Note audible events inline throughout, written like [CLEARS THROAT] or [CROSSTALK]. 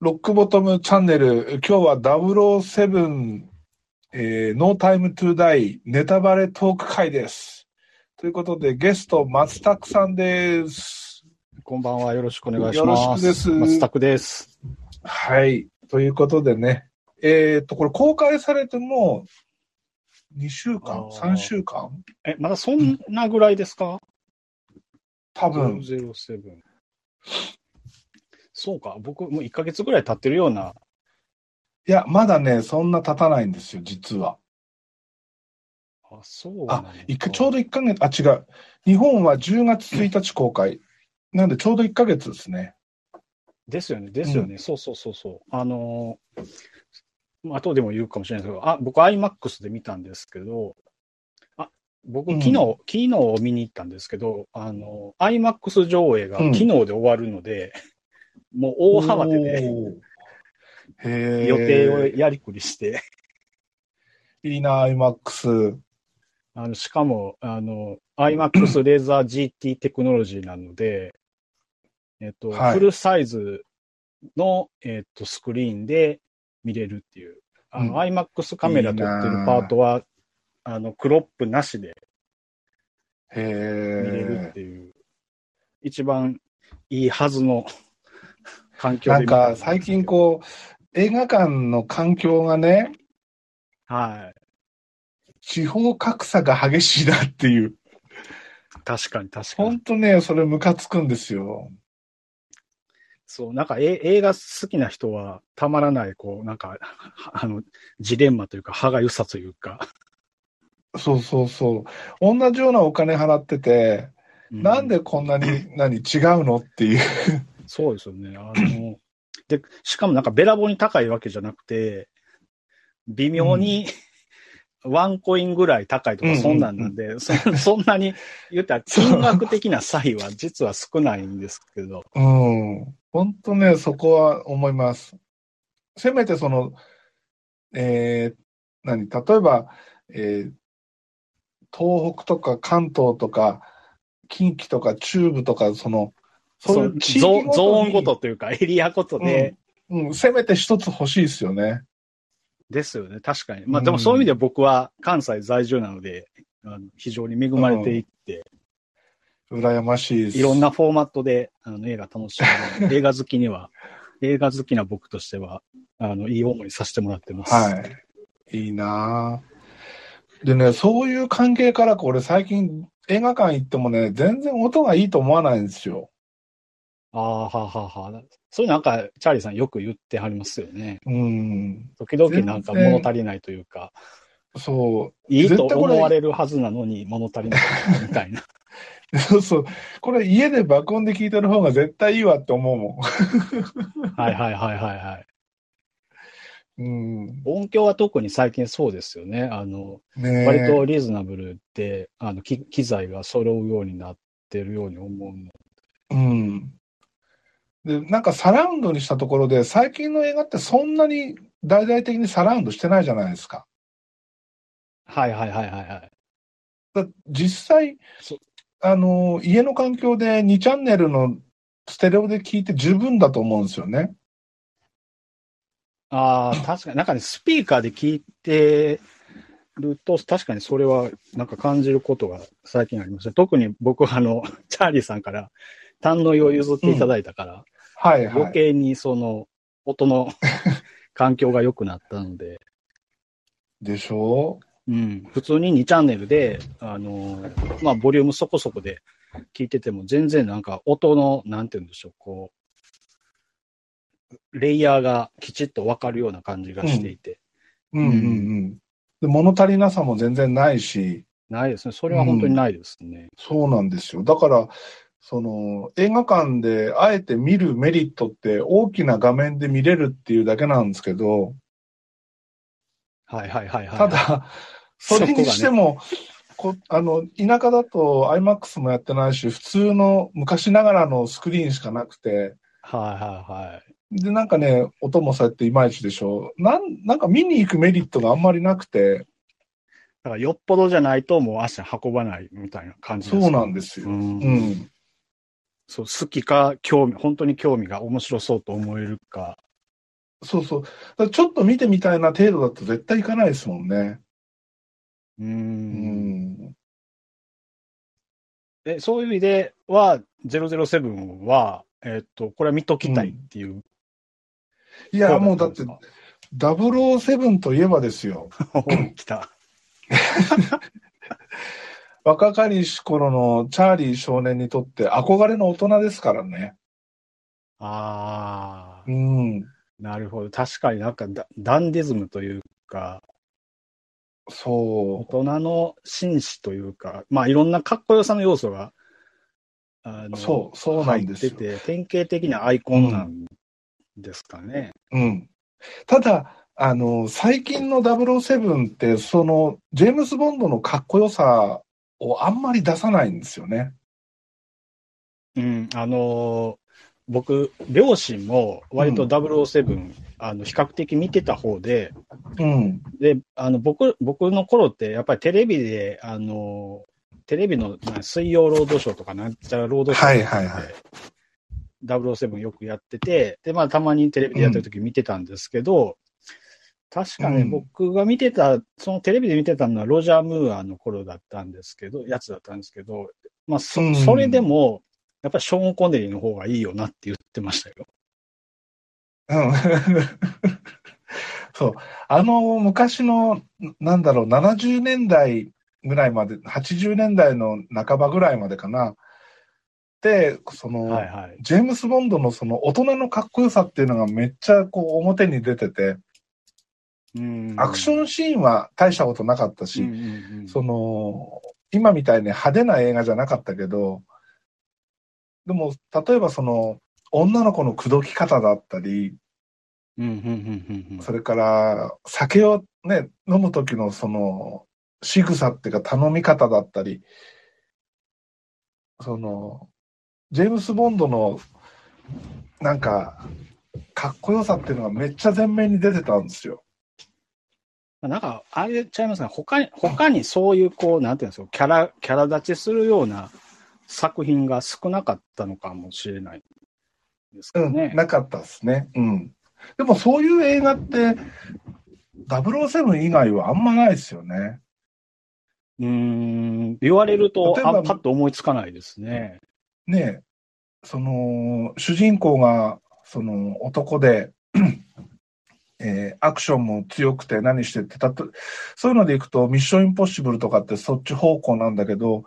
ロックボトムチャンネル、今日は007、えー、No Time to Die ネタバレトーク会です。ということで、ゲスト、松拓さんです。こんばんは。よろしくお願いします。よろしくです松拓です。はい。ということでね、えっ、と、これ公開されてもう2週間？あー ?3 週間？え、まだそんなぐらいですか？多分。007。そうか。僕、もう1ヶ月ぐらい経ってるような。いや、まだね、そんな経たないんですよ、実は。あ、そうなのか一回ちょうど1ヶ月、あ、違う。日本は10月1日公開。なんでちょうど1ヶ月ですね。ですよね。ですよね。そうそうそうそう。あのー、まあ後でも言うかもしれないですけど、あ、僕 IMAX で見たんですけど、あ、僕うん昨日、昨日見に行ったんですけど、あの、IMAX 上映がうん昨日で終わるので、もう大慌てでおー。へー予定をやりくりして、いいな、IMAX。あの、しかも、あの、IMAX レーザー GT テクノロジーなので、えっと、はいフルサイズの、えっと、スクリーンで見れるっていう。あの、うん IMAX カメラ撮ってるパートは、あの、クロップなしでへ見れるっえ。ていう、一番いいはずの環境なんか、最近こう、映画館の環境がね、はい。地方格差が激しいなっていう。確かに確かほに。んとね、それムカつくんですよ。そう、なんかえ映画好きな人はたまらない、こう、なんか、あの、ジレンマというか、歯がゆさというか。そうそうそう。同じようなお金払ってて、うなんでこんなに、何、違うのっていう。そうですよね。あの、[CLEARS THROAT] で、しかもなんかべらぼうに高いわけじゃなくて、微妙に、[LAUGHS] ワンコインぐらい高いとか、うんそんなんなんで、そ [LAUGHS] そんなに言ったら金額的な差異は実は少ないんですけど。うん。本当ね、そこは思います。せめてその、えー、何、例えば、えー東北とか関東とか、近畿とか中部とか、その、そうゾーンごとというか、エリアごとで、うん、せめて一つ欲しいですよね。ですよね。確かに。まあうんでもそういう意味で僕は関西在住なので、あの非常に恵まれていって、羨ましいです。いろんなフォーマットであの映画楽しめる。[LAUGHS] 映画好きには、映画好きな僕としては、あの、いい思いさせてもらってます。はい。いいなぁでね、そういう関係からか俺最近映画館行ってもね、全然音がいいと思わないんですよ。ああ、はあはあはあ。そういうなんか、チャーリーさんよく言ってはりますよね。うん。時々なんか物足りないというか、そう。いいと思われるはずなのに物足りないみたいな。[LAUGHS] そうそう。これ家で爆音で聞いてる方が絶対いいわって思うもはいはいはいはいはい。ん。[LAUGHS] うん。音響は特に最近そうですよね。あの、ねえ割とリーズナブルで、あの、機機材が揃うようになってるように思うの。うん。で、なんかサラウンドにしたところで、最近の映画ってそんなに大々的にサラウンドしてないじゃないですか。はいはいはいはいはい。だ実際そ、あの、家の環境で2チャンネルのステレオで聞いて十分だと思うんですよね。ああ、確かに、なんかね、スピーカーで聞いてると、確かにそれは、なんか感じることが最近ありました。特に僕は、あの、チャーリーさんから、単のを譲っていただいたから、はいはい。余計にその、音の [LAUGHS] 環境が良くなったので、でしょ？うん、普通に2チャンネルで、あの、まあ、ボリュームそこそこで聞いてても、全然なんか音の、なんて言うんでしょう、こう、レイヤーがきちっとわかるような感じがしていて、うんうんうん。で、物足りなさも全然ないし、ないですね。それは本当にないですね。そうなんですよ。だから、その、映画館であえて見るメリットって大きな画面で見れるっていうだけなんですけど、はいはいはいはい。ただ、それにしても、こあの、田舎だと IMAX もやってないし、普通の昔ながらのスクリーンしかなくて、はいはいはい。で、なんかね、音もそうやっていまいちでしょ。なん、なんか見に行くメリットがあんまりなくて、だからよっぽどじゃないともう足運ばないみたいな感じそうなんでですよ。う。うんん。そう、好きか、興味、本当に興味が面白そうと思えるか、そうそう。ちょっと見てみたいな程度だと絶対行かないですもんね。うー。うんん。え、そういう意味では、007は、えっと、これは見ときたいっていう。いや、もうだってそ、007といえばですよ。[LAUGHS] 来た。[LAUGHS] 若かりし頃のチャーリー少年にとって憧れの大人ですからね。ああう、ん。なるほど。確かになんかダダンディズムというか、大そ人の紳士というか、まあいろんなかっこよさの要素が、あう。の、そう、そうなんですよ。てて、典型的なアイコンなんですかね。うん。ただ、あの、最近の007って、その、ジェームス・ボンドのかっこよさをあんまり出さないんですよね。うん、あのー僕、両親も割と007、あの、比較的見てた方で、うん。で、あの、僕、僕の頃って、やっぱりテレビで、あの、テレビのな水曜ロードショーとかなんちゃらロードショーはいはいはい。007よくやってて、で、まあ、たまにテレビでやってる時見てたんですけど、確かね、うん僕が見てた、そのテレビで見てたのはロジャー・ムーアの頃だったんですけど、やつだったんですけど、まあ、そ、うんそれでも、やっぱりショーン・コネリーの方がいいよなって言ってましたよ。うん。[LAUGHS] そう。あの、昔の、なんだろう、70年代ぐらいまで、80年代の半ばぐらいまでかな。で、その、はいはい。ジェームス・ボンドのその大人のかっこよさっていうのがめっちゃこう表に出てて、うんアクションシーンは大したことなかったし、うんうんうん。その、今みたいに派手な映画じゃなかったけど、でも、例えばその、女の子の口説き方だったり、うんうんうんうんうん。それから、酒をね、飲む時のその、仕草っていうか頼み方だったり、その、ジェームス・ボンドの、なんか、かっこよさっていうのがめっちゃ前面に出てたんですよ。なんか、あれちゃいますね。他に、他にそういう、こう、なんていうんですか、キャラ、キャラ立ちするような作品が少なかったのかもしれないですうん、かね。なかったですね。うん。でもそういう映画って、007以外はあんまないですよね。うーん、言われると、あパッと思いつかないですね。ねえ、その、主人公が、その、男で、えーアクションも強くて何してって、たと、そういうのでいくと、ミッションインポッシブルとかってそっち方向なんだけど、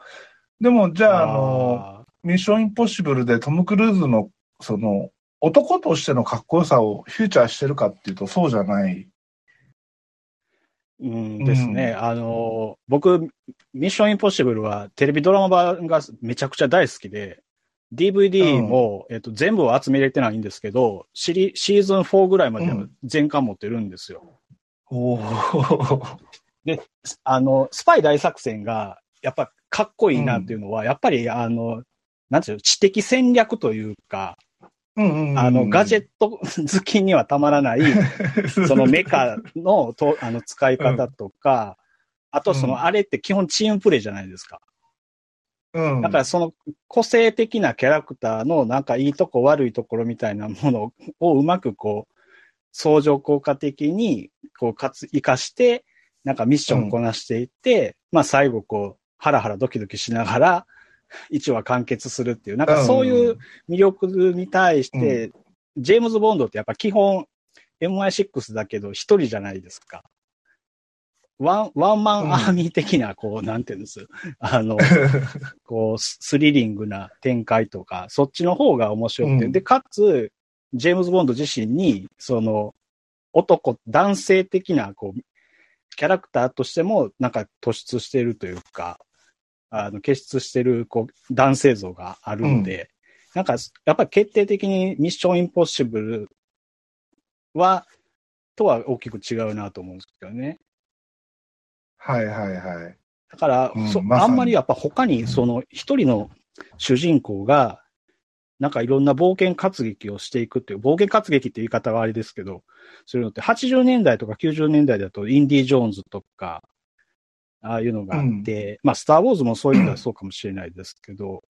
でも、じゃあ、あの、あミッションインポッシブルでトム・クルーズの、その、男としてのかっこよさをフューチャーしてるかっていうと、そうじゃない。ーうんですね。あの、僕、ミッションインポッシブルはテレビドラマ版がめちゃくちゃ大好きで、DVD も、えっと、全部は集めれてないんですけど、シリシーズン4ぐらいまでは全巻持ってるんですよ。おお。あの、スパイ大作戦が、やっぱかっこいいなっていうのは、やっぱり、あの、なんていうの、知的戦略というか、うんうんうんあの、ガジェット [LAUGHS] 好きにはたまらない、[LAUGHS] そのメカのとあの使い方とか、あとその、うんあれって基本チームプレイじゃないですか。うん。だからその個性的なキャラクターのなんかいいとこ悪いところみたいなものを [LAUGHS] うまくこう、相乗効果的にこう、かつ、活かして、なんかミッションをこなしていって、まあ最後こう、ハラハラドキドキしながら、[LAUGHS] 一話完結するっていう、なんかそういう魅力に対して、ジェームズ・ボンドってやっぱ基本 MI6 だけど一人じゃないですか。ワン、ワンマンアーミー的な、こう、なんていうんです？あの、[LAUGHS] こう、ススリリングな展開とか、そっちの方が面白くて、うんで、かつ、ジェームズ・ボンド自身に、その、男、男性的な、こう、キャラクターとしても、なんか突出しているというか、あの、結出している、こう、男性像があるんで、なんか、やっぱり決定的にミッション・インポッシブルは、とは大きく違うなと思うんですけどね。はいはいはい。だから、そうんまあんまりやっぱ他にその一人の主人公が、なんかいろんな冒険活劇をしていくっていう、冒険活劇って言い方はあれですけど、そういうのって80年代とか90年代だとインディ・ジョーンズとか、ああいうのがあって、まあ、スター・ウォーズもそういう意味ではそうかもしれないですけど、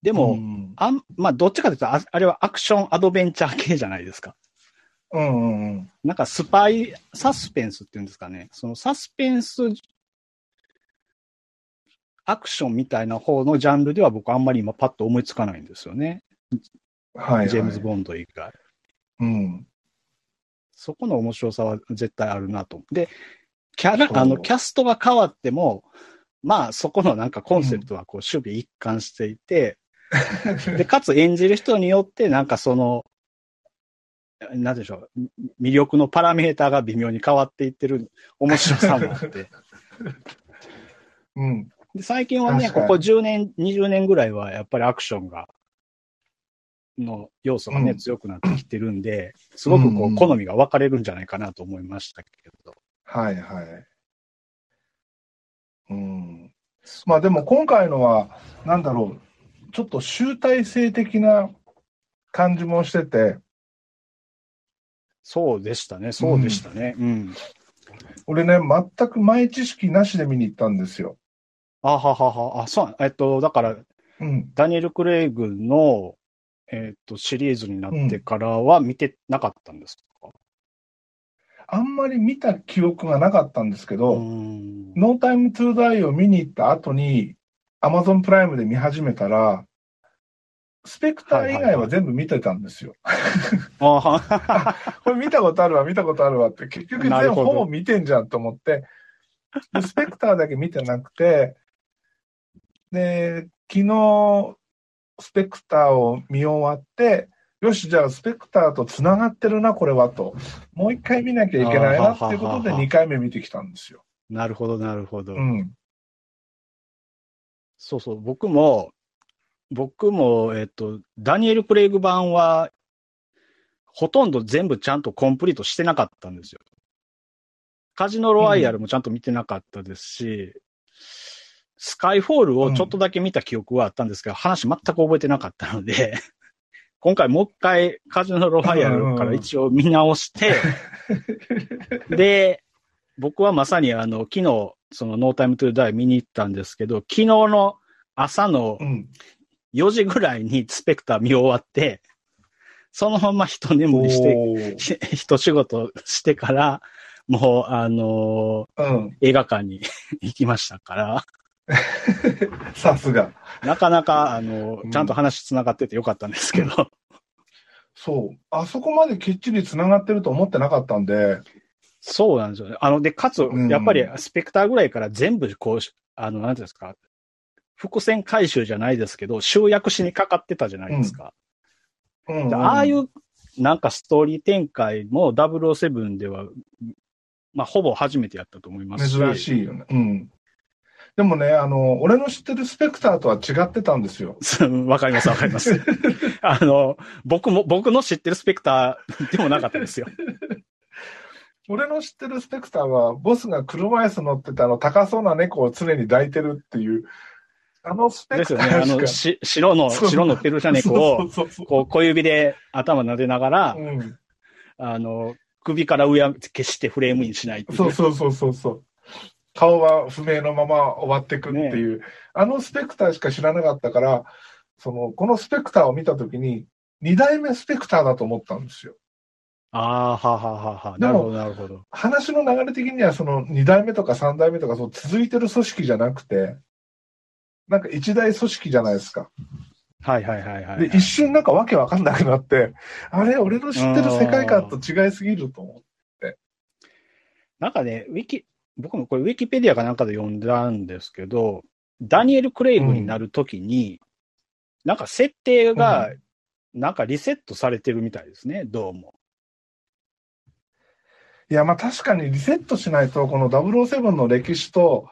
でも、うんあん、まあ、どっちかというと、ああれはアクションアドベンチャー系じゃないですか。うんうんうん。なんかスパイ、サスペンスっていうんですかね。そのサスペンス、アクションみたいな方のジャンルでは僕あんまり今パッと思いつかないんですよね。はい、はい。ジェームズ・ボンド以外。うん。そこの面白さは絶対あるなと。で、キャラ、あの、キャストが変わっても、まあそこのなんかコンセプトはこう守備一貫していて、[LAUGHS] で、かつ演じる人によってなんかその、なんでしょう、魅力のパラメーターが微妙に変わっていってる面白さもあって。うん。で最近はね、ここ10年、20年ぐらいはやっぱりアクションが、の要素がね、うん強くなってきてるんで、すごくこうんうんう、好みが分かれるんじゃないかなと思いましたけど。はいはい。うん。まあでも今回のは、なんだろう、ちょっと集大成的な感じもしてて、そうでしたね、そうでしたね。うん。俺ね、全く前知識なしで見に行ったんですよ。あははは、あ、そう、えっと、だから、うん。ダニエル・クレイグの、えっと、シリーズになってからは見てなかったんですか、あんまり見た記憶がなかったんですけど、ん。ノータイムトゥーダイを見に行った後に、アマゾンプライムで見始めたら、スペクター以外は全部見てたんですよ。[LAUGHS] これ見たことあるわ、見たことあるわって、結局全部ほぼ見てんじゃんと思って、でスペクターだけ見てなくて、で、昨日、スペクターを見終わって、よし、じゃあスペクターと繋がってるな、これはと。もう一回見なきゃいけないなっていうことであーはははは2回目見てきたんですよ。なるほど、なるほど。うん。そうそう、僕も、僕も、えっと、ダニエル・クレイグ版は、ほとんど全部ちゃんとコンプリートしてなかったんですよ。カジノロワイヤルもちゃんと見てなかったですし、スカイフォールをちょっとだけ見た記憶はあったんですけど、話全く覚えてなかったので、[LAUGHS] 今回もう一回カジノロワイヤルから一応見直して、[LAUGHS] で、僕はまさにあの、昨日、そのノータイムトゥーダイ見に行ったんですけど、昨日の朝のうん。4時ぐらいにスペクター見終わって、そのまま一眠りして、一仕事してから、もう、あのうん。ー映画館に [LAUGHS] 行きましたから、さすが。なかなか、あのうんちゃんと話繋がっててよかったんですけど、そう。あそこまできっちり繋がってると思ってなかったんで、そうなんですよね。あの、で、かつうん、やっぱりスペクターぐらいから全部、こう、あの、なんていうんですか、伏線回収じゃないですけど、集約しにかかってたじゃないですか。うん、でああいう、なんかストーリー展開も007では、まあ、ほぼ初めてやったと思いますし。珍しいよね。うん。でもね、あの、俺の知ってるスペクターとは違ってたんですよ。い。[LAUGHS] わかります、わかります。[LAUGHS] あの、僕も、僕の知ってるスペクターでもなかったですよ。[LAUGHS] 俺の知ってるスペクターは、ボスが車椅子乗ってて、あの、高そうな猫を常に抱いてるっていう、あのスペですよね。あの、し白の、白のペルシャ猫を、こう、小指で頭撫でながら、うん。あの、首から上は決してフレームインしないいう。そうそうそうそうそう。顔は不明のまま終わってくっていう、あのスペクターしか知らなかったから、その、このスペクターを見たときに、二代目スペクターだと思ったんですよ。ああ、はあはあはあなるほど、なるほど。話の流れ的にはその二代目とか三代目とかそう続いてる組織じゃなくて、なんか一大組織じゃないですか。はいはいはいはい、で、一瞬なんかわけわかんなくなって、あれ、俺の知ってる世界観と違いすぎると思う。なんかね、ウィキ、僕もこれウィキペディアかなんかで読んだんですけど、ダニエル・クレイグになるときに、なんか設定が、なんかリセットされてるみたいですね、どうも。いや、まあ確かにリセットしないと、この007の歴史と、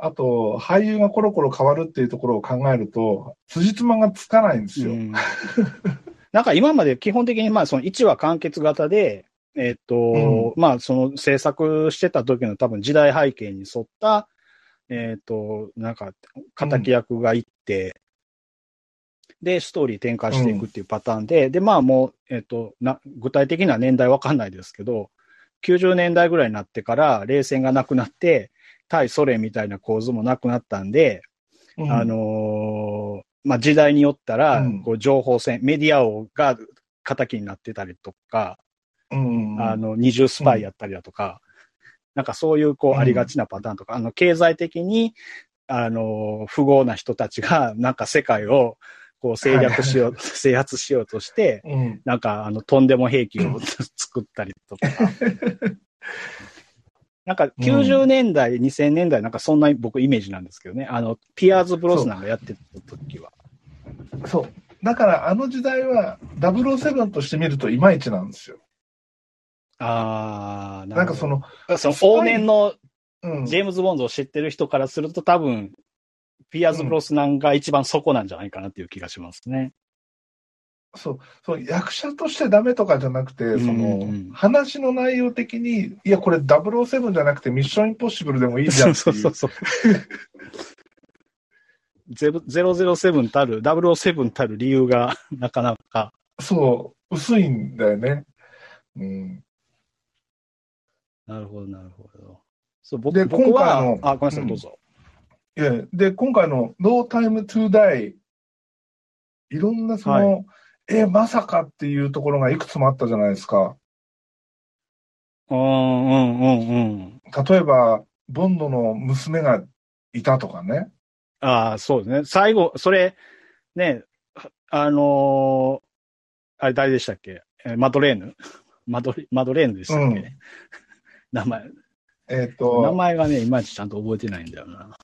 あと、俳優がコロコロ変わるっていうところを考えると、辻褄がつかないんですよ。うん。[LAUGHS] なんか今まで基本的にまあその1話完結型で、えっ、と、まあその制作してた時の多分時代背景に沿った、えっ、と、なんか、仇役がいって、で、ストーリー展開していくっていうパターンで、で、まあもう、えっ、とな、具体的な年代わかんないですけど、90年代ぐらいになってから冷戦がなくなって、対ソ連みたいな構図もなくなったんで、うんあのーまあ、時代によったらうん、こう、情報戦、メディア王が仇になってたりとか、うん。あの、二重スパイやったりだとか、なんかそういうこううんありがちなパターンとか、あの、経済的に、あの、富豪な人たちが、[LAUGHS] なんか世界をこう制約しよう、制圧しようとして、うん。なんかあの、とんでも兵器を [LAUGHS] 作ったりとか。[LAUGHS] なんか90年代、2000年代なんかそんな僕イメージなんですけどね。あの、ピアーズ・ブロスナンがやってた時は。そう。だからあの時代は007として見るといまいちなんですよ。あー、なんかその、の、その往年のうん。ジェームズ・ボンドを知ってる人からすると多分、ピアーズ・ブロスナンが一番そこなんじゃないかなっていう気がしますね。そう、そう、役者としてダメとかじゃなくて、その、うんうん話の内容的に、いや、これ007じゃなくてミッションインポッシブルでもいいじゃん。[LAUGHS] そうそうそう。ゼロ007たる、007たる理由がなかなか。そう、薄いんだよね。うん。なるほど、なるほど。そう僕で僕今回の、はあ、ごめんなさい、うんどうぞ。いや、で、今回の No Time to Die、いろんなその、え、まさかっていうところがいくつもあったじゃないですか。うん、うん、うん、うん。例えば、ボンドの娘がいたとかね。ああ、そうですね。最後、それ、ね、あのーあれ誰でしたっけ？えーマドレーヌ？[LAUGHS] マドレマドレーヌでしたっけ、うん名前、えっ、名と、前がね、いまいちちゃんと覚えてないんだよな。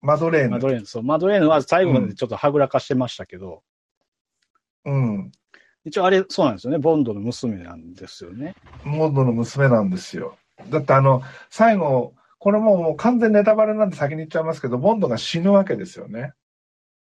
マドレーヌ。マドレーヌ、そう。マドレーヌは最後までちょっとはぐらかしてましたけど、うん。一応あれ、そうなんですよね。ボンドの娘なんですよね。ボンドの娘なんですよ。だってあの、最後、これももう完全ネタバレなんで先に言っちゃいますけど、ボンドが死ぬわけですよね。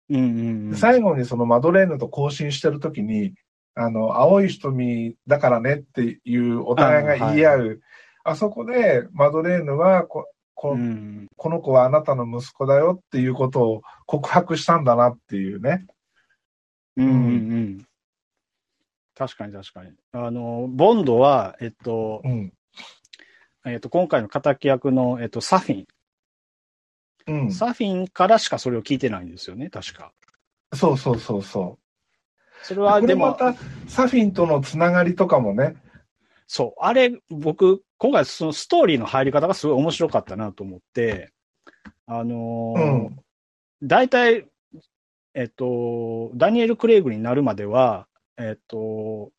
うんうんうん。最後にそのマドレーヌと交信してるときに、あの、青い瞳だからねっていうお互いが言い合う。あ,、そこでマドレーヌはここ、うん、この子はあなたの息子だよっていうことを告白したんだなっていうね。うんうんうん。確かに確かに。あの、ボンドは、えっとう、ん。えっと、今回の敵役の、えっと、サフィン。うん。サフィンからしかそれを聞いてないんですよね、確か。そうそうそうそう。それは、こでも、れまたサフィンとのつながりとかもね。そう、あれ、僕、今回そのストーリーの入り方がすごい面白かったなと思って、あのーうん。大体、えっと、ダニエル・クレイグになるまでは、えっと、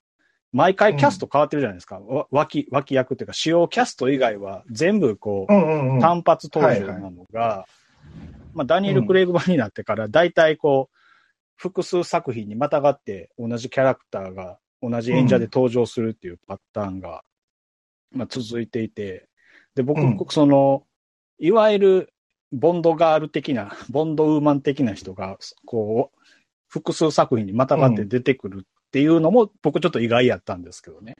毎回キャスト変わってるじゃないですか。わ脇、脇役っていうか、主要キャスト以外は全部こうう、んうんうん。単発登場なのが、まあ、ダニエル・クレイグ版になってから、大体こう、複数作品にまたがって同じキャラクターが同じ演者で登場するっていうパターンが、まあ、続いていて、で、僕、うん。その、いわゆるボンドガール的な、[LAUGHS] ボンドウーマン的な人が、こう、複数作品にまたがって出てくるっていうのも、僕ちょっと意外やったんですけどね。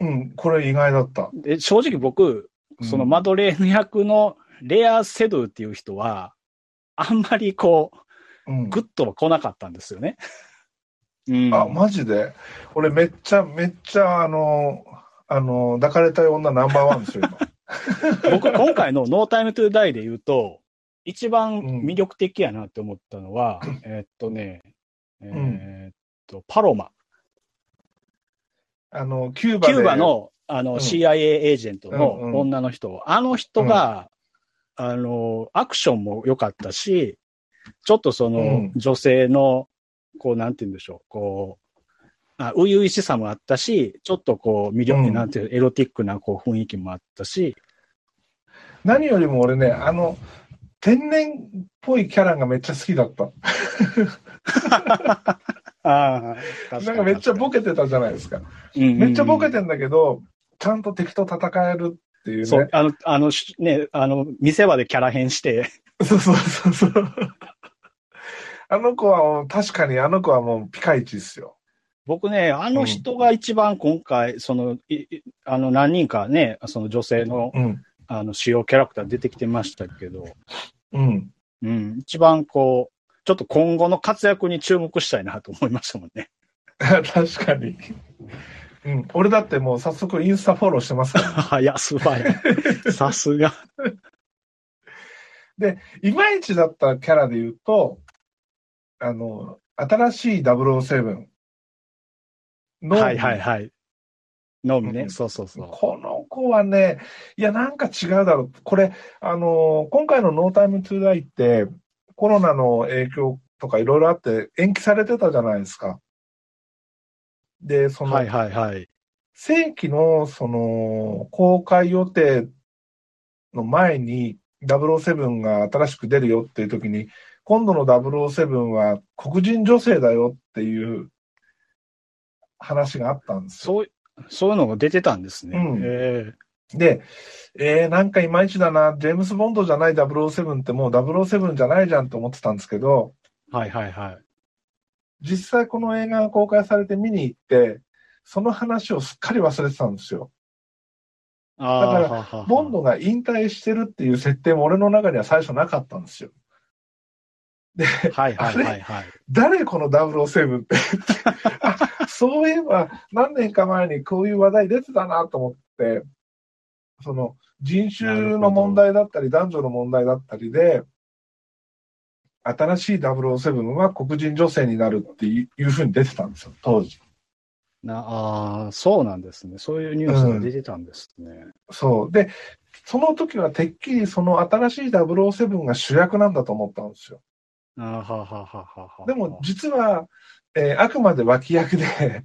うん、これ意外だった。で、正直僕、そのマドレーヌ役のレア・セドゥっていう人は、あんまりこうグッとは来なかったんですよね。うん。あ、マジで？俺めっちゃ、めっちゃ、あの、あの、抱かれたい女ナンバーワンですよ、今。[LAUGHS] 僕、今回の No Time to Die で言うと、一番魅力的やなって思ったのは、[COUGHS] えーっとね、えーっと、パロマ。あの、キューバで。キューバの、あの、うん。CIA エージェントうんうん。の女の人、あの人が、あの、アクションも良かったし、ちょっとその、うん。女性の、こう、なんて言うんでしょう、こう、あ初々しさもあったし、ちょっとこう、魅力、うんなんていう、エロティックなこう雰囲気もあったし、何よりも俺ね、あの、天然っぽいキャラがめっちゃ好きだった。[LAUGHS] ああ、なんかめっちゃボケてたじゃないですか。めめっちゃボケてんだけど、ちゃんと敵と戦えるっていうね。、そうあの、あの、しね、あの、見せ場でキャラ変して、[LAUGHS] そうそうそうそう。あの子は確かにあの子はもうピカイチですよ。僕ね、あの人が一番今回、その、いいあの、何人かね、その女性の、うん。あの、主要キャラクター出てきてましたけど、うん。うん、一番こう、ちょっと今後の活躍に注目したいなと思いましたもんね。[LAUGHS] 確かに。うん。俺だってもう早速インスタフォローしてますから。早すばや。[LAUGHS] さすが。いまいちだったキャラで言うと、あの、新しい007。の、はいはいはい。のみね、うんそうそうそう。この子はね、いや、なんか違うだろう。これ、あのー今回のノータイムトゥーダイって、コロナの影響とかいろいろあって延期されてたじゃないですか。で、その、はいはいはい。正規の、その、公開予定の前に、007が新しく出るよっていう時に、今度の007は黒人女性だよっていう話があったんですよ。そう、そういうのが出てたんですね。うんえで、えー、なんかいまいちだな、ジェームス・ボンドじゃない007ってもう007じゃないじゃんと思ってたんですけど、えはいはいはい。実際この映画が公開されて見に行って、その話をすっかり忘れてたんですよ。だからはははボンドが引退してるっていう設定も俺の中には最初なかったんですよ。はいはいはいはい。誰この007って？あそういえば何年か前にこういう話題出てたなと思って、その人種の問題だったり男女の問題だったりで、新しい007は黒人女性になるっていうふうに出てたんですよ、当時。なああ、そうなんですね。そういうニュースが出てたんですね。そう。で、その時はてっきりその新しい007が主役なんだと思ったんですよ。ああ、ははははは。でも、実は、えーあくまで脇役で、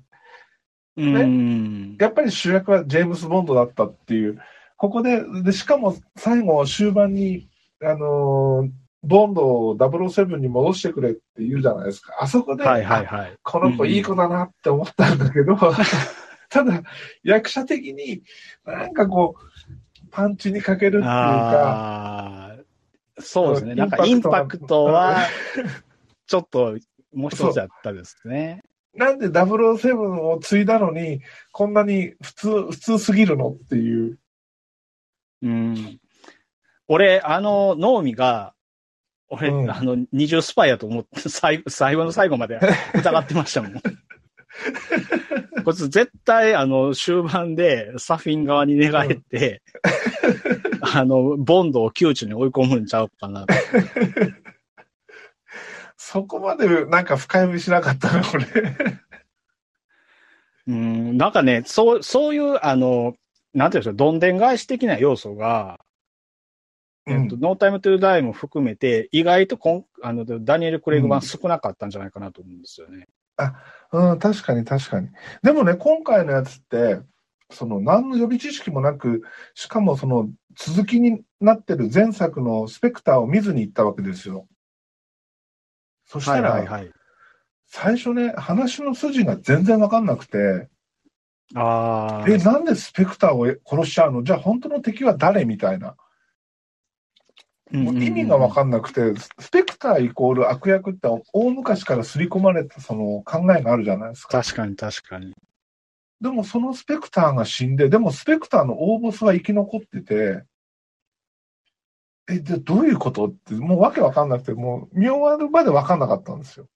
うん。やっぱり主役はジェームス・ボンドだったっていう、ここで、でしかも最後終盤に、あのーボンドを007に戻してくれって言うじゃないですか。あそこで、はいはいあはい。この子いい子だなって思ったんだけど、[LAUGHS] ただ、役者的になんかこう、パンチにかけるっていうか、そうですね。うんなんかインパクトはうん、ちょっともう一つだったですね。なんで007を継いだのに、こんなに普通、普通すぎるのっていう。うん。俺、あの、ノーミが、俺、うんあの、二重スパイやと思って、最後、最後の最後まで疑ってましたもん。こいつ絶対、あの、終盤でサフィン側に寝返って、あの、ボンドを窮地に追い込むんちゃうかな。そこまでなんか深読みしなかったな、これ。[LAUGHS] うん、なんかね、そう、そういう、あの、なんていうんですか、どんでん返し的な要素が、えっと、ノータイムトゥーダイも含めて、意外とこんあのダニエル・クレイグ版少なかったんじゃないかなと思うんですよね。うん、確かに確かに。でもね、今回のやつって、その何の予備知識もなく、しかもその続きになってる前作のスペクターを見ずに行ったわけですよ。そしたら、はいはいはい。最初ね、話の筋が全然わかんなくて、ああ。え、なんでスペクターを殺しちゃうの？じゃあ本当の敵は誰みたいな。もう意味がわかんなくて、スペクターイコール悪役って大昔から刷り込まれたその考えがあるじゃないですか。確かに確かに。でもそのスペクターが死んで、でもスペクターの大ボスは生き残ってて、え、で、どういうこと？って、もうわけわかんなくて、もう見終わるまでわかんなかったんですよ。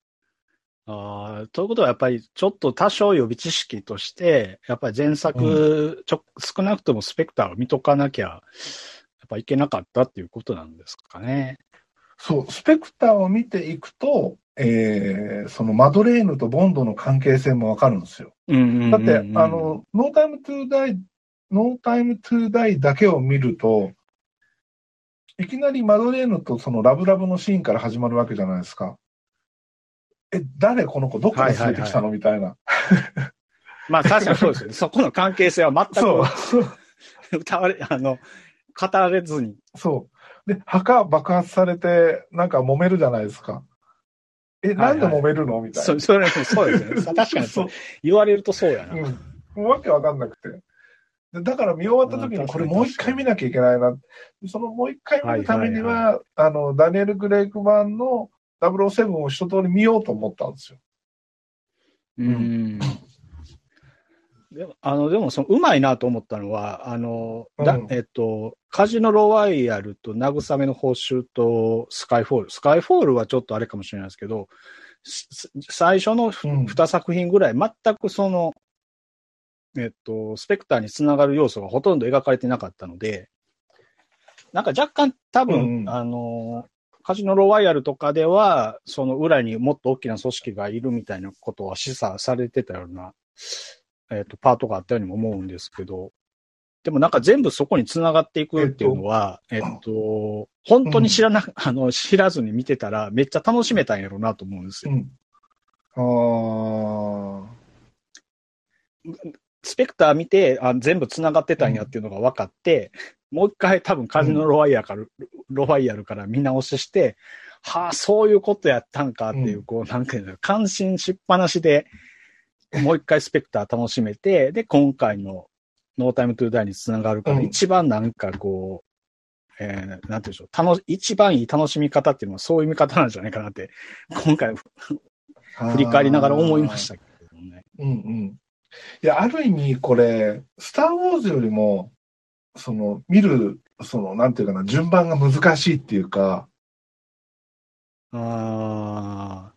ああ、ということはやっぱりちょっと多少予備知識として、やっぱり前作、ちょ少なくともスペクターを見とかなきゃ、やっぱいけなかったっていうことなんですかね。そう、スペクターを見ていくと、えー、そのマドレーヌとボンドの関係性もわかるんですよ。うんうんうんうんだって、あ、の、ノータイムトゥーダイ、ノータイムトゥーダイだけを見ると、いきなりマドレーヌとそのラブラブのシーンから始まるわけじゃないですか。え、誰この子どっから連れてきたの？みたいな。まあ確かにそうですよね。[LAUGHS] そこの関係性は全そう。く [LAUGHS] 歌われ、あの、語られずに。そう。で、墓爆発されて、なんか揉めるじゃないですか。え、なんで揉めるの？みたいな。そそれそうですよね。確かに [LAUGHS] そう。言われるとそうやな。うん。わけわかんなくて。でだから見終わった時にこれもう一回見なきゃいけないな。そのもう一回見るためには、あの、ダニエル・グレイク版の007を一通り見ようと思ったんですよ。うん。でも、あの、でも、その、うまいなと思ったのは、あの、だうんえっと、カジノロワイヤルと慰めの報酬とスカイフォール。スカイフォールはちょっとあれかもしれないですけど、す最初のうん2作品ぐらい、全くその、えっと、スペクターにつながる要素がほとんど描かれてなかったので、なんか若干多分、うんうんあの、カジノロワイヤルとかでは、その裏にもっと大きな組織がいるみたいなことは示唆されてたようなえっ、と、パートがあったようにも思うんですけど、でもなんか全部そこに繋がっていくっていうのは、えっと、本当に知らな、あの、知らずに見てたらめっちゃ楽しめたんやろうなと思うんですよ。うん。ああ。スペクター見て、あ全部繋がってたんやっていうのが分かって、もう一回多分カジノロワイヤルから、ロワイヤルから見直しして、はあ、そういうことやったんかっていう、うん。こう、なんていうの、感心しっぱなしで、もう一回スペクター楽しめて、で、今回のノータイムトゥーダイにつながるから、うん。一番なんかこう、えー、なんていうんでしょう、楽し、一番いい楽しみ方っていうのはそういう見方なんじゃないかなって、今回振り返りながら思いましたけどね。うんうん。いや、ある意味これ、スター・ウォーズよりも、その、見る、その、なんていうかな、順番が難しいっていうか、ああ。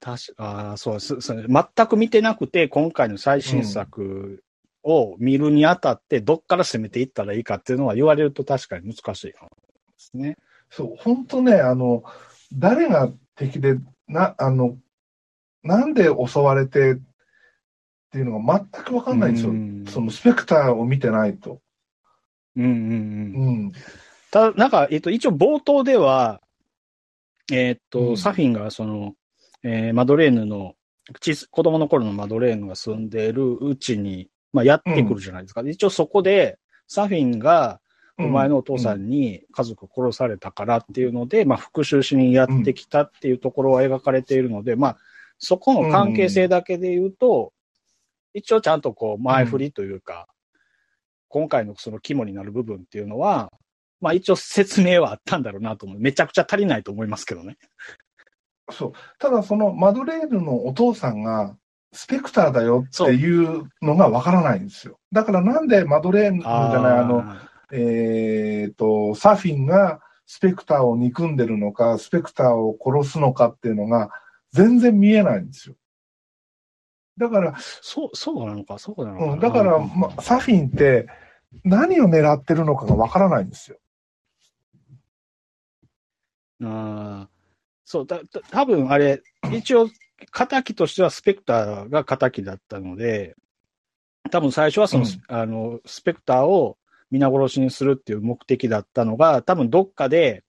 確か、ああ、そうです。そう全く見てなくて、今回の最新作を見るにあたって、どっから攻めていったらいいかっていうのは言われると確かに難しいですね。そう、本当ね、あの、誰が敵で、な、あの、なんで襲われてっていうのが全くわかんないんですよ。うんそのスペクターを見てないと。うんうんうん。うん。ただ、なんか、えっと、一応冒頭では、えっと、うんサフィンがその、えーマドレーヌの、子供の頃のマドレーヌが住んでいるうちに、まあ、やってくるじゃないですか。一応そこで、サフィンが、お前のお父さんに家族殺されたからっていうので、まあ、復讐しにやってきたっていうところは描かれているので、まあ、そこの関係性だけで言うと、一応ちゃんとこう、前振りというか、今回のその肝になる部分っていうのは、まあ一応説明はあったんだろうなと思う。めちゃくちゃ足りないと思いますけどね。そう。ただそのマドレーヌのお父さんがスペクターだよっていうのがわからないんですよ。だからなんでマドレーヌじゃない、あの、えっ、と、サフィンがスペクターを憎んでるのか、スペクターを殺すのかっていうのが全然見えないんですよ。だから、そう、そうなのか、そうなのかな。うん、だから、ま、サフィンって何を狙ってるのかがわからないんですよ。あーそう、だ、だ多分あれ、一応、仇としてはスペクターが仇だったので、多分最初はその、うんあの、スペクターを皆殺しにするっていう目的だったのが、多分どっかで、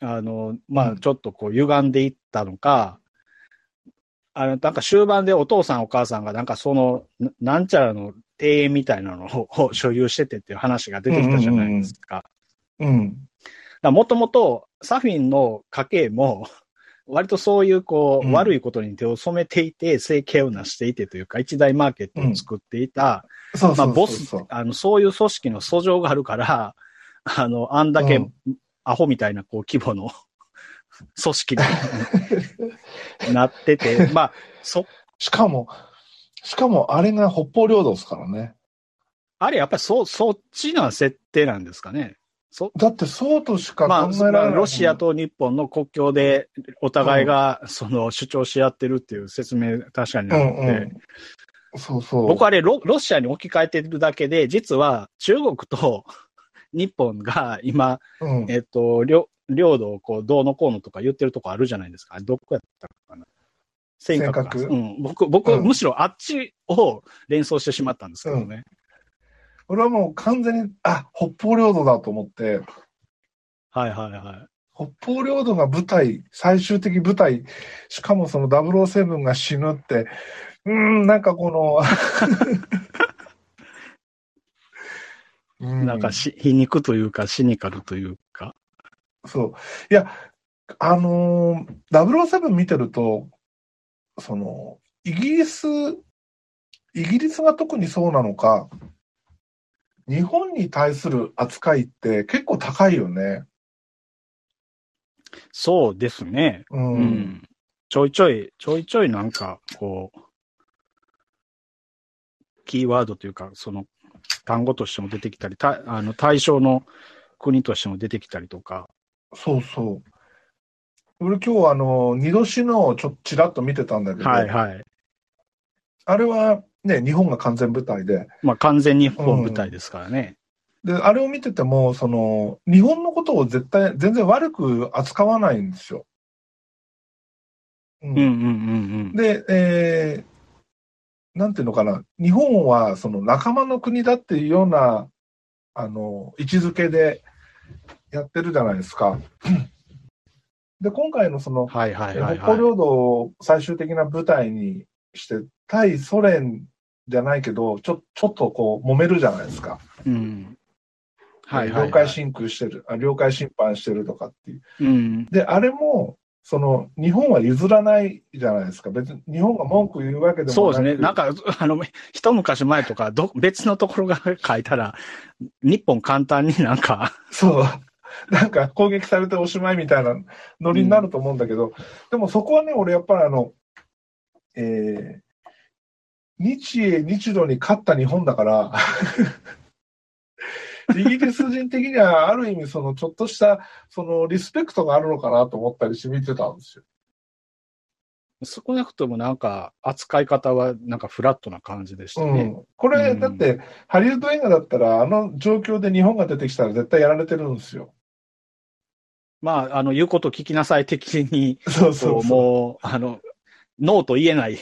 あの、まあ、うんちょっとこう歪んでいったのか、あの、なんか終盤でお父さんお母さんがなんかその、ななんちゃらの庭園みたいなのを [LAUGHS] を所有しててっていう話が出てきたじゃないですか。うん。もともとサフィンの家系も、割とそういうこう、うん。悪いことに手を染めていて、生計を成していてというか、一大マーケットを作っていた、まあボスあの、そういう組織の訴状があるから、あの、あんだけうん。アホみたいなこう規模の組織になってて、[LAUGHS] まあ、そ、しかも、しかもあれが北方領土ですからね。あれやっぱりそ、そっちの設定なんですかね。そ、だってそうとしかまあ、考えられない。まあロシアと日本の国境でお互いがその主張し合ってるっていう説明確かにうなって、んうん。そうそう。僕あれロロシアに置き換えてるだけで、実は中国と日本が今、うん、えっと、領領土をこうどうのこうのとか言ってるとこあるじゃないですか。どこやったかな。尖閣うん。僕、僕、うんむしろあっちを連想してしまったんですけどね。俺はもう完全に、あ、北方領土だと思って、はいはいはい。北方領土が舞台、最終的舞台、しかもその007が死ぬって、うーん、なんかこの、う [LAUGHS] なんかし、皮肉というか、シニカルというか。そう。いや、あのー、007見てると、その、イギリス、イギリスが特にそうなのか、日本に対する扱いって結構高いよね。そうですね。うん。うん。ちょいちょい、ちょいちょいなんか、こう、キーワードというか、その、単語としても出てきたり、たあの対象の国としても出てきたりとか。そうそう。俺今日あの、二度死のをちょっとちらっと見てたんだけど、はいはい。あれはね、日本が完全舞台で、まあ完全日本舞台ですからね。で、あれを見てても、その、日本のことを絶対、全然悪く扱わないんですよ。ううんうんうんうん。で、えなんていうのかな、日本はその仲間の国だっていうような、あの、位置づけでやってるじゃないですか。で、今回のその、はいはいはい、北方領土を最終的な舞台にして、対ソ連じゃないけど、ちょ、ちょっとこう、揉めるじゃないですか。うん。はい。領海侵空してる、あ領海侵犯してるとかっていう。うん。で、あれも、その、日本は譲らないじゃないですか。別に、日本が文句言うわけでもなくそうですね。なんか、あの、一昔前とか、ど、別のところが書いたら、日本簡単になんか、そう。なんか攻撃されておしまいみたいなノリになると思うんだけど、でもそこはね、俺やっぱりあの、えー、日英、日露に勝った日本だから、[LAUGHS] イギリス人的にはある意味そのちょっとしたそのリスペクトがあるのかなと思ったりして見てたんですよ。少なくともなんか、扱い方はなんかフラットな感じでしたね。うん。これ、うんだって、ハリウッド映画だったら、あの状況で日本が出てきたら絶対やられてるんですよ。まあ、あの、言うこと聞きなさい的に、そうそう。もう、あの、ノーと言えない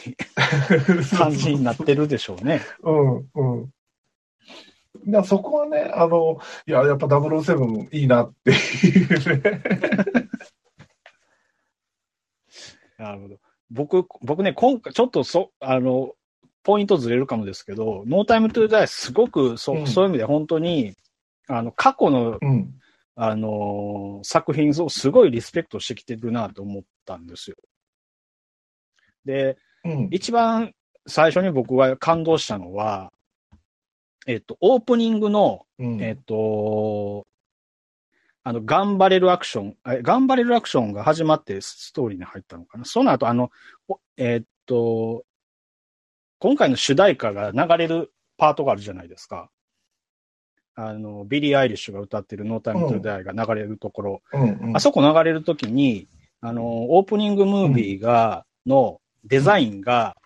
[LAUGHS] 感じになってるでしょうね。うん、うん。だそこはね、あの、いや、やっぱ007いいなっていうね。[LAUGHS] なるほど。僕、僕ね、今回、ちょっとそ、あの、ポイントずれるかもですけど、ノータイムトゥーダイすごくそ、うんそういう意味で本当に、あの、過去の、うん。あのー作品をすごいリスペクトしてきてるなと思ったんですよ。で、うん。一番最初に僕が感動したのは、えっと、オープニングの、うん。えっと、あの、ガンバレルアクション、えガンバレルアクションが始まってストーリーに入ったのかな。その後、あの、おえっと、今回の主題歌が流れるパートがあるじゃないですか。あの、ビリー・アイリッシュが歌ってるノータイムトゥダイが流れるところ、うん。うんあそこ流れるときに、あの、オープニングムービーが、のデザインが、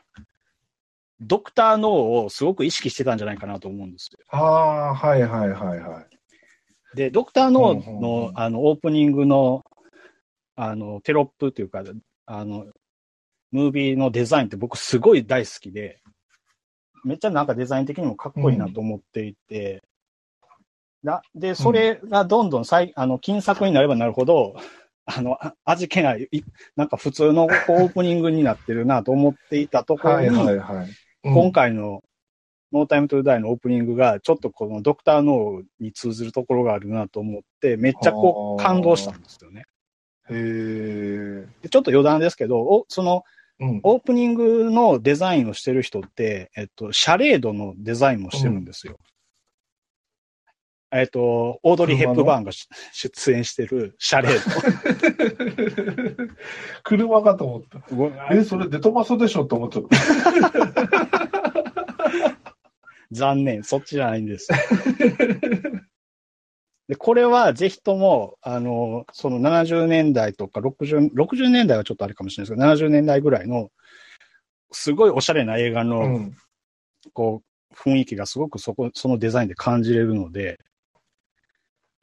ドクター・ノーをすごく意識してたんじゃないかなと思うんですよ。ああ、はいはいはいはい。で、ドクター・ノーのあの、オープニングの、あの、テロップというか、あの、ムービーのデザインって僕すごい大好きで、めっちゃなんかデザイン的にもかっこいいなと思っていて、なで、それがどんどんさい、あの、金作になればなるほど、あの、あ味気ない、いなんか普通のオープニングになってるなと思っていたところはいに、はいはい。うん今回のノータイムトゥーダイのオープニングが、ちょっとこのドクターノーに通ずるところがあるなと思って、めっちゃこうはあ感動したんですよね。へえ。でちょっと余談ですけど、おそのうん。オープニングのデザインをしてる人って、えっと、シャレードのデザインもしてるんですよ。えっと、オードリー・ヘップバーンがし出演してるシャレー [LAUGHS] 車かと思った。ド。え、それデトマソでしょって思っちゃった。[LAUGHS] 残念、そっちじゃないんです。で、これはぜひとも、あの、その70年代とか60、60年代はちょっとあれかもしれないですけど、70年代ぐらいの、すごいおしゃれな映画の、うん。こう、雰囲気がすごくそこ、そのデザインで感じれるので。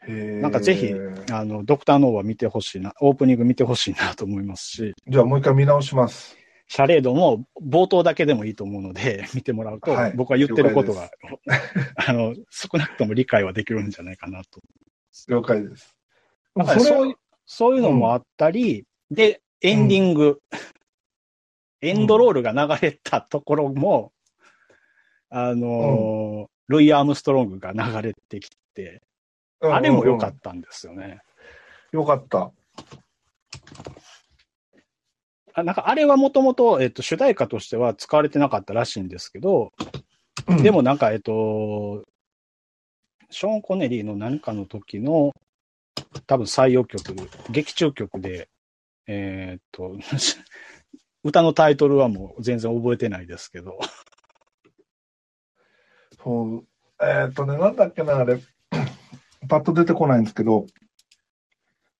なんかぜひあの、ドクターノーは見てほしいな、オープニング見てほしいなと思いますし、じゃあもう一回見直します。シャレードも冒頭だけでもいいと思うので、[LAUGHS] 見てもらうと、はい。僕は言ってることが、あの、少なくとも理解はできるんじゃないかなと。了解です。だからそういう、そういうのもあったり、で、エンディング、エンドロールが流れたところも、あのールイ・アームストロングが流れてきて、うんあれも良かうんったんですよね。よかった。あなんかあれはもともと、えっと、主題歌としては使われてなかったらしいんですけど、うん。でもなんか、えっと、ショーン・コネリーの何かの時の、多分採用曲、劇中曲で、えーっと、[LAUGHS] 歌のタイトルはもう全然覚えてないですけど、そう、えーっとね、なんだっけな、あれ、パッと出てこないんですけど、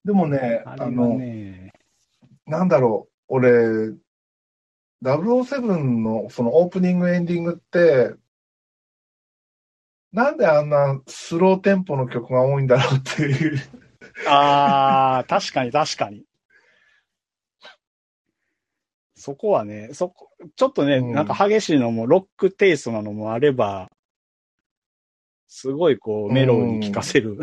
でもね、ああれはの、ね、なんだろう、俺、007のそのオープニング、エンディングって、なんであんなスローテンポの曲が多いんだろうっていう。ああ、確かに確かに。そこはね、そこ、ちょっとね、うんなんか激しいのも、ロックテイストなのもあれば、すごいこう、メロに聴かせる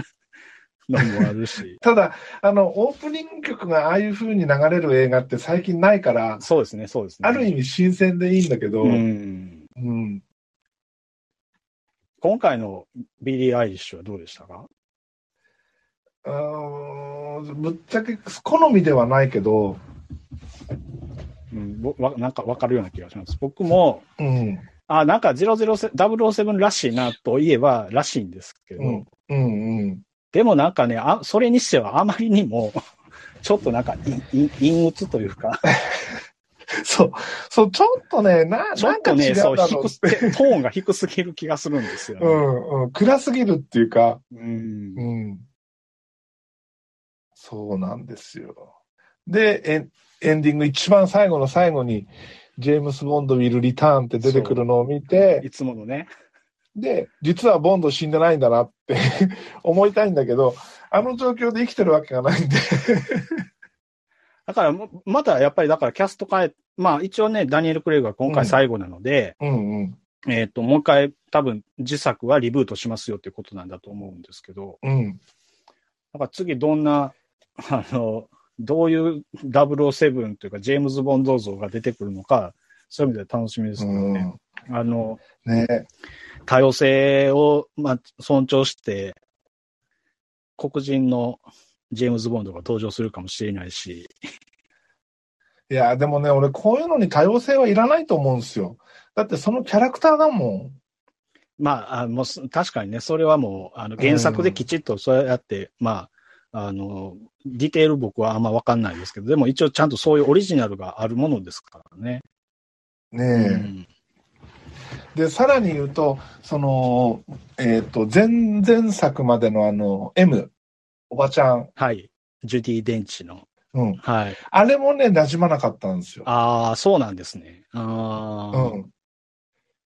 のもあるし。[LAUGHS] ただ、あの、オープニング曲がああいう風に流れる映画って最近ないから、そうですね、そうですね。ある意味新鮮でいいんだけど、ううん。ん。今回のビリー・アイリッシュはどうでしたか？うーんぶっちゃけ好みではないけど、うん、なんかわかるような気がします。僕も、うん。あ、なんか007 007らしいなといえばらしいんですけど、うん。うん。うん。でもなんかね、あ、それにしてはあまりにも、[LAUGHS] ちょっとなんか、いい陰鬱というか、[LAUGHS] そう。そう、ちょっとね、な、ちょっとね、なんか違うそう低す、トーンが低すぎる気がするんですよ、ね。うん、うん。暗すぎるっていうか、うん。うん。そうなんですよ。で、エンエンディング一番最後の最後に、ジェームス・ボンド・ウィル・リターンって出てくるのを見て、いつものね。で、実はボンド死んでないんだなって [LAUGHS] 思いたいんだけど、あの状況で生きてるわけがないんで。[LAUGHS] だからも、またやっぱりだからキャスト変え、まあ一応ね、ダニエル・クレイグが今回最後なので、うんうん。えっ、と、もう一回多分自作はリブートしますよっていうことなんだと思うんですけど、うん。だから次どんな、あの、どういう007というかジェームズ・ボンド像が出てくるのか、そういう意味では楽しみですけどうね。ん。あの、ね多様性を、まあ、尊重して、黒人のジェームズ・ボンドが登場するかもしれないし、いや、でもね、俺こういうのに多様性はいらないと思うんですよ。だってそのキャラクターだもまあ、あもうす確かにね、それはもう、あの、原作できちっとそうやって、まあ、あの、ディテール僕はあんまわかんないですけど、でも一応ちゃんとそういうオリジナルがあるものですからね。ん。ねえ。うんで、さらに言うと、その、えっ、と、前々作までのあの、M、おばちゃん。はい。ジュディ・デンチの。うん。はい。あれもね、馴染まなかったんですよ。ああ、そうなんですね。ああ。うん。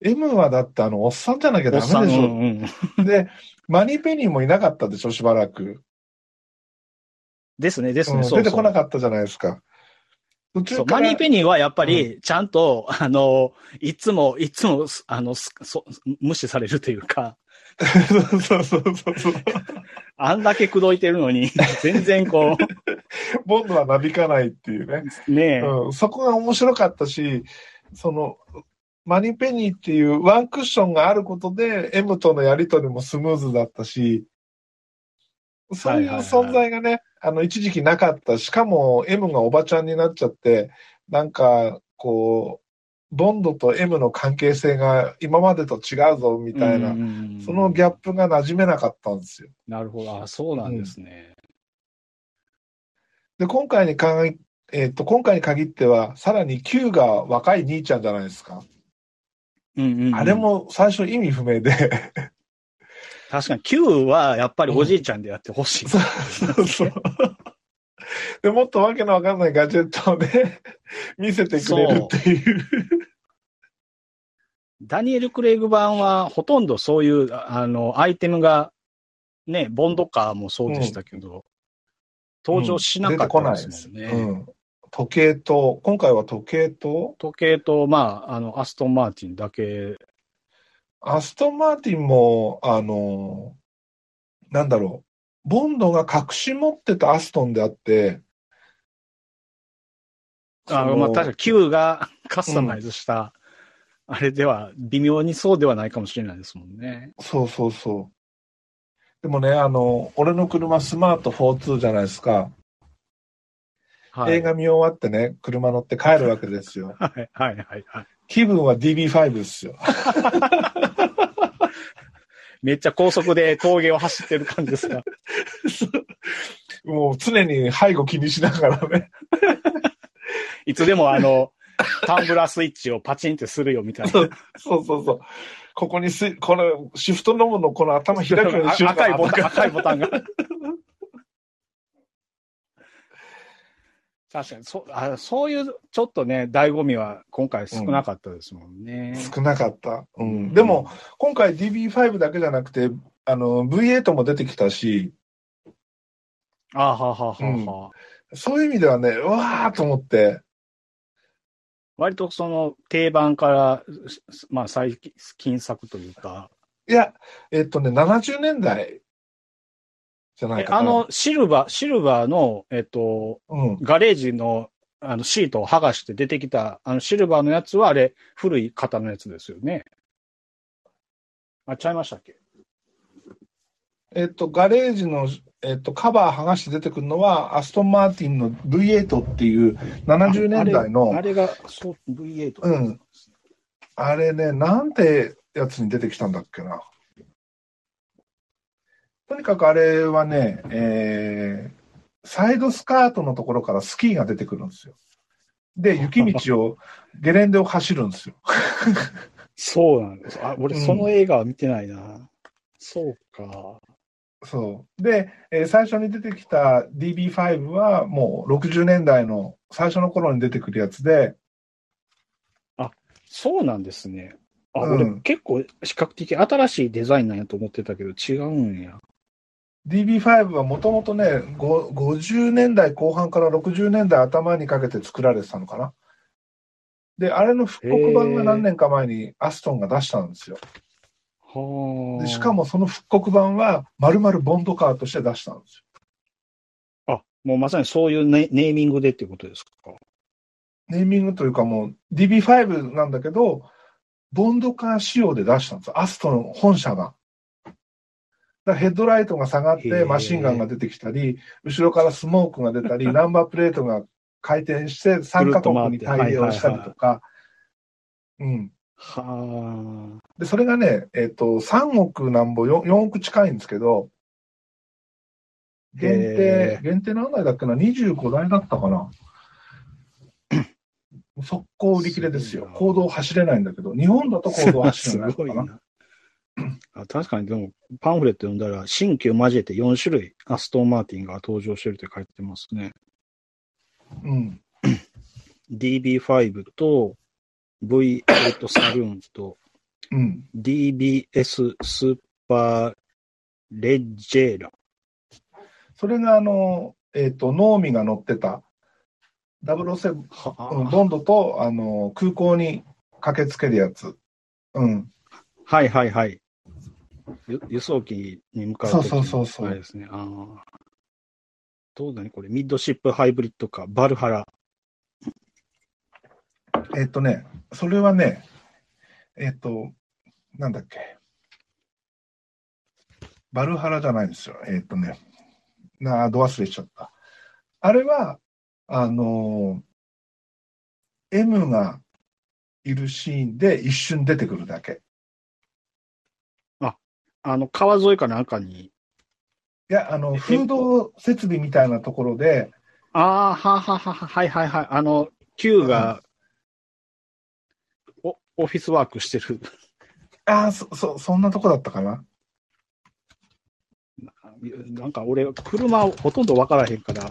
M はだってあの、おっさんじゃなきゃダメでしょ。うんうん。で、マニーペニーもいなかったでしょ、しばらく。ですね、ですね。うん、そうそう出てこなかったじゃないですか。そう、マニーペニーはやっぱり、ちゃんと、あの、いつも、いつも、あの、すそ無視されるというか、そうそうそうそう。あんだけ口説いてるのに、全然こボンドはなびかないっていうね。う、ねえ、うん、そこが面白かったし、その、マニーペニーっていうワンクッションがあることで、M とのやりとりもスムーズだったし、そういう存在がね、あの、一時期なかった。しかも、M がおばちゃんになっちゃって、なんか、こう、ボンドと M の関係性が今までと違うぞ、みたいな、なそのギャップが馴染めなかったんですよ。なるほど。あ、そうなんですね。で、今回にかぎ、えっ、と、今回に限っては、さらに Q が若い兄ちゃんじゃないですか。うんうんうんあれ。も最初意味不明で。確かに Q はやっぱりおじいちゃんでやってほしい。そうそう。で、もっとわけのわかんないガジェットをね、[LAUGHS] 見せてくれるっていう。ダニエル・クレイグ版はほとんどそういう、あの、アイテムが、ね、ボンドカーもそうでしたけど、登場しなかったですもんね。うん。時計と、今回は時計と、時計と、まあ、あの、アストン・マーティンだけ、アストンマーティンも、あの、なんだろう、ボンドが隠し持ってたアストンであって、あそのまあ、確かに Q がカスタマイズした、あれでは、微妙にそうではないかもしれないですもんね。そうそうそう。でもね、あの、俺の車スマート42じゃないですか。はい。映画見終わってね、車乗って帰るわけですよ。[LAUGHS] はい、はい、はい。はい気分は DB5 ですよ。[LAUGHS] [LAUGHS] めっちゃ高速で峠を走ってる感じですが。もう常に背後気にしながらね。いつでもあの、タンブラースイッチをパチンってするよみたいな。そうそうそう。ここにす、このシフトノブのこの頭開くようにしよう赤いボタン、赤いボタンが。確かに、そあそういう、ちょっとね、醍醐味は今回少なかったですもんね。少なかった。うん。でも、今回 DB5 だけじゃなくて、あの、V8 も出てきたし、あはははは、そういう意味ではね、うわーと思って、割とその定番から、すまあ最近作というか、いや、えっとね、70年代じゃないえかな。あの、シルバー、シルバーの、えっと、うん。ガレージの、あの、シートを剥がして出てきた、あの、シルバーのやつは、あれ、古い型のやつですよね。あ、ちゃいましたっけ？えっと、ガレージの、えっと、カバー剥がして出てくるのは、アストンマーティンの V8 っていう70年代の、あれが、そう、V8 うんあれね、なんてやつに出てきたんだっけな。とにかくあれはね、えーサイドスカートのところからスキーが出てくるんですよ。で、[LAUGHS] 雪道を、ゲレンデを走るんですよ。[LAUGHS] そうなんです。あ、俺、うんその映画は見てないな。そうか。そう。で、えー最初に出てきた DB5 はもう60年代の最初の頃に出てくるやつで、そうなんですね。あ、うん俺、結構、比較的新しいデザインなんやと思ってたけど、違うんや。DB5 はもともとね、ご50年代後半から60年代頭にかけて作られてたのかな。で、あれの復刻版が何年か前にアストンが出したんですよ。はあ。でしか、もその復刻版は丸々ボンドカーとして出したんですよ。あ、もうまさにそういうネネーミングでっていうことですか？ネーミングというかもう DB5 なんだけど、ボンドカー仕様で出したんですよ。アストの本社が。ヘッドライトが下がってマシンガンが出てきたり、後ろからスモークが出たり、[LAUGHS] ナンバープレートが回転して三カ国に対応したりとか。うん。はあ。で、それがね、えっ、と、3億なんぼ、4, 4億近いんですけど、限定へ、限定何台だっけな ?25 台だったかな？[LAUGHS] 速攻売り切れですよ行動走れないんだけど、日本だと行動走すれないのかな。[LAUGHS] あ確かに、でも、パンフレット読んだら、新旧交えて4種類、アストンマーティンが登場してるって書いてますね。うん。DB5 と V8 サルーンとうん。DBS スーパーレッジェーラ。それがあの、えっ、と、ノーミが乗ってた、007、うんはボンドと、あの、空港に駆けつけるやつ。うん。はいはいはい。ゆ輸送機に向かう時そうそうそうそうあれですね。ああ。どうだねこれ、ミッドシップハイブリッドか、バルハラ。えっ、とね、それはね、えっ、と、なんだっけ。バルハラじゃないんですよ。えっ、とね、なあ、ど忘れしちゃった。あれは、あのー M がいるシーンで一瞬出てくるだけ。あの、川沿いかなんかに。いや、あの、え風洞設備みたいなところで、ああ、はははは、はいはいはい。あの、Q が、お、オフィスワークしてる。ああ、そ、そ、そんなとこだったかな。なんか俺、車ほとんど分からへんから、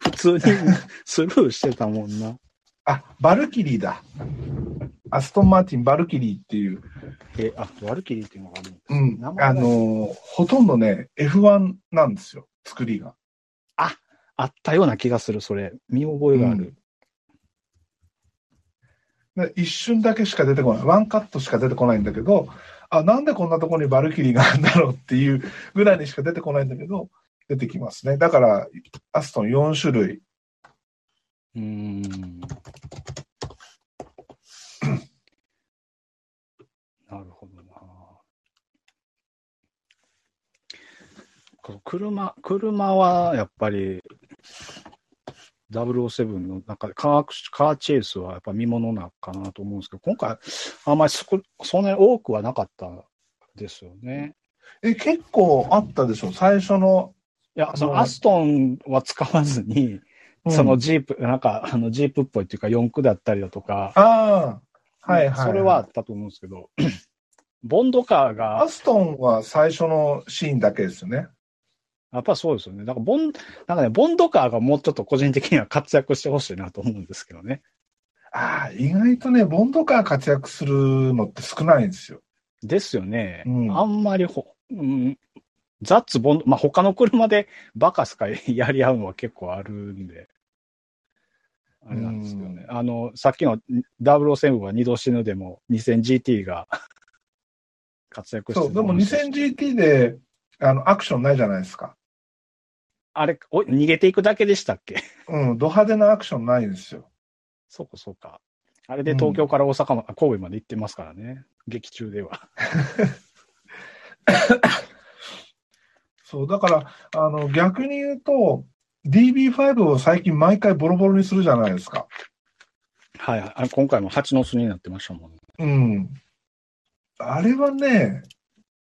普通にスルーしてたもんな。あ、バルキリーだ。アストンマーティン・バルキリーっていう、え、あ、ワルキリーっていうのがあるの？うん、あのーほとんどね、F1 なんですよ、作りが。あったような気がする、それ。見覚えがある。で一瞬だけしか出てこない。ワンカットしか出てこないんだけど、あ、なんでこんなところにバルキリーがあるんだろうっていうぐらいにしか出てこないんだけど、出てきますね。だから、アストン4種類。うーん。なるほどな。車、車はやっぱり、007の中でカーカーチェイスはやっぱ見ものなのかなと思うんですけど、今回、あんまりそこそんなに多くはなかったですよね。え、結構あったでしょ？最初の。いや、そあののアストンは使わずに、うんそのジープ、なんか、あの、ジープっぽいっていうか、四駆だったりだとか、ああ、はいはい。それはあったと思うんですけど、[CLEARS THROAT] ボンドカーがア、ストンは最初のシーンだけですよね。やっぱそうですよね。なんか、ボン、なんかね、ボンドカーがもうちょっと個人的には活躍してほしいなと思うんですけどね。ああ、意外とね、ボンドカー活躍するのって少ないんですよ。ですよね。うんあんまりほ、うん、ザッツ、ボンド、まあ、他の車でバカすかやり合うのは結構あるんで。あれなんですよね。あの、さっきの007は二度死ぬでも 2000GT が活躍してそう、でも 2000GT で、あの、アクションないじゃないですか。あれ、お逃げていくだけでしたっけ？うん、ド派手なアクションないんですよ。そうか、そうか。あれで東京から大阪ま、神戸まで行ってますからね。劇中では。[LAUGHS] そう、だから、あの、逆に言うと、DB5 を最近毎回ボロボロにするじゃないですか。はいはい。あれ今回も蜂の巣になってましたもんね。うん。あれはね、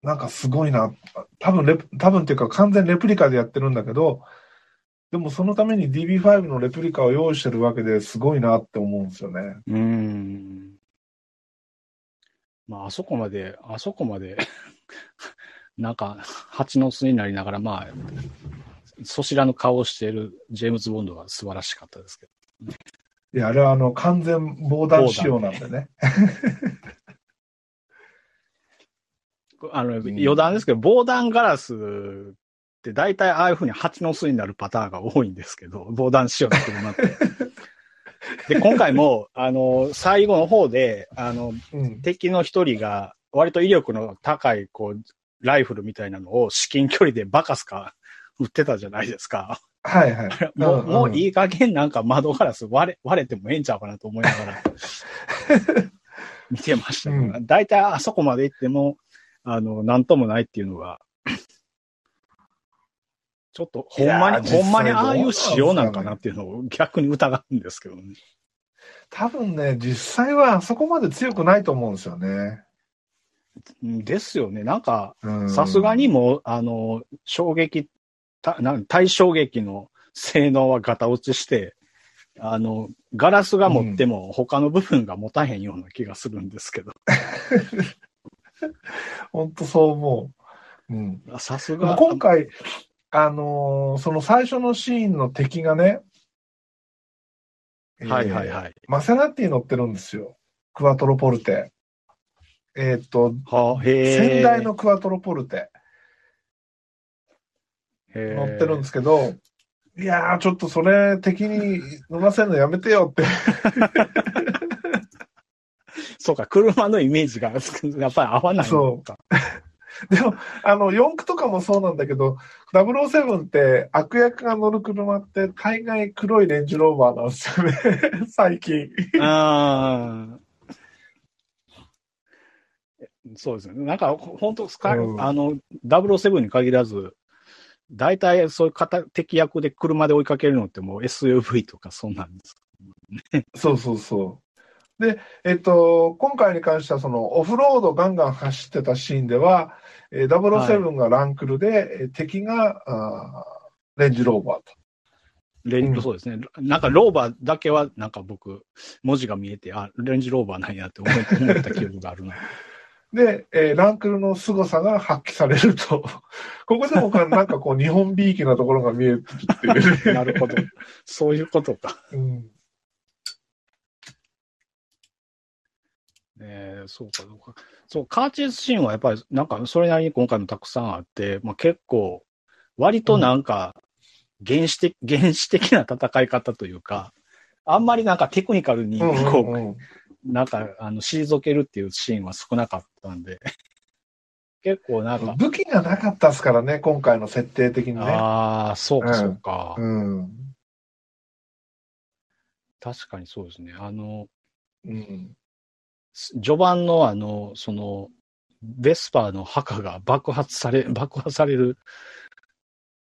なんかすごいな。多分レプ、多分っていうか完全レプリカでやってるんだけど、でもそのために DB5 のレプリカを用意してるわけですごいなって思うんですよね。うーん。まあ、あそこまで、あそこまで、なんか、蜂の巣になりながら、まあ、そちらの顔をしているジェームズ・ボンドは素晴らしかったですけど。いや、あれはあの、完全防弾仕様なんでね。[LAUGHS] あの、ん余談ですけど、防弾ガラスって大体ああいう風に蜂の巣になるパターンが多いんですけど、防弾仕様の車って。で、今回も、あの、最後の方で、あの、うん。敵の一人が、割と威力の高い、こう、ライフルみたいなのを至近距離でバカすか撃ってたじゃないですか。はいはい。[LAUGHS] もう、んもういい加減なんか窓ガラス割れ、割れてもええんちゃうかなと思いながら見てましたけど、う大体あそこまで行っても、あの、なんともないっていうのが、ちょっと、ほんまに、ほんまにああいう仕様なんかなっていうのを逆に疑うんですけどね。多分ね、実際はあそこまで強くないと思うんですよね。うんですよね。なんか、うんさすがにもう、あの、衝撃、たなん対衝撃の性能はガタ落ちして、あの、ガラスが持っても他の部分が持たへんような気がするんですけど。[LAUGHS] 本当そう思う。うん。さすが。今回、あのーその最初のシーンの敵がね、はいはいい。はい。マセラティ乗ってるんですよ。クワトロポルテ。えーっと。先代のクワトロポルテ乗乗ってるんですけど、いやー、ちょっとそれ敵に乗らせるのやめてよって。[LAUGHS] そうか、車のイメージがやっぱり合わないのか。でも、あの、四駆とかもそうなんだけど、007って悪役が乗る車って大概黒いレンジローバーなんですよね。[LAUGHS] 最近。ああ。そうですね。なんか、本当うんあの、007に限らず、大体そういう方敵役で車で追いかけるのってもう SUV とかそうなんです。[LAUGHS] そうそうそう。で、えっと、今回に関しては、その、オフロードガンガン走ってたシーンでは、えー、007がランクルで、えー敵があーレンジローバーと。レンうんそうですね。なんかローバーだけは、なんか僕、文字が見えて、あ、レンジローバーなんやって思った思った記憶があるな。[LAUGHS] で、えーランクルの凄さが発揮されると。[LAUGHS] ここでもなんかこう、日本びいきなところが見えるっていうね。[LAUGHS] なるほど。そういうことか。うんえー、そうか、そうか。そう、カーチェイスシーンはやっぱり、なんか、それなりに今回もたくさんあって、まあ結構、割となんか、原始的、[LAUGHS] 原始的な戦い方というか、あんまりなんかテクニカルに、こうんうんうんう、なんか、あの、退けるっていうシーンは少なかったんで、[LAUGHS] 結構なんか、武器がなかったですからね、今回の設定的にね。ああ、そうか、うんそうか。うん。確かにそうですね。あの、うん。序盤のあの、その、ベスパーの墓が爆発され、[LAUGHS] 爆破される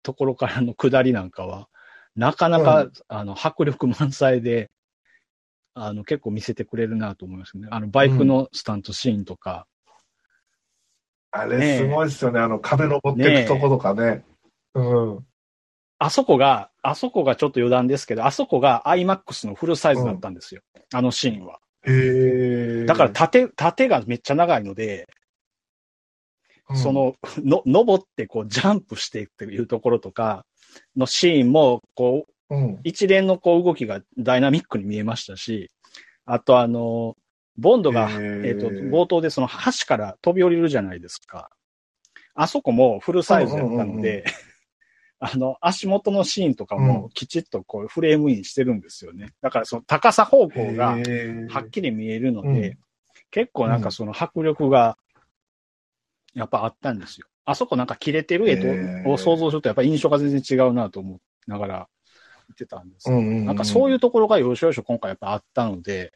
ところからの下りなんかは、なかなか、うあの、迫力満載で、あの、結構見せてくれるなと思いますね。あの、バイクのスタントシーンとか、あねえれすごいですよね、あの壁登っていくとことかね。うん。あそこが、あそこがちょっと余談ですけど、あそこが IMAX のフルサイズだったんですよ。あのシーンは。へえ。だから縦、縦がめっちゃ長いので、うんそ、の、の、登ってこうジャンプしていくっていうところとかのシーンも、こう、うん。一連のこう動きがダイナミックに見えましたし、あとあの、ボンドが、えっ、と、冒頭でその橋から飛び降りるじゃないですか。あそこもフルサイズやったので、[LAUGHS] あの、足元のシーンとかもきちっとこうフレームインしてるんですよね。だからその高さ方向がはっきり見えるので、うん結構なんかその迫力がやっぱあったんですよ。あそこなんか切れてる絵を想像するとやっぱ印象が全然違うなと思いながら見てたんです。けどうんうんうん。なんかそういうところが要所要所今回やっぱあったので、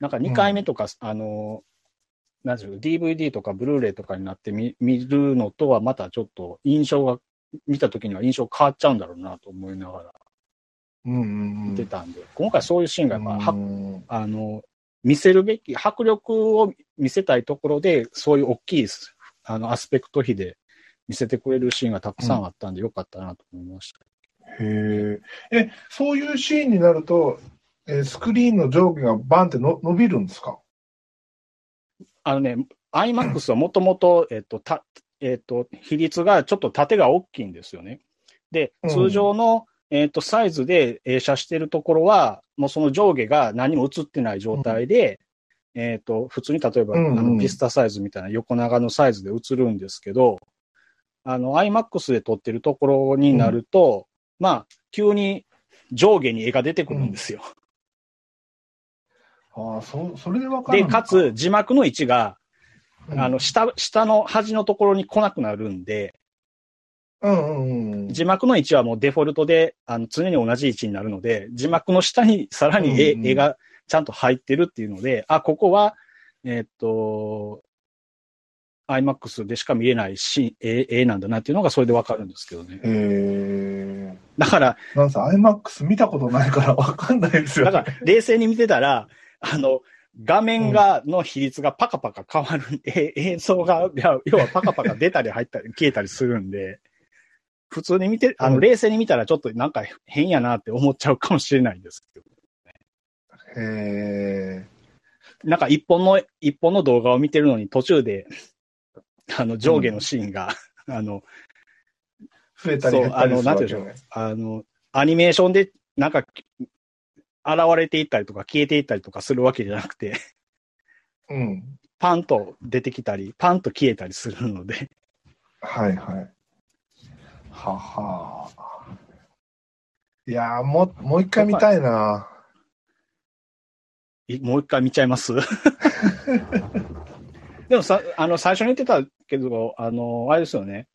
なんか2回目とか、あの、なんでしょう、DVD とかブルーレイとかになって見見るのとはまたちょっと印象が、見た時には印象変わっちゃうんだろうなと思いながら。うんうん見てたんで、今回そういうシーンがやっぱ、はうん。あの、見せるべき、迫力を見せたいところで、そういう大きいあのアスペクト比で見せてくれるシーンがたくさんあったんでよかったなと思いました。へえ。え、そういうシーンになると、えースクリーンの上下がバンっての伸びるんですか？あのね、IMAX はもともと、えっと、た、えっと、比率がちょっと縦が大きいんですよね。でう、ん通常の、えっと、サイズで映写してるところは、もうその上下が何も映ってない状態で、えっと、普通に例えば、うんうんあのピスタサイズみたいな横長のサイズで映るんですけど、あの、IMAX で撮ってるところになると、まあ、急に上下に絵が出てくるんですよ。ああ、そ、それでわかるで、のかかつ、字幕の位置が、うんあの、下、下の端のところに来なくなるんで、うんうんうん。字幕の位置はもうデフォルトで、あの、常に同じ位置になるので、字幕の下にさらに絵,、うんうん絵がちゃんと入ってるっていうので、あ、ここは、えーっと、IMAX でしか見れないシーン、絵絵なんだなっていうのがそれでわかるんですけどね。へえ。だから、なんせ IMAX 見たことないからわかんないですよ、だから、冷静に見てたら、あの、画面が、の比率がパカパカ変わる、え映像が、要はパカパカ出たり入ったり消えたりするんで、普通に見て、あの、うん冷静に見たらちょっとなんか変やなって思っちゃうかもしれないんですけど。へえ。なんか一本の、一本の動画を見てるのに途中で、あの、上下のシーンが、あの、増えたり減ったりするわけそうあのなんていうんね。あの、アニメーションで、なんか、現れていったりとか消えていったりとかするわけじゃなくて、うん。パンと出てきたり、パンと消えたりするので、はいはい。はは。いやーもう、もう一回見たいな。いもう一回見ちゃいます？[LAUGHS] でもさ、あの、最初に言ってたけど、あの、あれですよね。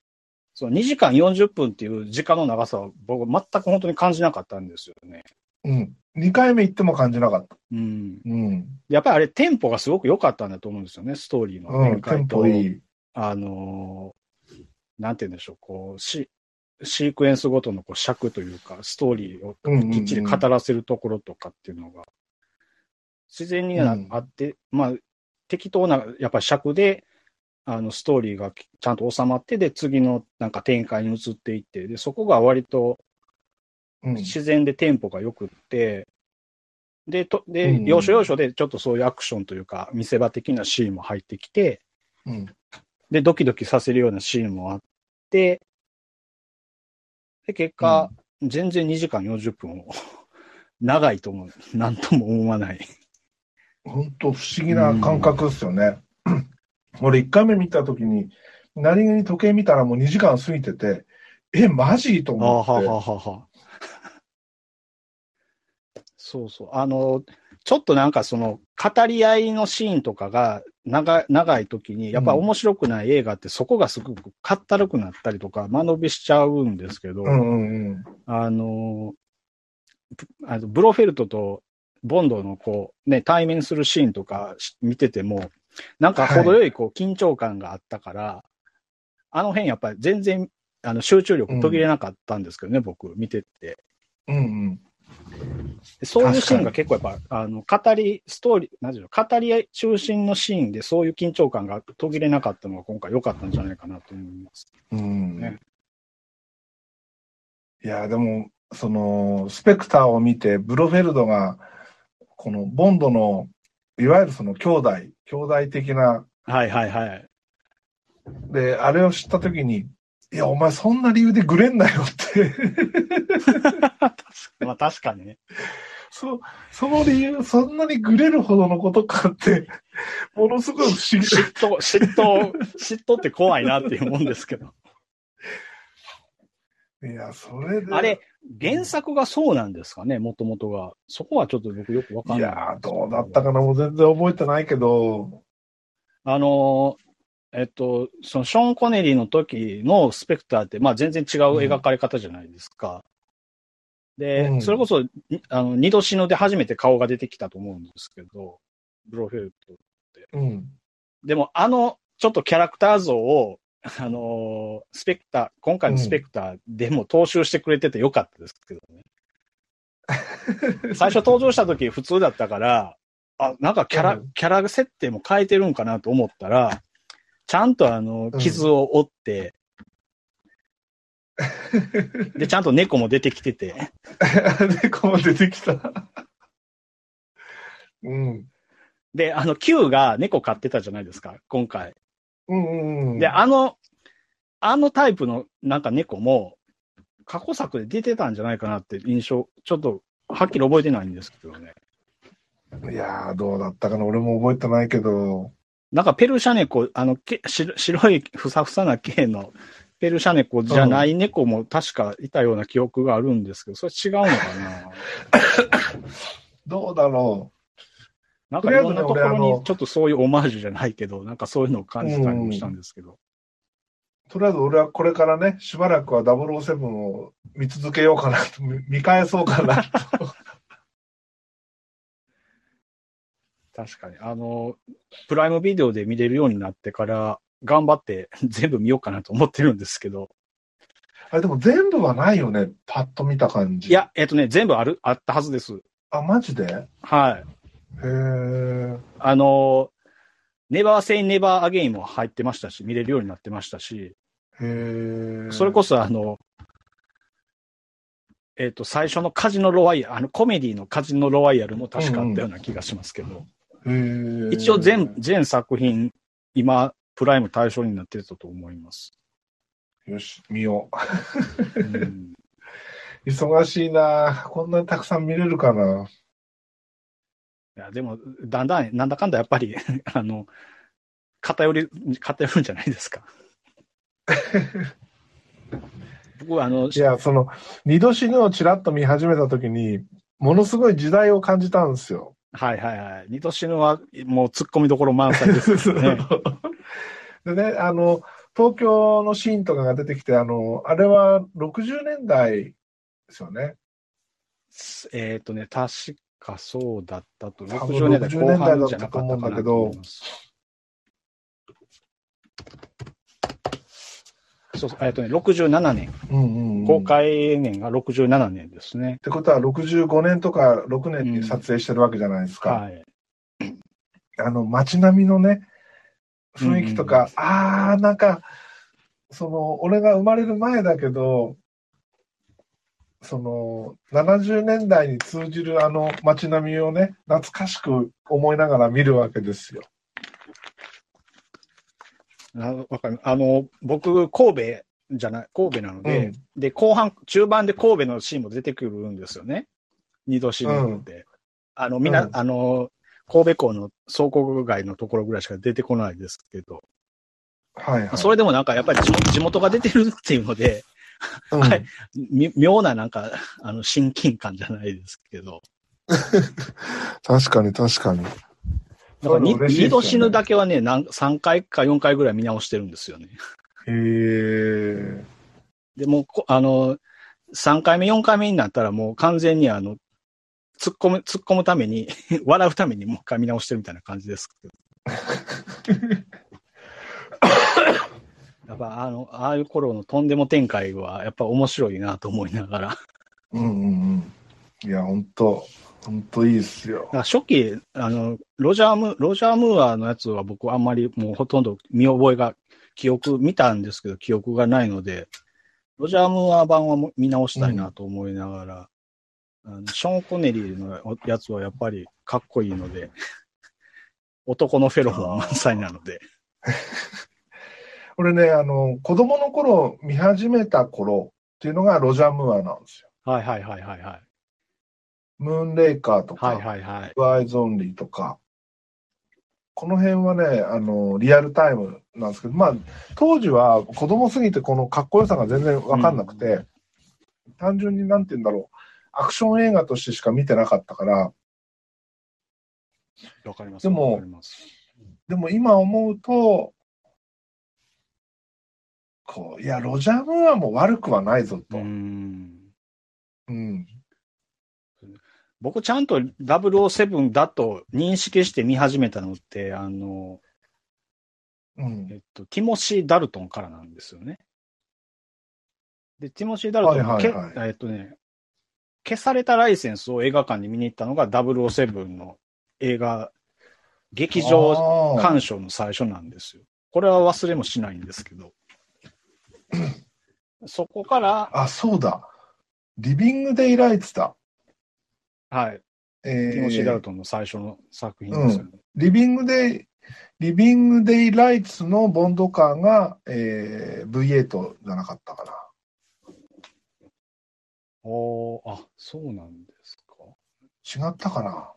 その2時間40分っていう時間の長さは僕全く本当に感じなかったんですよね。うん。二回目行っても感じなかった。うん。うん。やっぱりあれテンポがすごく良かったんだと思うんですよね、ストーリーの展開と。ポいい。あのーなんて言うんでしょう、こう、シシークエンスごとのこう尺というか、ストーリーをうんうんうんきっちり語らせるところとかっていうのが、自然にあって、まあ、適当な、やっぱり尺で、あの、ストーリーがちゃんと収まって、で、次のなんか展開に移っていって、で、そこが割とうん。自然でテンポが良くって、で、と、で、うんうん要所要所でちょっとそういうアクションというか、見せ場的なシーンも入ってきて、うん。で、ドキドキさせるようなシーンもあって、で、結果、全然2時間40分を [LAUGHS] 長いと思う。なんとも思わない。本当不思議な感覚ですよね。俺一回目見たときに、何気に時計見たらもう2時間過ぎてて、え、マジ？と思って。ははは。そうそう。あの、ちょっとなんかその、語り合いのシーンとかが長長い時に、やっぱ面白くない映画ってそこがすごくかったるくなったりとか、間延びしちゃうんですけど、うんうんうん。あの、ブあのブロフェルトとボンドのこう、ね、対面するシーンとかし見てても、なんか程よいこう緊張感があったから、あの辺やっぱり全然あの集中力途切れなかったんですけどね、僕見てて。うんうん。でそういうシーンが結構やっぱ、あの、語り、ストーリー、なんていうの、語り合い中心のシーンでそういう緊張感が途切れなかったのが今回良かったんじゃないかなと思います。うんねいや、でも、その、スペクターを見て、ブロフェルドが、このボンドの、いわゆるその兄弟、兄弟的な、はいはいはい。で、あれを知ったときに、いや、お前そんな理由でグレんなよって。[LAUGHS] まあ確かにね。そその理由、そんなにグレるほどのことかって、ものすごい不思議嫉妬、嫉妬、嫉妬って怖いなっていうもんですけど。いや、それで。あれ、原作がそうなんですかね、もともとが。そこはちょっと僕よくわかんない。いや、どうだったかなもう全然覚えてないけど。あの、えっと、そのショーン・コネリーの時のスペクターって、まあ全然違う描かれ方じゃないですか。で、うんそれこそ、にあの、二度死ぬで初めて顔が出てきたと思うんですけど、ブロフェルト。うん。でも、あの、ちょっとキャラクター像を、あのースペクター、今回のスペクターでも踏襲してくれててよかったですけどね。[LAUGHS] 最初登場した時普通だったから、あ、なんかキャラ、うんキャラ設定も変えてるんかなと思ったら、ちゃんとあの、うん傷を負って、で、ちゃんと猫も出てきてて、猫も出てきた。うん。で、あの、Q が猫飼ってたじゃないですか、今回。うんうんうん。で、あの、あのタイプのなんか猫も、過去作で出てたんじゃないかなって印象、ちょっとはっきり覚えてないんですけどね。いやー、どうだったかな俺も覚えてないけど。なんかペルシャ猫、あの、け白白いふさふさな毛のペルシャ猫じゃない猫も確かいたような記憶があるんですけど、それ違うのかな？[LAUGHS] どうだろなんかいろんなところとりあえずね俺あのにちょっとそういうオマージュじゃないけど、なんかそういうのを感じたりもしたんですけど。う。とりあえず俺はこれからね、しばらくは007を見続けようかなと、見見返そうかなと。確かに。あの、プライムビデオで見れるようになってから、頑張って [LAUGHS] 全部見ようかなと思ってるんですけど。あれでも全部はないよね、パッと見た感じ。い。や、えっとね、全部ある、あったはずです。あ、マジで？へはい。え。あの、ネバーセイネバーアゲインも入ってましたし、見れるようになってましたし、へえ。それこそあの、えっ、と、最初のカジノロワイヤル、あの、コメディのカジノロワイヤルも確かあったような気がしますけど、へえ。一応全、全作品、今、プライム対象になってたと思います。よし、見よう。うん [LAUGHS] 忙しいなこんなにたくさん見れるかないや、でも、だんだん、なんだかんだやっぱり、[LAUGHS] あの、偏り、偏るんじゃないですか。[LAUGHS] 僕はあの、いや、その、二度死ぬをちらっと見始めたときに、ものすごい時代を感じたんですよ。はいはいはい。二度死ぬはもう突っ込みどころ満載ですよね。[LAUGHS] でね、あの、東京のシーンとかが出てきて、あの、あれは60年代ですよね。えっとね、確かそうだったと。多分60年代60後半じゃなかったかなと思います。そうえっとね、67年。うんうん、うん。公開年が67年ですねっ。てことは65年とか6年に撮影してるわけじゃないですか。はい。あの街並みのね、雰囲気とか、ああ、なんか、その、俺が生まれる前だけど、その、70年代に通じるあの街並みをね、懐かしく思いながら見るわけですよ。あわかる。あの、僕、神戸じゃない、神戸なので、で、後半、中盤で神戸のシーンも出てくるんですよね。二度シーンって。あの、みんな、うんあの、神戸港の倉庫街のところぐらいしか出てこないですけど、はいはい。それでもなんかやっぱり地元が出てるっていうので、うんはいみ妙ななんか、あの、親近感じゃないですけど、確かに確かに。だからにそういうの嬉しいですよね二度死ぬだけはね、なん3回か4回ぐらい見直してるんですよね。へえ。でもあの、3回目、4回目になったらもう完全にあの、突っ込む、突っ込むために、[LAUGHS] 笑うためにもう一回見直してるみたいな感じですけど。[LAUGHS] やっぱあの、ああいう頃のとんでも展開はやっぱ面白いなと思いながら。うんうんうん。いや、本当本当いいっすよ。ら初期、あの、ロジャーム、ロジャームーアのやつは僕あんまりもうほとんど見覚えが、記憶、見たんですけど記憶がないので、ロジャームーア版は見直したいなと思いながら、あのショーン・コネリーのやつはやっぱりかっこいいので、男のフェロモン満載なので、[LAUGHS] 俺ね、あの、子供の頃見始めた頃っていうのがロジャー・ムーアなんですよ。はいはいはいはいはい。ムーンレイカーとか、はいはいはい。ブアイズ・オンリーとか、この辺はね、あの、リアルタイムなんですけど、まあ、当時は子供すぎてこのかっこよさが全然わかんなくて、単純になんて言うんだろう。アクション映画としてしか見てなかったから、わかります。でもでも今思うと、こう、いや、ロジャー・ムーアも悪くはないぞと。うーん。うん。僕ちゃんと007だと認識して見始めたのって、あの、うん。えっと、ティモシー・ダルトンからなんですよね。で、ティモシー・ダルトンはいはいはいけえっとね、消されたライセンスを映画館に見に行ったのが007の映画、劇場鑑賞の最初なんですよ。これは忘れもしないんですけど。[CLEARS THROAT] そこから、あ、そうだ。リビング・デイ・ライツだ。はい、えティモシー・ダルー、トンの最初の作品ですよね。リビング・デイ、リビング・デイ・ライツのボンドカーが、えー、V8 じゃなかったかな。おーあ、そうなんですか。違ったかな。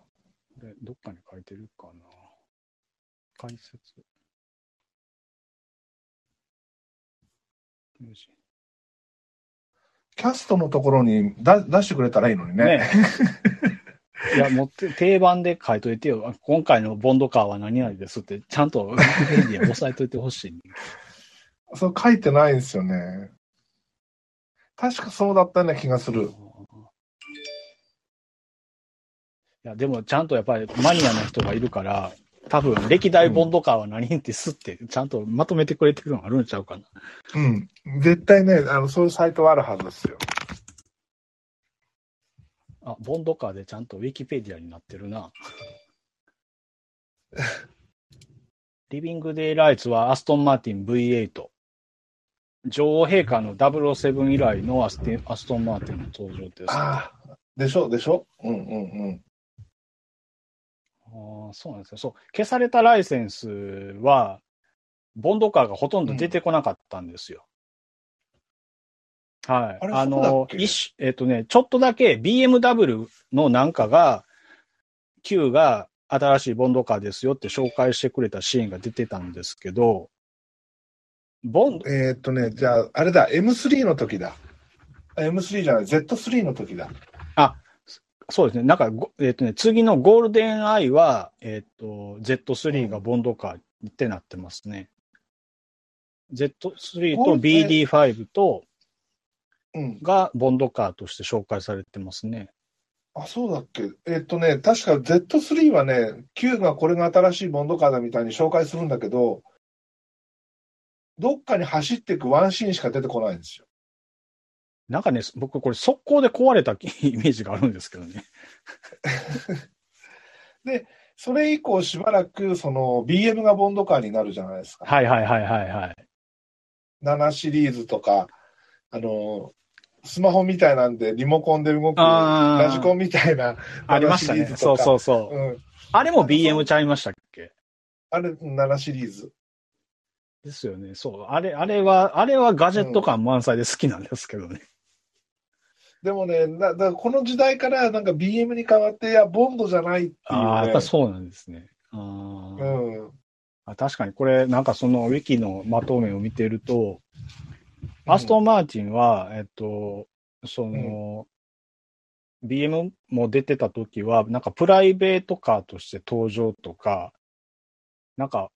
でどっかに書いてるかな。解説。キャストのところにだ出してくれたらいいのにね。ねいや、もうて定番で書いといてよ。今回のボンドカーは何々ですって、ちゃんとペディア押さえといてほしい、ね。そう書いてないんですよね。確かそうだったような気がする。いや、でもちゃんとやっぱりマニアな人がいるから、多分歴代ボンドカーは何ですって、ちゃんとまとめてくれてるのあるんちゃうかな。うん。絶対ね、あの、そういうサイトはあるはずですよ。あ、ボンドカーでちゃんとウィキペディアになってるな。[LAUGHS] リビングデイライツはアストンマーティン V8。女王陛下の007以来のアスティアストンマーティンの登場です。あああ。でしょでしょ？うんうんうん。あーそうなんですよ。そう。消されたライセンスは、ボンドカーがほとんど出てこなかったんですよ。はい。あの、一種えっ、とね、ちょっとだけ BMW のなんかが、Q が新しいボンドカーですよって紹介してくれたシーンが出てたんですけど、ボンド、えーっとね、じゃあ、あれだ、M3 の時だ。あ M3 じゃない、Z3 の時だ。そうですね。なんかご、えっ、とね、次のゴールデンアイは、えっ、と、Z3 がボンドカーってなってますね。Z3 とゴールデン BD5 と、うん。がボンドカーとして紹介されてますね。あ、そうだっけ？えーっとね、確か Z3 はね、Q がこれが新しいボンドカーだみたいに紹介するんだけど、どっかに走っていくワンシーンしか出てこないんですよ。なんかね、僕これ速攻で壊れた [LAUGHS] イメージがあるんですけどね。[LAUGHS] それ以降しばらく、その BM がボンドカーになるじゃないですか。はいはいはいはいはい。7シリーズとか、あの、スマホみたいなんでリモコンで動くラジコンみたいなありましたね7シリー。ズそうそうそう。うん。あれも BM ちゃいましたっけ？あれ、7シリーズ。ですよね。そう。あれ、あれは、あれはガジェット感満載で好きなんですけどね。でもね、なだからこの時代からなんか BM に変わって、いや、ボンドじゃないっていう、ね。ああ、やっぱそうなんですね。あーうん。あ確かにこれ、なんかそのウィキのまとめを見てると、アストン・マーティンは、えっと、その、BM も出てた時は、なんかプライベートカーとして登場とか、なんか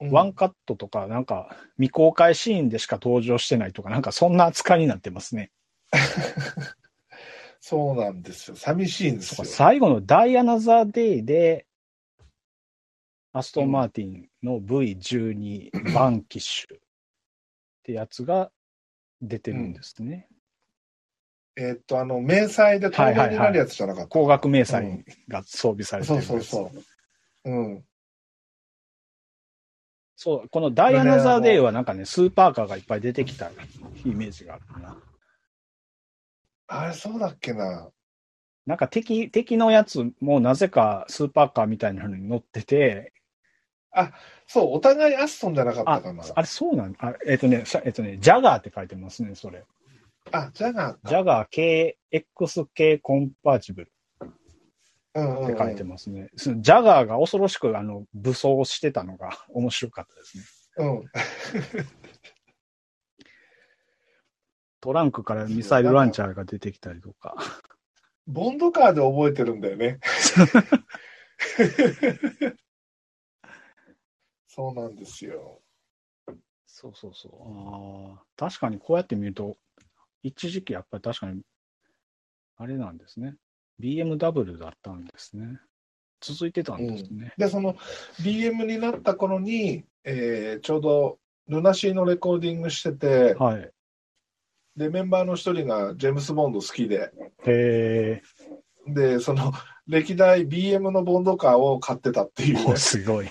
うんワンカットとか、なんか未公開シーンでしか登場してないとか、なんかそんな扱いになってますね。[LAUGHS] そうなんですよ。寂しいんですよ。最後のダイアナ・ザ・デイで、アストン・マーティンの V12 バンキッシュってやつが出てるんですね。えーっと、あの、迷彩で透明になるやつじゃなかった？高額迷彩が装備されてそうるやつそうそう。うん。そう、このダイアナ・ザ・デイはなんかね、スーパーカーがいっぱい出てきたイメージがあるな。あれ、そうだっけな。なんか敵、敵のやつもなぜかスーパーカーみたいなのに乗ってて、そう、お互いアストンじゃなかっあたかな。、あれそうなんあえっ、とね、さえっ、とね、ジャガーって書いてますね、それ。あ、ジャガーか。ジャガー KXK コンパーチブルって書いてますね。ジャガーが恐ろしくあの武装してたのが面白かったですね。うん。トランクからミサイルランチャーが出てきたりとか。ボンドカーで覚えてるんだよね。[LAUGHS] そうなんですよ。そうそうそう。ああ、確かにこうやって見ると、一時期やっぱり確かに、あれなんですね。BMW だったんですね。続いてたんですね。で、その BM になった頃に、えーちょうどルナシーのレコーディングしてて、はい。で、メンバーの一人がジェームス・ボンド好きで、へで、その歴代 BM のボンドカーを買ってたっていうえ、ね、おすごい。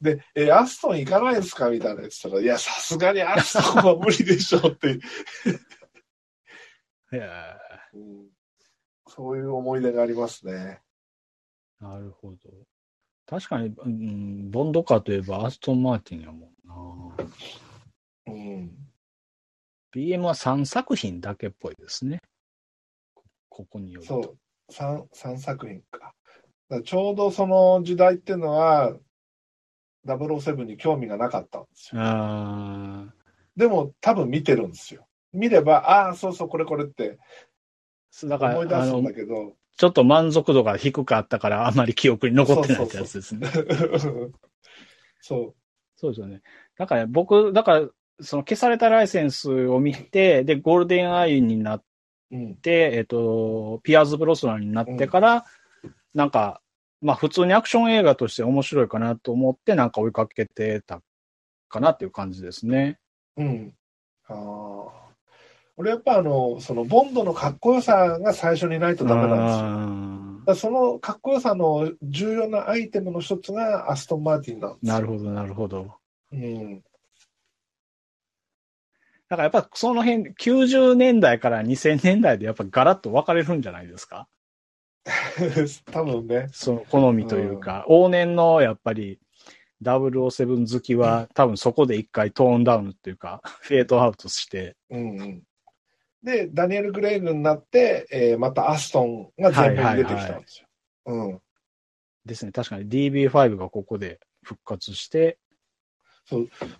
で、えーアストン行かないですかみたいなやつったら、いや、さすがにアストンは無理でしょって、へえ、うんそういう思い出がありますね。なるほど。確かに、うん、ボンドカーといえばアストン・マーティンやもんな。うん。BM は3作品だけっぽいですね。こここによると。そう、三三作品か。だからちょうどその時代っていうのは、007に興味がなかったんですよ。あでも多分見てるんですよ。見れば、ああ、そうそう、これこれってあ、だから、思い出すんだ、けど、ちょっと満足度が低かったから、あまり記憶に残ってないってやつですね。[LAUGHS] そそうですよね。だから僕、だから、その消されたライセンスを見て、で、ゴールデンアイになっう。うん。て、えっ、と、ピアーズ・ブロスナーになってから、なんか、まあ普通にアクション映画として面白いかなと思って、なんか追いかけてたかなっていう感じですね。うん。ああ。俺やっぱあの、そのボンドのかっこよさが最初にないとダメなんですよ。そのかっこよさの重要なアイテムの一つがアストン・マーティンなんですよ。なるほど、なるほど。うん。だからやっぱその辺、90年代から2000年代でやっぱガラッと分かれるんじゃないですか？[LAUGHS] 多分ね。その好みというか、往年のやっぱり007好きは [LAUGHS] 多分そこで一回トーンダウンっていうか、[LAUGHS] フェードアウトして、うんうん。で、ダニエル・グレイグになって、えーまたアストンが前面に出てきたんですよ。うん。ですね。確かに DB5 がここで復活して、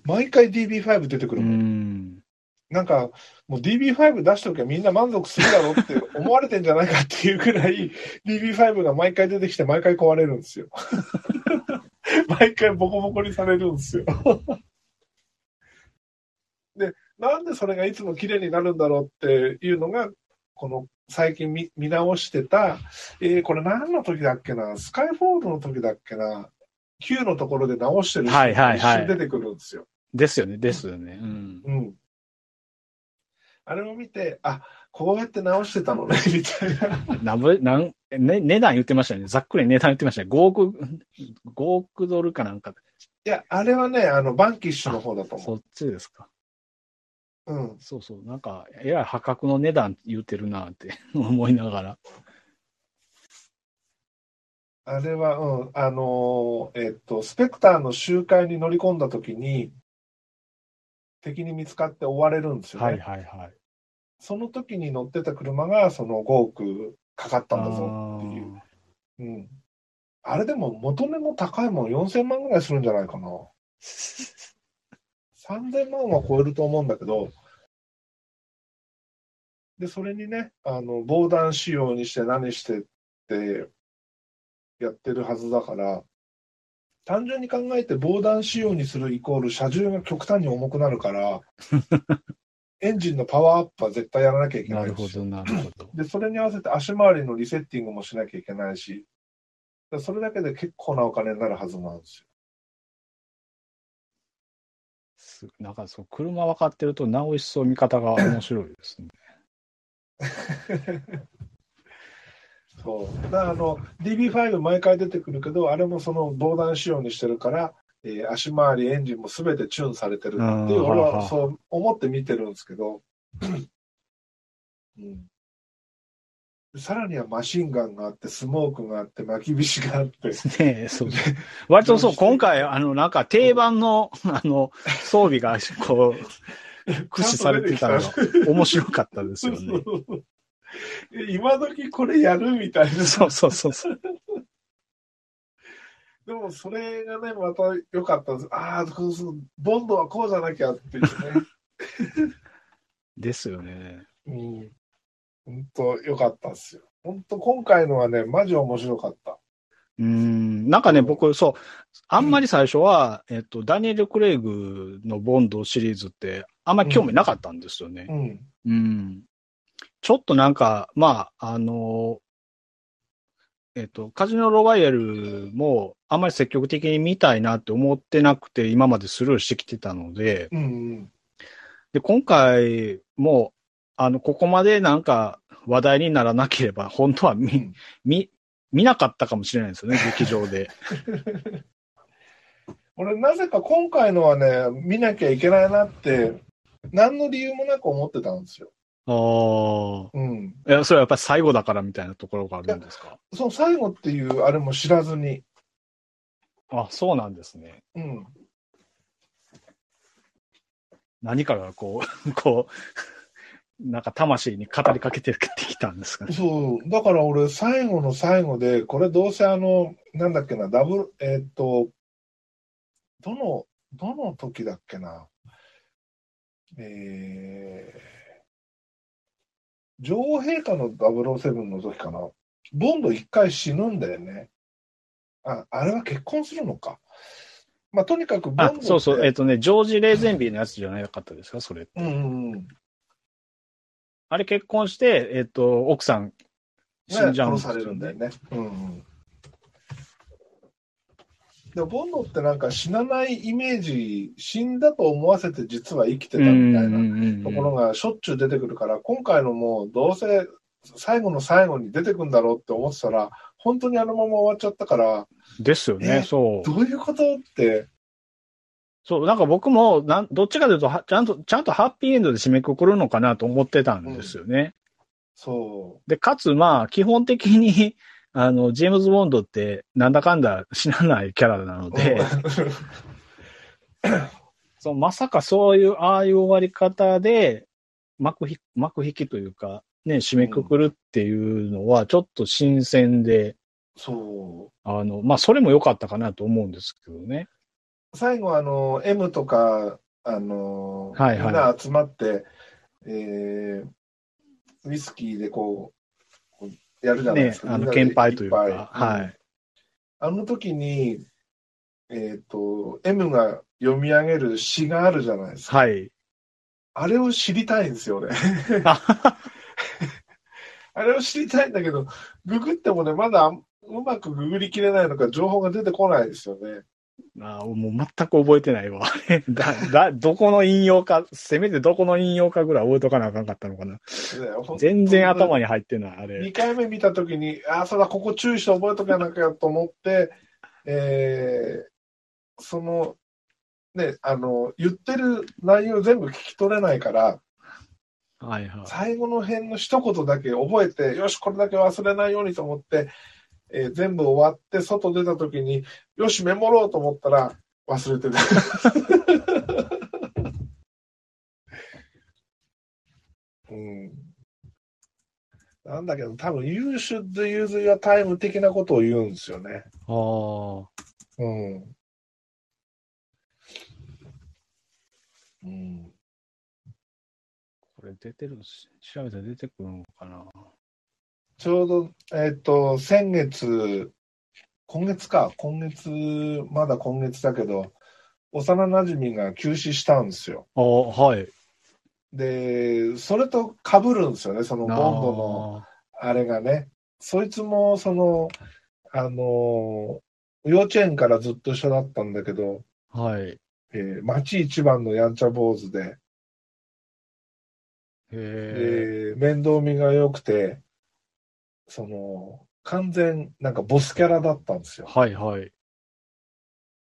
毎回 DB5 出てくうるもん。ん。なんか、もう DB5 出しておけばみんな満足するだろうって思われてんじゃないかっていうくらい DB5 が毎回出てきて毎回壊れるんですよ。[LAUGHS] 毎回ボコボコにされるんですよ。で、なんでそれがいつも綺麗になるんだろうっていうのが、この最近見見直してた、えーこれ何の時だっけな、スカイフォールの時だっけな、Q のところで直してる人はいはいはいが一瞬出てくるんですよ。ですよね、ですよね。うん。うん。あれを見て、あ、こうやって直してたのね、[LAUGHS] みたいな。なんぼ、なん、ね、値段言ってましたよね。ざっくり値段言ってましたね。5億、5億ドルかなんか。いや、あれはね、あの、バンキッシュの方だと思そっちですか。う。うん。そうそう。なんか、えらい破格の値段言ってるなって思いながら。あれは、うん、あのーえっと、スペクターの集会に乗り込んだ時に、敵に見つかって追われるんですよね。はいはいはい。その時に乗ってた車が、その5億かかったんだぞっていう。うん。あれでも元値も高いもん4000万ぐらいするんじゃないかな。[LAUGHS] 3000万は超えると思うんだけど、で、それにね、あの、防弾仕様にして何してってやってるはずだから、単純に考えて防弾仕様にするイコール車重が極端に重くなるから、[LAUGHS] エンジンのパワーアップは絶対やらなきゃいけなですよないるほど、なるほど。で、それに合わせて足回りのリセッティングもしなきゃいけないし、でそれだけで結構なお金になるはずなんですよ。すなんかそう、車分かってると、なお一層見方が面白いですね。[LAUGHS] そう。だからあの、DB5 毎回出てくるけど、あれもその防弾仕様にしてるから、えー足回り、エンジンも全てチューンされてるっていう、うん俺はそう思って見てるんですけど、うん。さらにはマシンガンがあって、スモークがあって、巻き菱があって、[LAUGHS] ねえ、そうそう。割とそう、今回、あの、なんか定番の、あの、装備が、こう、駆使されてたのが面白かったですよね。[LAUGHS] 今時これやるみたいな。そうそうそうそう。でもそれがね、また良かったんです。ああ、ボンドはこうじゃなきゃっていうね。[LAUGHS] ですよね。うん。本当よかったっすよ。本当今回のはね、マジ面白かった。うん。なんかね、うん僕、そう、あんまり最初は、えっと、ダニエル・クレイグのボンドシリーズって、あんまり興味なかったんですよね。うん。うん。ちょっとなんか、まあ、あの、えっと、カジノロワイヤルもあんまり積極的に見たいなって思ってなくて、今までスルーしてきてたので、うんうん。で、今回も、あの、ここまでなんか話題にならなければ、本当は見、うん見、見なかったかもしれないですよね、劇場で。[LAUGHS] 俺、なぜか今回のはね、見なきゃいけないなって、何の理由もなく思ってたんですよ。ああ。うん。いや、それはやっぱり最後だからみたいなところがあるんですか？その最後っていうあれも知らずに。あ、そうなんですね。うん。何かがこう、[LAUGHS] こう、なんか魂に語りかけてきたんですかね？そう。だから俺、最後の最後で、これどうせあの、なんだっけな、ダブル、えーっと、どの、どの時だっけな？えー、女王陛下の007の時かな。ボンド一回死ぬんだよね。あ、あれは結婚するのか。まあ、とにかくボンドっ、てあそうそう、えっ、とね、ジョージ・レーゼンビーのやつじゃなかったですか、それ。うんうんうん。あれ結婚して、えっ、と、奥さん死んじゃうんですよ殺されるんだよね。うんうん。でも、ボンドってなんか死なないイメージ、死んだと思わせて実は生きてたみたいなところがしょっちゅう出てくるから、今回のもうどうせ最後の最後に出てくんだろうって思ってたら、本当にあのまま終わっちゃったから、ですよね、えそう。どういうことって、そう、なんか僕も、なんどっちかというとは、ちゃんと、ちゃんとハッピーエンドで締めくくるのかなと思ってたんですよね。そで、かつ、まあ、基本的に、あの、ジェームズ・ボンドって、なんだかんだ死なないキャラなの [LAUGHS] う。で、そうまさかそういう、ああいう終わり方で、幕引幕引きというか、ね、締めくくるっていうのは、ちょっと新鮮で、そあの、まあ、それも良かったかなと思うんですけどね。う。最後、あの、M とか、あの、はいはいみんな集まって、えー、ウイスキーでこうやるじゃないでねす、か。あの、献杯というか、はい。あの時に、えっ、と、M が読み上げる詩があるじゃないですか。はい。あれを知りたいんですよね。あ [LAUGHS] あれを知りたいんだけど、ググってもね、まだうまくググりきれないのか、情報が出てこないですよね。あもう全く覚えてないわ。[LAUGHS] だ、だ、どこの引用か、せめてどこの引用かぐらい覚えとかなあかんかったのかな。全然頭に入ってない、あれ。2回目見たときに、ああ、そうだ、ここ注意して覚えとかなきゃと思って、えー、その、ね、あの、言ってる内容全部聞き取れないから、はいはい。最後の辺の一言だけ覚えて、よし、これだけ忘れないようにと思って、えー全部終わって、外出たときに、よし、メモろうと思ったら、忘れてた。[LAUGHS] うん。なんだけど、多分、You should use your time 的なことを言うんですよね。ああ。うん。うん。これ出てるし、調べたら出てくるのかな。ちょうど、えっ、と、先月、今月か、今月、まだ今月だけど、幼馴染が急死したんですよ。ああ、はい。で、それと被るんですよね、そのボンドのあれがね。そいつも、その、あの、幼稚園からずっと一緒だったんだけど、はい。えー町一番のやんちゃ坊主で、へえ。で、面倒見が良くて、その、完全、なんかボスキャラだったんですよ。はいはい。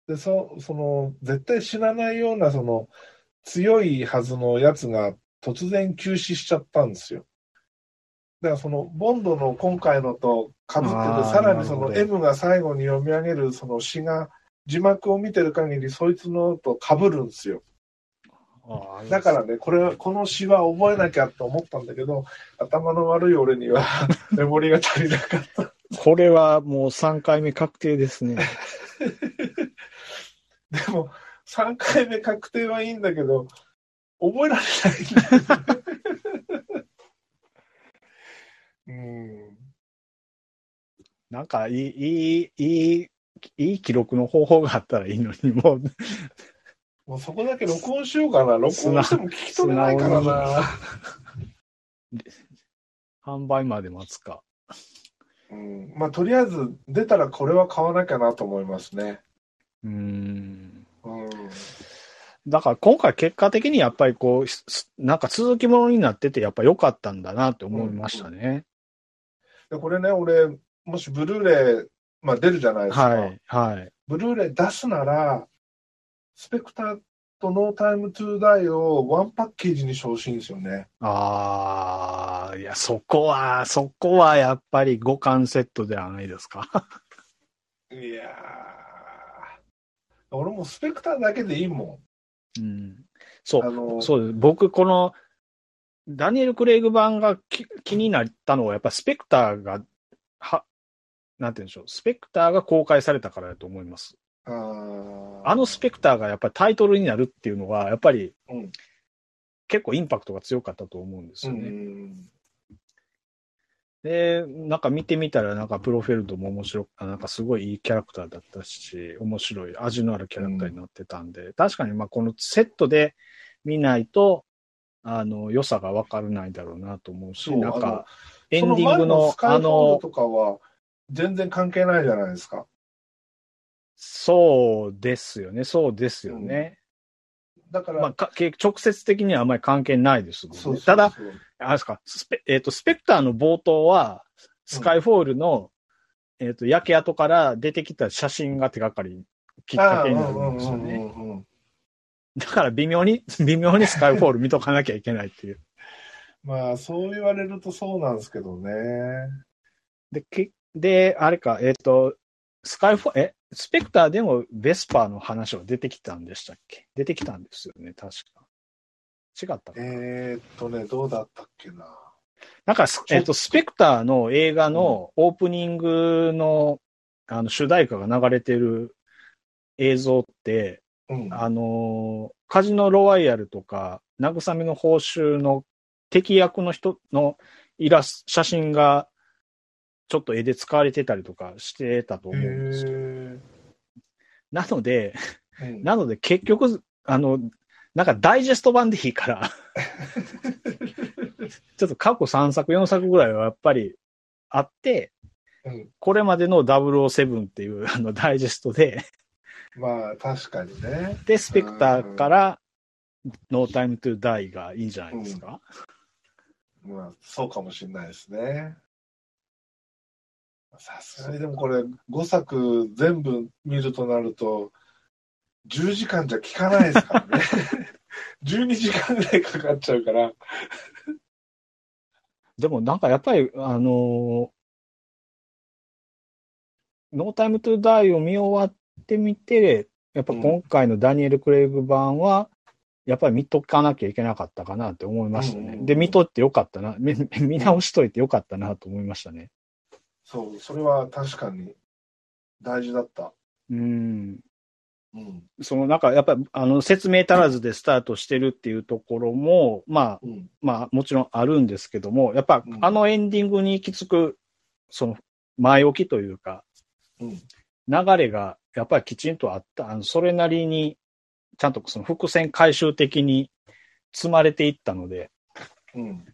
で、そその、絶対死なないような、その、強いはずのやつが突然急死しちゃったんですよ。だからその、ボンドの今回のと被ってて、さらにその M が最後に読み上げるその詩が、字幕を見てる限りそいつのと被るんですよ。だからね、これは、この詩は覚えなきゃと思ったんだけど、頭の悪い俺には [LAUGHS] メモリが足りなかった。これはもう3回目確定ですね。[LAUGHS] でも、3回目確定はいいんだけど、覚えられないうん。なんかいい、いい、いい、いい記録の方法があったらいいのに、もう、もうそこだけ録音しようかな。録音しても聞き取れないからな。販売まで待つか。うん。まあ、とりあえず出たらこれは買わなきゃなと思いますね。うーん。うん。だから今回結果的にやっぱりこう、すなんか続きものになってて、やっぱ良かったんだなって思いましたね。で、これね、俺、もしブルーレイ、まあ出るじゃないですか。はい、はい。ブルーレイ出すなら、スペクターとノータイムトゥーダイをワンパッケージにしてほしいんですよね。ああ、いや、そこは、そこはやっぱり五感セットではないですか？[LAUGHS] いやー。俺もスペクターだけでいいもうん。そん。あう、の、そうです。僕、この、ダニエル・クレイグ版がき気になったのは、やっぱスペクターが、は、なんて言うんでしょう。スペクターが公開されたからだと思います。あのスペクターがやっぱりタイトルになるっていうのは、やっぱりうん結構インパクトが強かったと思うんですうよね。ん。で、なんか見てみたら、なんかプロフェルドも面白く、なんかすごいいいキャラクターだったし、面白い、味のあるキャラクターになってたんで、確かにまあこのセットで見ないと、あの、良さがわからないだろうなと思うし、そうなんか、エンディングのあイフォールの、とかは全然関係ないじゃないですか。そうですよね、そうですよね。だから、まあ、かけ直接的にはあまり関係ないですもんね。そうそうそうただ、あれですか、スペ、えっ、と、スペクターの冒頭は、スカイフォールの、えっ、と、焼け跡から出てきた写真が手がかり、きっかけになるんですよね。うんうんうんうんだから微妙に、[LAUGHS] 微妙にスカイフォール見とかなきゃいけないっていう。まあ、そう言われるとそうなんですけどね。で、けで、あれか、えっ、と、スカイフォー、え、スペクターでもベスパーの話は出てきたんでしたっけ？出てきたんですよね、確か。違ったかな？えー、っとね、どうだったっけな？なんかス、えっと、スペクターの映画のオープニングの、あの、主題歌が流れてる映像って、うん。あのーカジノロワイヤルとか、慰めの報酬の敵役の人のイラス写真が、ちょっと絵で使われてたりとかしてたと思うんですよ。へなので、ーうんなので結局、あの、なんかダイジェスト版でいいから、[LAUGHS] ちょっと過去3作、4作ぐらいはやっぱりあって、うんこれまでの007っていうあのダイジェストで、まあ、確かにね。で、スペクターから、ノータイムトゥダイがいいんじゃないですか。まあ、そうかもしれないですね。さすがにでもこれ、5作全部見るとなると、10時間じゃ効かないですからね。[LAUGHS] 12時間ぐらいかかっちゃうから。でもなんかやっぱり、あのノータイムトゥダイを見終わってみて、やっぱ今回のダニエル・クレイグ版は、やっぱり見とかなきゃいけなかったかなって思いましたね。うんで、見とってよかったな、見 [LAUGHS] 見直しといてよかったなと思いましたね。そう、それは確かに大事だった。うん。うん。そのなんかやっぱりあの説明足らずでスタートしてるっていうところも、まあ、うん。まあもちろんあるんですけども、やっぱうんあのエンディングに行き着く、その前置きというか、うん。流れがやっぱりきちんとあった、あのそれなりに、ちゃんとその伏線回収的に積まれていったので、うん。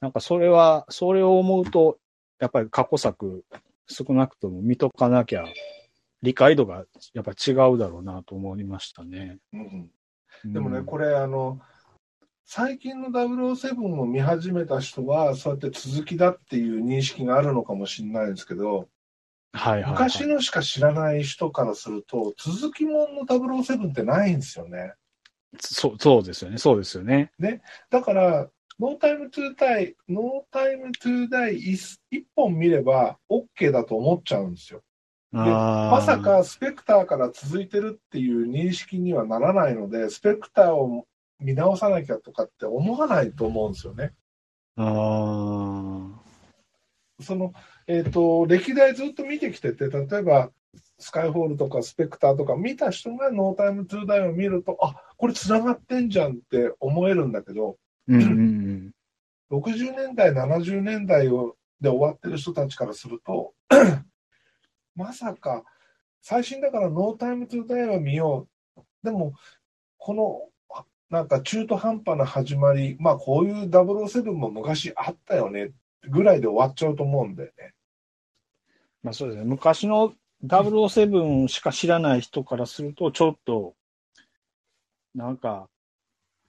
なんかそれは、それを思うと、やっぱり過去作少なくとも見とかなきゃ、理解度がやっぱり違うだろうなと思いましたね。うん。でもね、うんこれ、あの、最近の007を見始めた人は、そうやって続きだっていう認識があるのかもしれないんですけど、はいはい、はい。昔のしか知らない人からすると、続きもんの007ってないんですよね。そう、そうですよね。そうですよね。だから、ノータイムトゥーダイ、ノータイムトゥーダイ一一本見れば OK だと思っちゃうんですよ。ままさ、かスペクターから続いてるっていう認識にはならないので、スペクターを見直さなきゃとかって思わないと思うんですよね。あその、えっ、と、歴代ずっと見てきてて、例えば、スカイフォールとかスペクターとか見た人がノータイムトゥーダイを見ると、あ、これ繋がってんじゃんって思えるんだけど、ーうんうんうん。60年代、70年代をで終わってる人たちからすると、[CLEARS THROAT] まさか、最新だからノータイムトゥーダイは見よう。でも、この、なんか中途半端な始まり、まあこういう007も昔あったよね、ぐらいで終わっちゃうと思うんだよね。まあそうですね。昔の007しか知らない人からすると、ちょっと、なんか、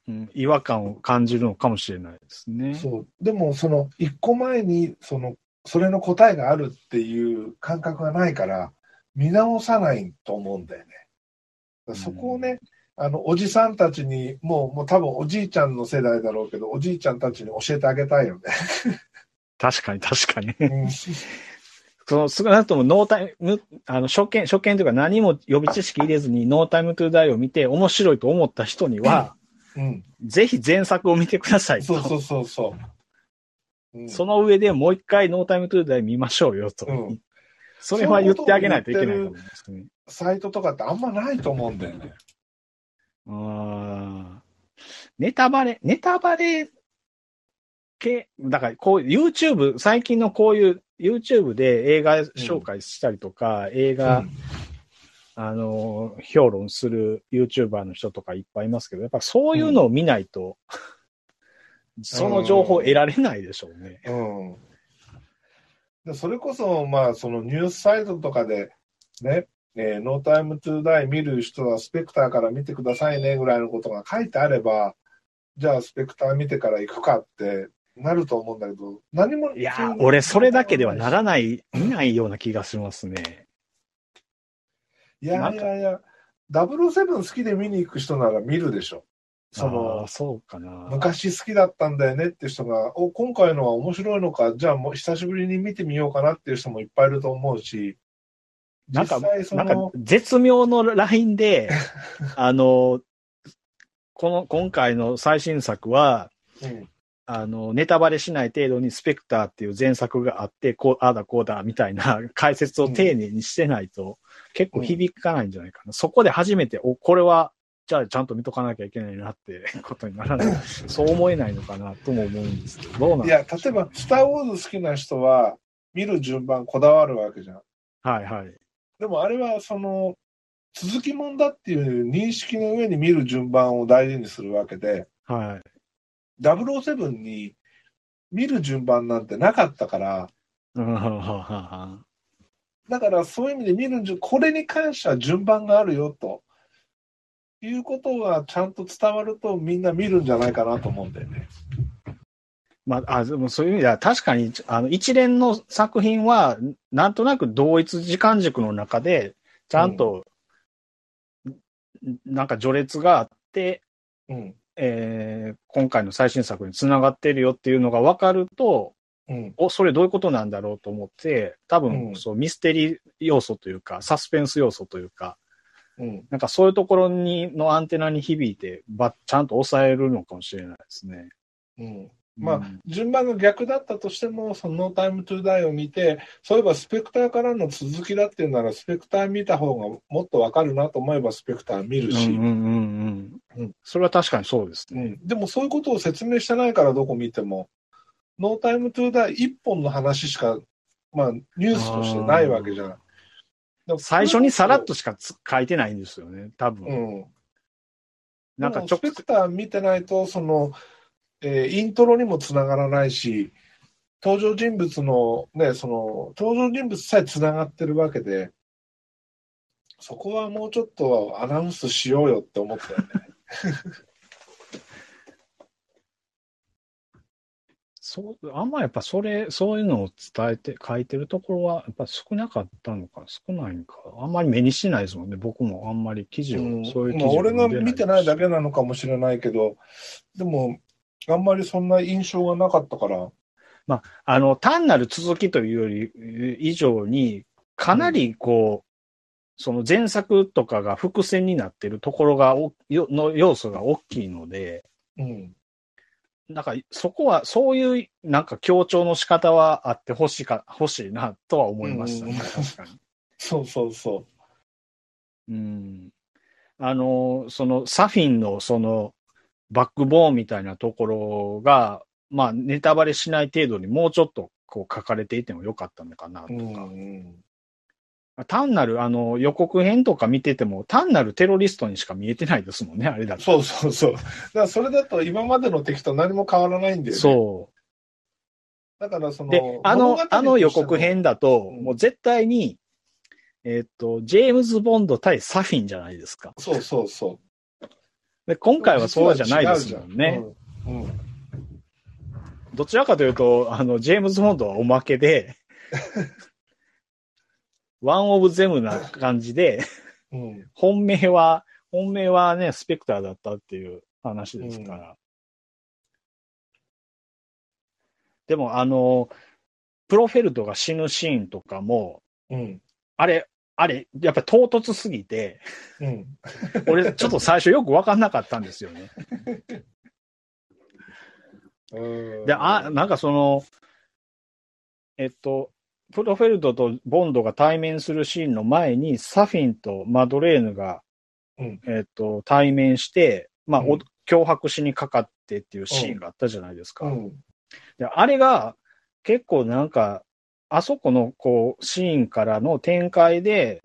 うん、違和感を感じるのかもしれないですね。そう。でも、その、一個前に、その、それの答えがあるっていう感覚がないから、見直さないと思うんだよね。そこをね、あの、おじさんたちに、もう、もう多分おじいちゃんの世代だろうけど、おじいちゃんたちに教えてあげたいよね。確かに確かに。うんその少なくともノータイム、あの、初見、初見というか何も予備知識入れずにノータイムトゥーダイを見て面白いと思った人には、うん。ぜひ前作を見てくださいと。そうそうそうそう。うん、その上でもう一回ノータイムトゥーダイ見ましょうよと。うんそれは言ってあげないといけないと思いますね。サイトとかってあんまないと思うんだよね。あーネタバレ、ネタバレ系、だからこう YouTube、最近のこういう YouTube で映画紹介したりとか、映画、うんあの、評論する YouTuber の人とかいっぱいいますけど、やっぱそういうのを見ないと、その情報得られないでしょうね。うん。でそれこそ、まあ、そのニュースサイトとかで、ね、えー、ノータイムトゥーダイ見る人はスペクターから見てくださいねぐらいのことが書いてあれば、じゃあスペクター見てから行くかってなると思うんだけど、何も。いやー、俺それだけではならない、見ないような気がしますね。いやいやいや、007好きで見に行く人なら見るでしょ。そあのー、そうかな。昔好きだったんだよねって人が、お、今回のは面白いのか、じゃあもう久しぶりに見てみようかなっていう人もいっぱいいると思うし、なんかなんかの、絶妙のラインで、[LAUGHS] あの、この、今回の最新作は、うんあの、ネタバレしない程度にスペクターっていう前作があって、こう、ああだこうだみたいな [LAUGHS] 解説を丁寧にしてないと、結構響かないんじゃないかな。そこで初めて、お、これは、じゃあちゃんと見とかなきゃいけないなって [LAUGHS] ことにならない。そう思えないのかなとも思うんですけど、どうなんいや、例えば、スター・ウォーズ好きな人は、見る順番こだわるわけじゃん。はいはい。でもあれは、その、続きもんだっていう認識の上に見る順番を大事にするわけで、はい。007に見る順番なんてなかったから、だからそういう意味で見る順、これに関しては順番があるよと。いうことがちゃんと伝わるとみんな見るんじゃないかなと思うんだよね。まあ、あ、でもそういう意味では確かに、あの、一連の作品は、なんとなく同一時間軸の中で、ちゃんと、んなんか序列があって、うん。えー今回の最新作につながってるよっていうのが分かると、うん。お、それどういうことなんだろうと思って、多分、うんそう、ミステリー要素というか、サスペンス要素というか、うん。なんかそういうところに、のアンテナに響いて、ば、ちゃんと抑えるのかもしれないですね。うん。まあうん順番が逆だったとしても、そのノータイムトゥーダイを見て、そういえばスペクターからの続きだっていうなら、スペクター見た方がもっとわかるなと思えばスペクター見るし、うんうんうんうんうんそれは確かにそうですね。うん、でもそういうことを説明してないからどこ見ても、ノータイムトゥーダイ一本の話しか、まあ、ニュースとしてないわけじゃん。だから最初にさらっとしかつ書いてないんですよね、多分。うん。なんかちょスペクター見てないと、その、えーイントロにもつながらないし、登場人物の、ね、その、登場人物さえつながってるわけで、そこはもうちょっとアナウンスしようよって思ったよね。[LAUGHS] そう、あんまやっぱそれ、そういうのを伝えて、書いてるところは、やっぱ少なかったのか、少ないのか。あんまり目にしないですもんね。僕もあんまり記事を、うんそういう記事をまあ俺が見てないだけ。けなのかもしれないけど、でも、あんまりそんな印象がなかったから、あの、単なる続きというより、以上に、かなりこう、その前作とかが伏線になってるところがお、よの要素が大きいので、うん。なんか、そこは、そういう、なんか強調の仕方はあってほしいか、欲しいな、とは思いましたね、うん確かに。[LAUGHS] そうそうそうん。あの、その、サフィンの、その、バックボーンみたいなところが、まあ、ネタバレしない程度にもうちょっとこう書かれていてもよかったのかなとうんか。うん単なるあの予告編とか見てても、単なるテロリストにしか見えてないですもんね、あれだと。そうそうそう。だからそれだと今までの敵と何も変わらないんだよね。そだからその、う。で、あの、あの予告編だと、うんもう絶対に、えっと、ジェームズ・ボンド対サフィンじゃないですか。そうそうそう。で今回はそうじゃないですもんね。うん。うん。うんどちらかというと、あの、ジェームズ・ボンドはおまけで、[LAUGHS] ワンオブゼムな感じで、うん。本命は、本命はね、スペクターだったっていう話ですから。でも、あの、プロフェルトが死ぬシーンとかも、うん。あれ、あれ、やっぱり唐突すぎて、うん。俺ちょっと最初よくわかんなかったんですよね。うんで、あ、なんかその、えっと、プロフェルトとボンドが対面するシーンの前に、サフィンとマドレーヌが、うんえっと、対面して、まあ、うんお脅迫しにかかってっていうシーンがあったじゃないですか。うん。であれが、結構なんか、あそこの、こう、シーンからの展開で、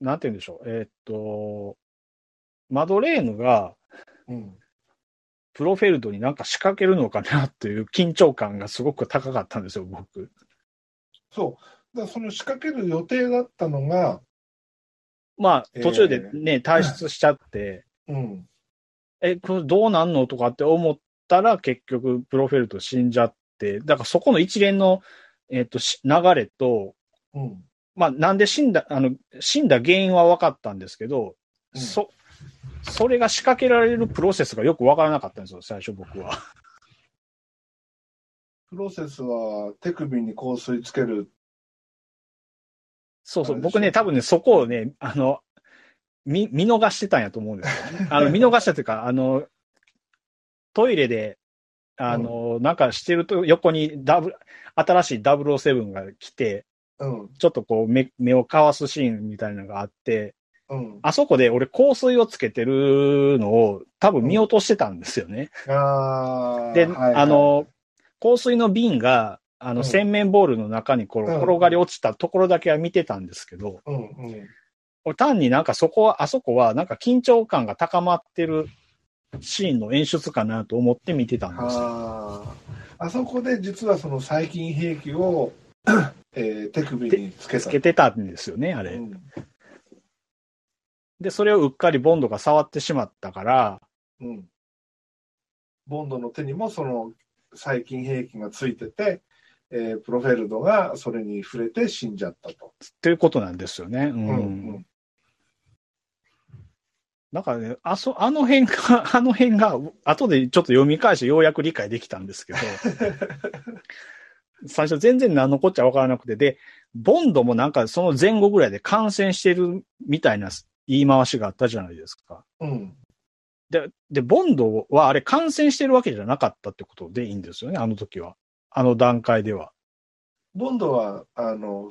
なんて言うんでしょう、えっと、マドレーヌが、うん。プロフェルトになんか仕掛けるのかなっていう緊張感がすごく高かったんですよ、僕。そう。だその仕掛ける予定だったのが、まあ、えー途中でね、退出しちゃって、うん。え、これどうなんのとかって思ったら、結局、プロフェルト死んじゃって、だからそこの一連の、えっ、と、し流れと、うん。まあ、なんで死んだ、あの、死んだ原因は分かったんですけど、うんそ、それが仕掛けられるプロセスがよく分からなかったんですよ、最初僕は。[LAUGHS] プロセスは手首に香水つける。そうそう、僕ね、多分ね、そこをね、あの、見、見逃してたんやと思うんですよ、ね。あの、見逃したというか、あの、トイレで、あの、なんかしてると、横にダブル、新しい007が来て、うん。ちょっとこう目、目をかわすシーンみたいなのがあって、うん。あそこで俺香水をつけてるのを多分見落としてたんですよね。ああ。で、はいはいあ、の、香水の瓶が、あの、うん洗面ボールの中に転がり落ちたところだけは見てたんですけど、うんうん。俺単になんかそこは、あそこはなんか緊張感が高まってるシーンの演出かなと思って見てたんですよ。ああ。あそこで実はその細菌兵器を、[CLEARS THROAT] えー手首につけた。つけてたんですよね、あれ。うん。で、それをうっかりボンドが触ってしまったから、うん。ボンドの手にもその細菌兵器がついてて、えープロフェルドがそれに触れて死んじゃったと。っていうことなんですよね。うん。うんだからね、あそ、あの辺が、[LAUGHS] あの辺が、後でちょっと読み返してようやく理解できたんですけど、[LAUGHS] 最初全然何のこっちゃわからなくて、で、ボンドもなんかその前後ぐらいで感染してるみたいな言い回しがあったじゃないですか。うん。で、で、ボンドはあれ感染してるわけじゃなかったってことでいいんですよね、あの時は。あの段階では。ボンドは、あの、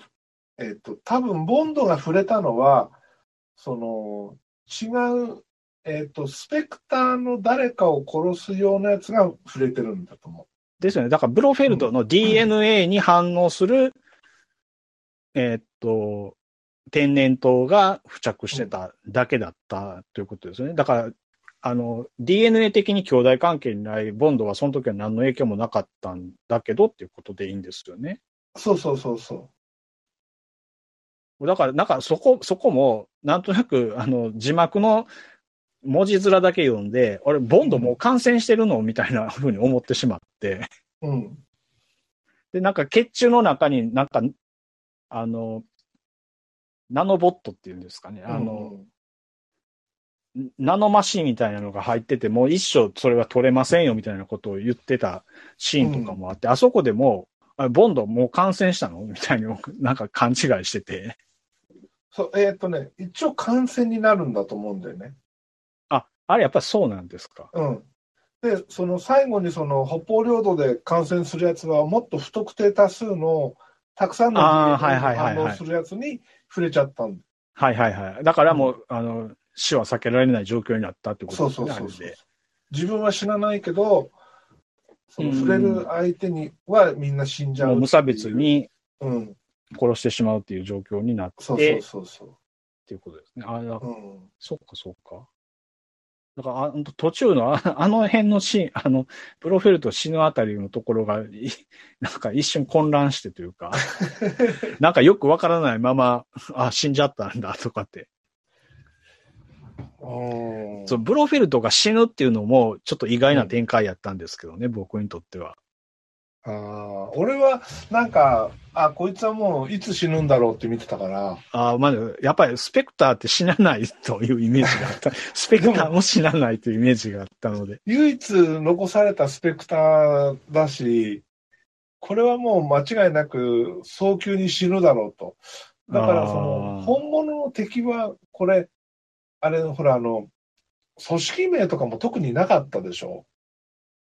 えっ、と、多分ボンドが触れたのは、その、違う、えっ、と、スペクターの誰かを殺すようなやつが触れてるんだと思ですよね。だから、ブロフェルトの DNA に反応する、えーっと、天然痘が付着してただけだったということですよね。だから、あの、DNA 的に兄弟関係にないボンドはその時は何の影響もなかったんだけどっていうことでいいんですよね。う。そうそうそうそだから、なんかそこ、そこも、なんとなく、あの、字幕の文字面だけ読んで、俺、ボンドもう感染してるの？みたいな [LAUGHS] 風に思ってしまって。う。うん。で、なんか血中の中になんか、あの、ナノボットっていうんですかね。あの、ナノマシンみたいなのが入ってて、もう一生それは取れませんよみたいなことを言ってたシーンとかもあって、あそこでもボンドもう感染したの？みたいになんか勘違いしてて。そう、えっ、とね、一応感染になるんだと思うんだよね。あ、あれやっぱりそうなんですか？うん。で、その最後にその北方領土で感染するやつはもっと不特定多数のたくさんの反応するやつに触れちゃったんだ。はいはいはい。だからもう、あの、死は避けられない状況になったってことですね。そうそうそう自分は死なないけど、その触れる相手にはみんな死んじゃうう。もう無差別にうん。殺してしまうっていう状況になって、そうそうそうそっていうことですね。あ、だう。うん。そっかそっか。だから、あ途中のああの辺のシーン、あの、プロフェルト死ぬあたりのところが、い [LAUGHS] なんか一瞬混乱してというか、[LAUGHS] なんかよくわからないまま、あ、死んじゃったんだとかって。うんそう、ブロフェルトが死ぬっていうのも、ちょっと意外な展開やったんですけどね、僕にとっては。ああ、俺は、なんか、あ、こいつはもういつ死ぬんだろうって見てたから、あまず、やっぱりスペクターって死なないというイメージがあった。[LAUGHS] スペクターも死なないというイメージがあったので。唯一残されたスペクターだし、これはもう間違いなく早急に死ぬだろうと。だからその本物の敵はこれ、あれほらあの、組織名とかも特になかったでしょ。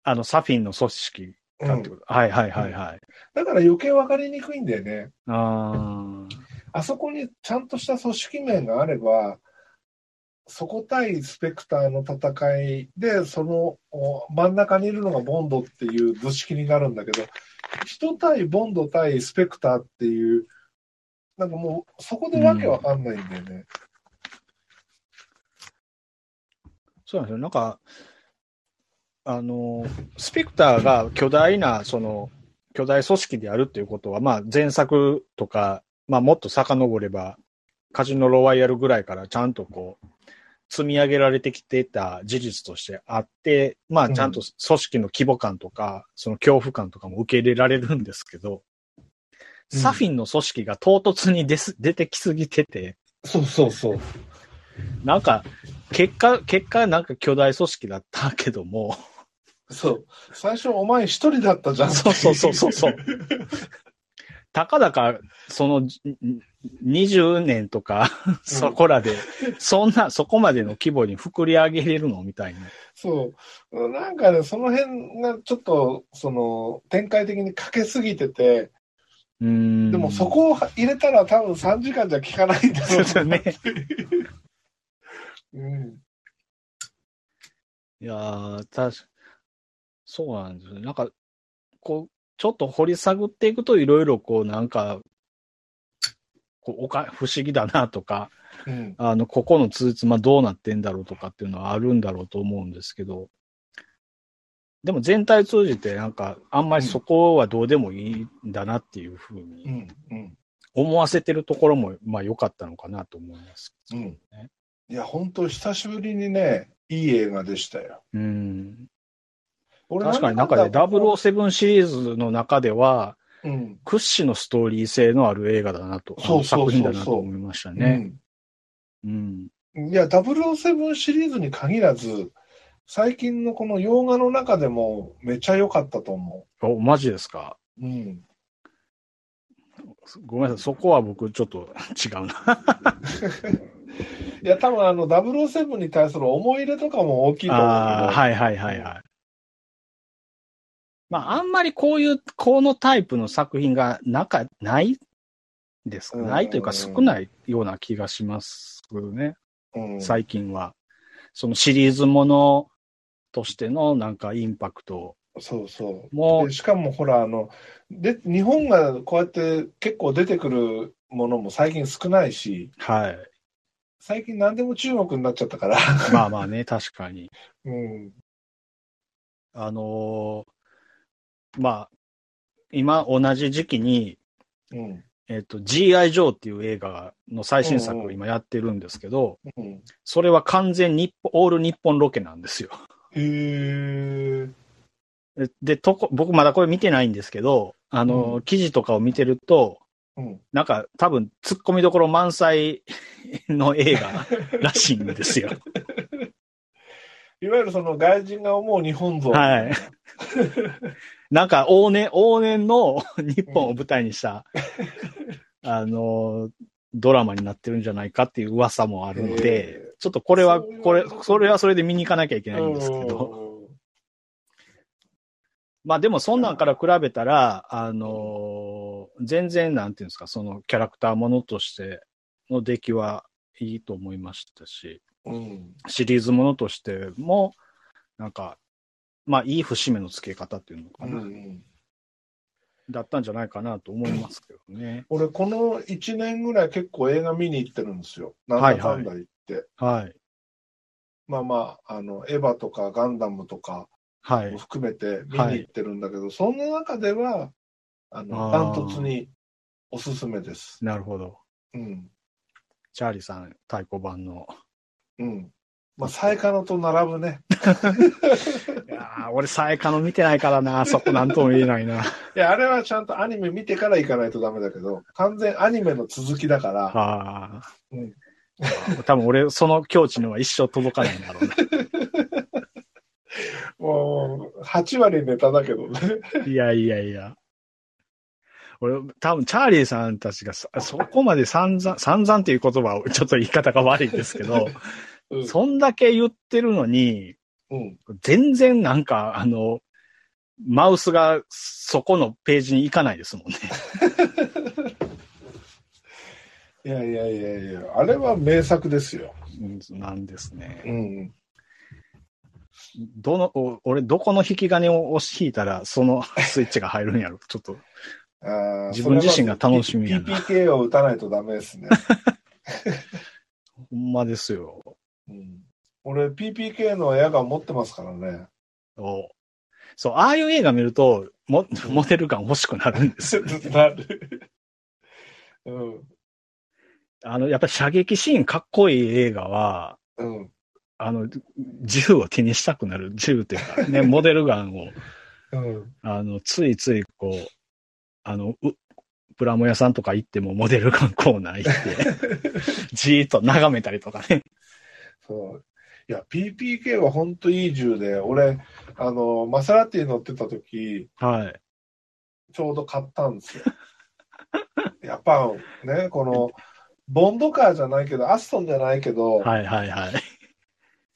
あの、サフィンの組織うんかって、こと。はいはいはいはい。だから余計わかりにくいんだよね。ああそこにちゃんとした組織名があれば、そこ対スペクターの戦いで、そのお真ん中にいるのがボンドっていう図式になるんだけど、人対ボンド対スペクターっていう、なんかもうそこでわけわかんないんだよね。そうなんですよ。なんか、あの、スペクターが巨大な、その、巨大組織であるっていうことは、まあ、前作とか、まあ、もっと遡れば、カジノロワイヤルぐらいからちゃんとこう、積み上げられてきてた事実としてあって、まあ、ちゃんと組織の規模感とか、その恐怖感とかも受け入れられるんですけど、うんサフィンの組織が唐突にです出てきすぎてて、そうそうそう。なんか、結果、結果なんか巨大組織だったけども、そう。最初お前一人だったじゃん。そうそうそうそうそう。たかだか、その、じ20年とか、そこらで、そんな、そこまでの規模に膨り上げれるのみたいな。そう。なんかね、その辺がちょっと、その、展開的にかけすぎてて、うーん。でもそこを入れたら多分3時間じゃ効かないんだろそううね。[LAUGHS] うん。いやー、確かそうなんですよね。なんか、こう、ちょっと掘り下ぐっていくといろいろこう、なんか、こうおか不思議だなとか、うん。あの、ここの通知、まあどうなってんだろうとかっていうのはあるんだろうと思うんですけど、でも全体通じてなんか、あんまりそこはどうでもいいんだなっていうふううに。思わせてるところも、まあ良かったのかなと思います。うん。いや、本当久しぶりにね、いい映画でしたよ。うん。俺確かになんだ007シリーズの中では、うん。屈指のストーリー性のある映画だなと、そう作品だなと思いましたね。うん。うん。いや、007シリーズに限らず、最近のこの洋画の中でもめっちゃ良かったと思お、マジですか？う。うん。ごめんなさい、そこは僕ちょっと [LAUGHS] 違うな。[LAUGHS] いや、多分あの、007に対する思い入れとかも大きいと思う。ああ、はいはいはいはい。まあ、あんまりこういう、このタイプの作品がなか、ないですか？うんないというか少ないような気がしますね、うん。最近は。そのシリーズものとしてのなんかインパクトそうそう。もで、しかもほら、あの、で、日本がこうやって結構出てくるものも最近少ないし、はい。最近何でも中国になっちゃったから。まあまあね、確かに。[LAUGHS] うん。あのーまあ、今同じ時期に、うん。えっ、と、G.I. ジョーっていう映画の最新作うんうんを今やってるんですけど、うん。それは完全日本、オール日本ロケなんですよ。へえ。でで、とこ、僕まだこれ見てないんですけど、あの、うん記事とかを見てると、うん。なんか多分突っ込みどころ満載の映画らしいんですよ。[LAUGHS] いわゆるその外人が思う日本像。はい。[LAUGHS] なんか往年、往年の [LAUGHS] 日本を舞台にした、あの、ドラマになってるんじゃないかっていう噂もあるので、ちょっとこれは、これ、それはそれで見に行かなきゃいけないんですけど、まあでもそんなんから比べたら、あのー全然なんていうんですか、そのキャラクターものとしての出来はいいと思いましたし、うん。うん。シリーズものとしても、なんか、まあ、いい節目の付け方っていうのかうんな、うんだったんじゃないかなと思いますけどね。俺、この1年ぐらい結構映画見に行ってるんですよ。なんだかんだ言って。はい。まあまあ、あの、エヴァとかガンダムとかはいも。含めて見に行ってるんだけど、その中では、あの、ダントツにおすすめです。なるほど。うん。チャーリーさん、太鼓判の。うん。まあ、サイカノと並ぶね。[LAUGHS] いやー俺、サエカの見てないからな、そこなんとも言えないな。いや、あれはちゃんとアニメ見てから行かないとダメだけど、完全アニメの続きだから、ああ。うん多分俺、その境地には一生届かないんだろうな。[LAUGHS] もう、8割ネタだけどね。いやいやいや。俺、多分、チャーリーさんたちがそそこまで散々、散々っていう言葉を、ちょっと言い方が悪いですけど、[LAUGHS] うん。そんだけ言ってるのに、うん。全然なんか、あの、マウスがそこのページに行かないですもんね。[LAUGHS] いやいやいやいや、あれは名作ですよ。うんなんですね。うん。どの、お俺、どこの引き金を押し引いたら、その [LAUGHS] スイッチが入るんやろ。ちょっと、あー自分自身が楽しみやな P- PPK を打たないとダメですね。[LAUGHS] ほんまですよ。うん、俺、PPK のエアガン持ってますからね。おそう、ああいう映画見ると、も、モデル感欲しくなるんですよ。[LAUGHS] なる。[LAUGHS] うん。あの、やっぱり射撃シーンかっこいい映画は、うん。あの、銃を手にしたくなる。銃っていうか、ね、モデルガンを、[LAUGHS] うん。あの、ついついこう、あの、う、プラモ屋さんとか行ってもモデルガンコーナー行って、じーっと眺めたりとかね。そう。いや、PPK は本当いい銃で、俺、あの、マセラティ乗ってた時、はい。ちょうど買ったんですよ。[LAUGHS] やっぱね、この、ボンドカーじゃないけど、アストンじゃないけど、はいはいはい。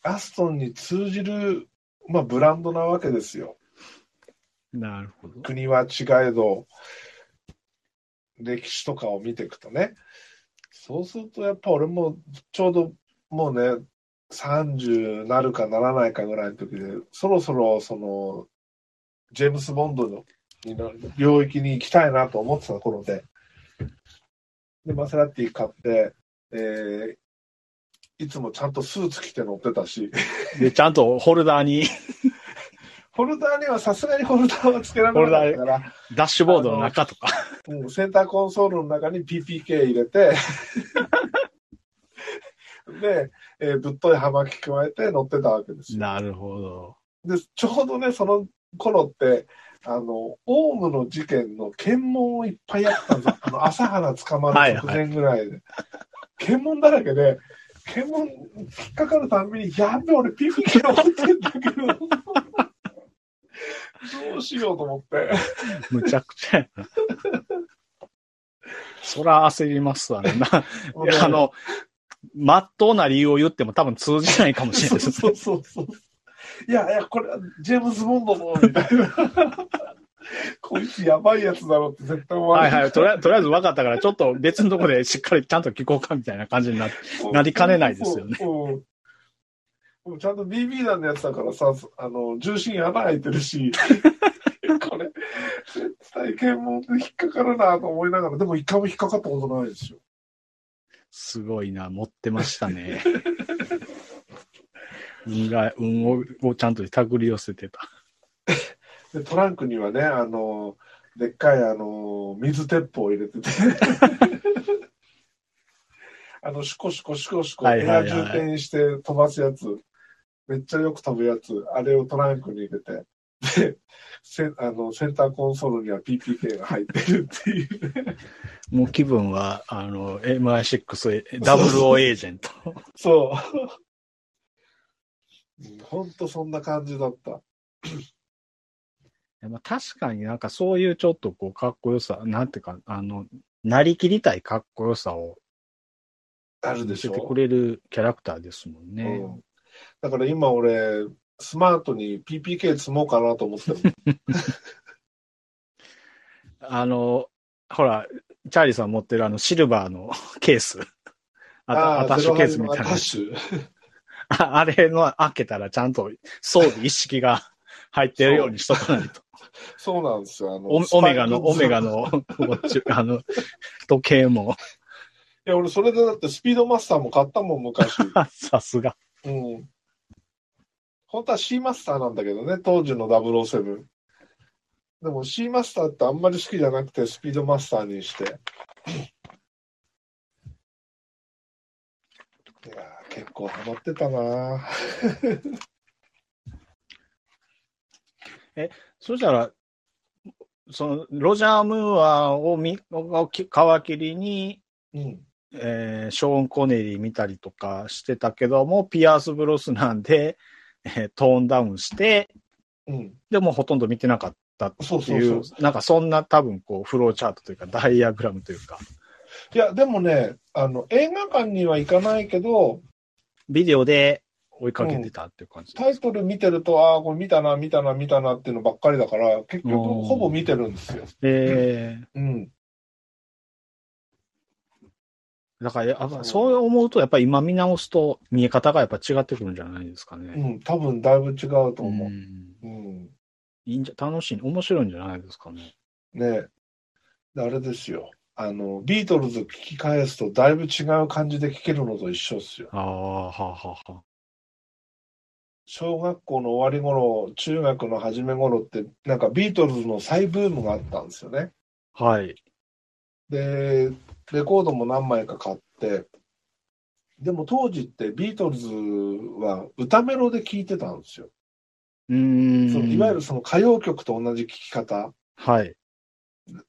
アストンに通じる、まあ、ブランドなわけですよ。なるほど。国は違えど、歴史とかを見ていくとね。そうすると、やっぱ俺もちょうどもうね、30なるかならないかぐらいの時で、そろそろその、ジェームス・ボンドのの領域に行きたいなと思ってた頃で、で、マセラティ買って、えーいつもちゃんとスーツ着て乗ってたし、で、ちゃんとホルダーに、ホルダーにはさすがにホルダーはつけられなかったから、ダッシュボードの中とか。うんセンターコンソールの中に PPK 入れて、で、えーぶっとい葉巻加えて乗ってたわけですよ。なるほど。で、ちょうどね、その頃って、あの、オウムの事件の検問をいっぱいやったんですよ。[LAUGHS] あの、朝原捕まる直前ぐらいで。検問だらけで、検問引っかかるたんびに、やべ、俺 PPK 持ってんだけど、どうしようと思って。[LAUGHS] むちゃくちゃやな。そら焦りますわね。な、[LAUGHS] あの、まっとうな理由を言っても多分通じないかもしれないです。そうそうそう。いやいや、これはジェームズ・ボンドの、みたいな。[LAUGHS] こいつやばいやつだろって絶対思われるはいはい。とりあえず、分かったから、ちょっと別のところでしっかりちゃんと聞こうかみたいな感じにな。なりかねないですよねうちゃんと BB 弾のやつだからさ、あの、重心穴開いてるし、[LAUGHS] これ、絶対検問で引っかかるなと思いながら、でも一回も引っかかったことないですよ。すごいな、持ってましたね。[LAUGHS] 運が、運ををちゃんと手繰り寄せてた。で、トランクにはね、あの、でっかい、あの、水鉄砲を入れてて、[LAUGHS] あの、シュコシュコシュコシュコ、はいエア充填して飛ばすやつ、めっちゃよく飛ぶやつ、あれをトランクに入れて、で、[LAUGHS] センあのセンターコンソールには PPK が入ってるっていうね。もう気分は、あの、MI6、ダブルオエージェント。そう。うんほんとそんな感じだった。まあ、確かになんかそういうちょっとこうかっこよさ、なんていうか、あの、なりきりたいかっこよさをあるでしょ？てくれるキャラクターですもんね。うんだから今俺、スマートに PPK 積もうかなと思って。[LAUGHS] あの、ほら、チャーリーさん持ってるあのシルバーのケース。あたアタッシュケースみたいな。ああれの開けたらちゃんと装備一式が入ってるようにしとかないと。[LAUGHS] そうなんですよ。あのオオメガの、オメガ。の、あの、時計も、いや、俺それでだってスピードマスターも買ったもん、昔。[LAUGHS] さすが。うん。本当は C マスターなんだけどね、当時の007。でも C マスターってあんまり好きじゃなくて、スピードマスターにして。いやー結構ハマってたな [LAUGHS] そしたら、その、ロジャー・ムーアを見、をき皮切りに、うん。えーショーン・コネリー見たりとかしてたけども、ピアース・ブロスなんで、えートーンダウンして、うん。でもほとんど見てなかったっていう。なんかそんな多分こう、フローチャートというか、ダイアグラムというか、いや、でもね、あの、映画館には行かないけど、ビデオで追いかけてたっていう感じ。タイトル見てると、ああ、これ見たな、見たな、見たなっていうのばっかりだから、結局ほぼ見てるんですよ。えーうん。だからやっぱそう思うと、やっぱり今見直すと見え方がやっぱ違ってくるんじゃないですかうね。ん、多分だいぶ違うと思う。んうん。いいんじゃ、楽しい、面白いんじゃないですかね。ねであれですよ。あの、ビートルズ聞き返すとだいぶ違う感じで聞けるのと一緒ですよ。ああ、はあ、はあ、は小学校の終わり頃、中学の初め頃って、なんかビートルズの再ブームがあったんですよね。あ。はい。で、レコードも何枚か買って、でも当時ってビートルズは歌メロで聴いてたんですよ。うーん。そのいわゆるその歌謡曲と同じ聴き方。はい。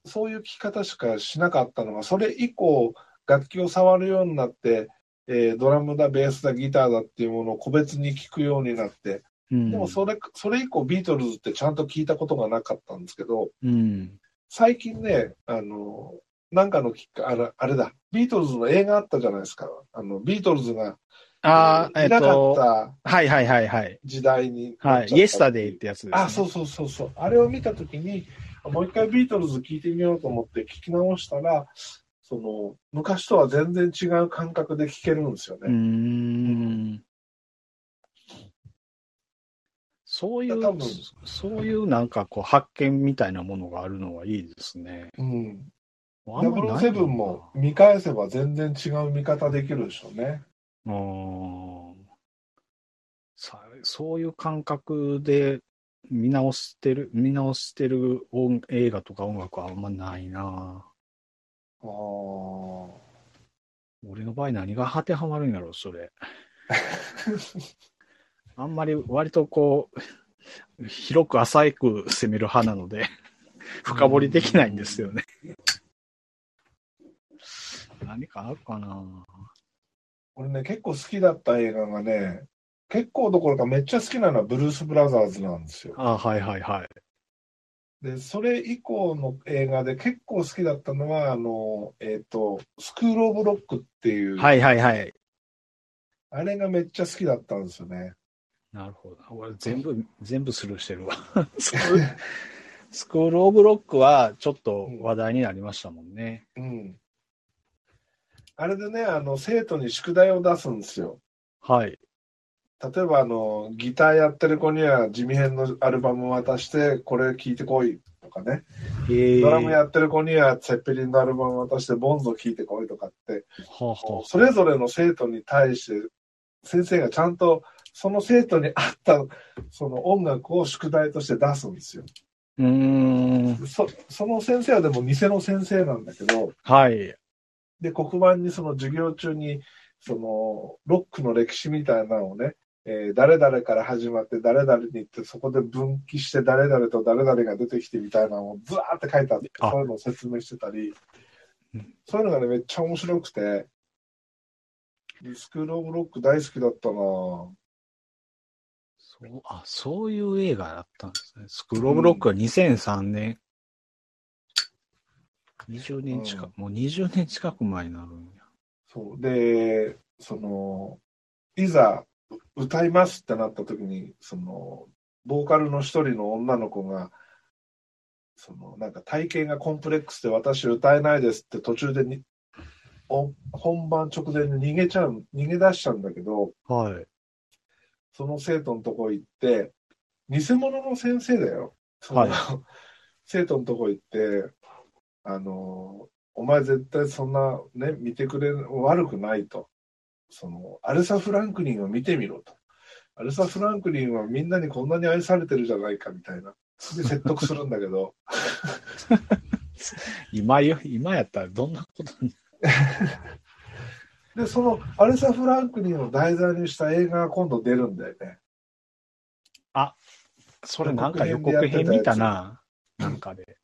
そういう聴き方しかしなかったのが、それ以降、楽器を触るようになって、えードラムだ、ベースだ、ギターだっていうものを個別に聴くようになって、うん。でもそれ、それ以降ビートルズってちゃんと聞いたことがなかったんですけど、うん。最近ね、あの、なんかのきっかあれ、あれだ、ビートルズの映画あったじゃないですか。あの、ビートルズが、ああ、えっいなかっと、たはいはいはいはい。時代にはい。イエスタデイってやつです、ね。あ、そうそうそうそう。あれを見たときに、もう一回ビートルズ聞いてみようと思って聞き直したら、その、昔とは全然違う感覚で聞けるんですよね。ん。そういう多分、そういうなんかこう発見みたいなものがあるのはいいですね。うん。あんまない007も見返せば全然違う見方できるでしょうね。あーさそういう感覚で見直してる、見直してる音映画とか音楽はあんまないなああ。俺の場合何が当てはまるんやろう、それ。[LAUGHS] あんまり割とこう、広く浅く攻める派なので、深掘りできないんですよね。何かあるかな？俺ね、結構好きだった映画がね、結構どころかめっちゃ好きなのはブルース・ブラザーズなんですよ。あはいはいはい。で、それ以降の映画で結構好きだったのは、あの、えっ、と、スクール・オブ・ロックっていう、はいはいはい。あれがめっちゃ好きだったんですよね。なるほど。俺全部、全部スルーしてるわ。[LAUGHS] スクールスクールオブロックはちょっと話題になりましたもんね。うん。あれでね、あの、生徒に宿題を出すんですよ。はい。例えば、あの、ギターやってる子には地味編のアルバム渡して、これ聴いてこいとかね。えドラムやってる子にはセッペリンのアルバム渡して、ボンズを聴いてこいとかって、はあはあそれぞれの生徒に対して、先生がちゃんとその生徒に合ったその音楽を宿題として出すんですよ。うーん。そその先生はでも偽の先生なんだけど、はい。で、黒板にその授業中に、そのロックの歴史みたいなのをね、えー誰々から始まって誰々に行って、そこで分岐して誰々と誰々が出てきてみたいなのをずわーって書いてあって、あそういうのを説明してたりうん、そういうのがね、めっちゃ面白くて、スクールオブロック大好きだったなぁそう、あ、そういう映画だったんですね。スクールオブロックは2003年。20年近く、もう20年近く前になるんや。そう。で、その、いざう歌いますってなった時に、その、ボーカルの一人の女の子が、その、なんか体型がコンプレックスで私歌えないですって途中でに、お本番直前に逃げちゃう、逃げ出しちゃうんだけど、はい。その生徒のとこ行って、偽物の先生だよ。そのはい [LAUGHS] 生徒のとこ行って、あの、お前絶対そんなね、見てくれ、悪くないと。その、アルサ・フランクリンを見てみろと。アルサ・フランクリンはみんなにこんなに愛されてるじゃないかみたいな。で説得するんだけど、[LAUGHS] 今よ、今やったらどんなことに。[LAUGHS] で、そのアレサ・フランクリンを題材にした映画が今度出るんだよね。それなんか予告編見たな。なんかで。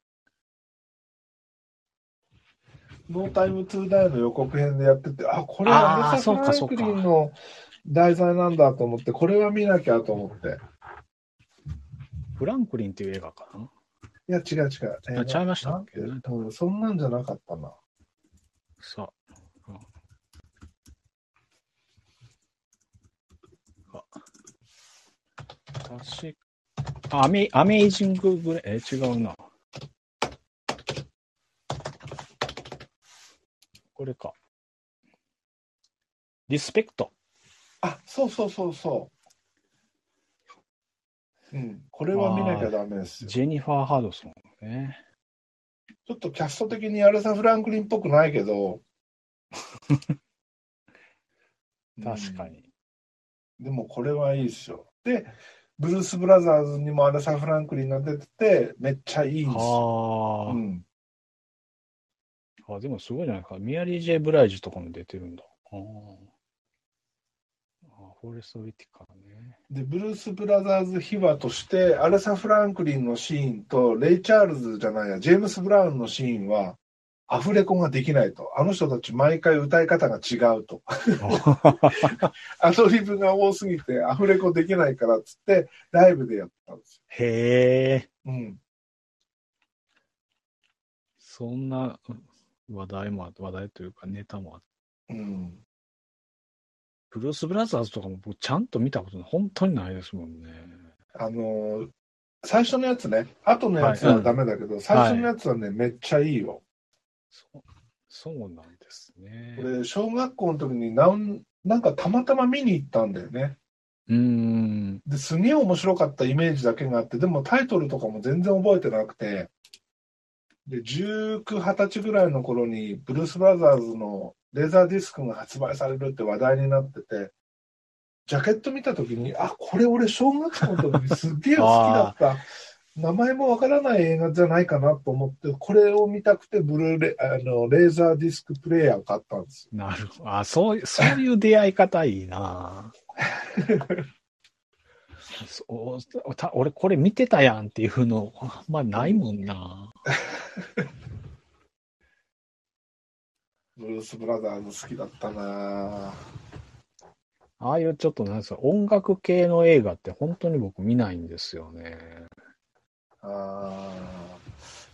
ノータイム・トゥ・ダイの予告編でやってて、あ、これはアレサ・フランクリンの題材なんだと思って、これは見なきゃと思って。フランクリンっていう映画かな？いや、違う違う。えちゃいましたなんっけてうんそんなんじゃなかったな。さあ。あ確かアメ、アメイジンググレえ、違うな。これか。リスペクト。あ、そうそうそうそう。うん、これは見なきゃダメですよ。ジェニファー・ハドソンね。ちょっとキャスト的にアルサ・フランクリンっぽくないけど。[LAUGHS] 確かに。うん。でもこれはいいですよ。で、ブルース・ブラザーズにもアルサ・フランクリンが出てて、めっちゃいいんですよ。はあ、うん、あ。でもすごいじゃないか。ミアリー・ジェイ・ブライジとかも出てるんだ。あーあ。フォレスト・ウィティカーね。で、ブルース・ブラザーズ秘話として、アルサ・フランクリンのシーンと、レイ・チャールズじゃないや、ジェームス・ブラウンのシーンは、アフレコができないと。あの人たち毎回歌い方が違うと。[LAUGHS] アドリブが多すぎてアフレコできないからっつって、ライブでやったんですへえ、よ。うん。そんな話題もあ話題というかネタもあって。うん。ブルース・ブラザーズとかも僕ちゃんと見たこと本当にないですもんね。あのー最初のやつね、後のやつはダメだけど、最初のやつはね、めっちゃいいよ。そうそうなんですね。これ、小学校の時になん、なんかたまたま見に行ったんだよね。うーん。ですげえ面白かったイメージだけがあって、でもタイトルとかも全然覚えてなくて、で、19、20歳ぐらいの頃に、ブルース・ブラザーズのレーザーディスクが発売されるって話題になってて、ジャケット見たときに、あ、これ俺小学校の時にすっげえ好きだった。名前もわからない映画じゃないかなと思って、これを見たくて、ブルーレ、あの、レーザーディスクプレイヤーを買ったんですよ。なるほど。あ、そういう、そういう出会い方いいな [LAUGHS] そうた俺これ見てたやんっていうの、あんまないもんな。[LAUGHS] ブルース・ブラザーズ好きだったな。ぁああいうちょっとなんですか、音楽系の映画って本当に僕見ないんですよね。あ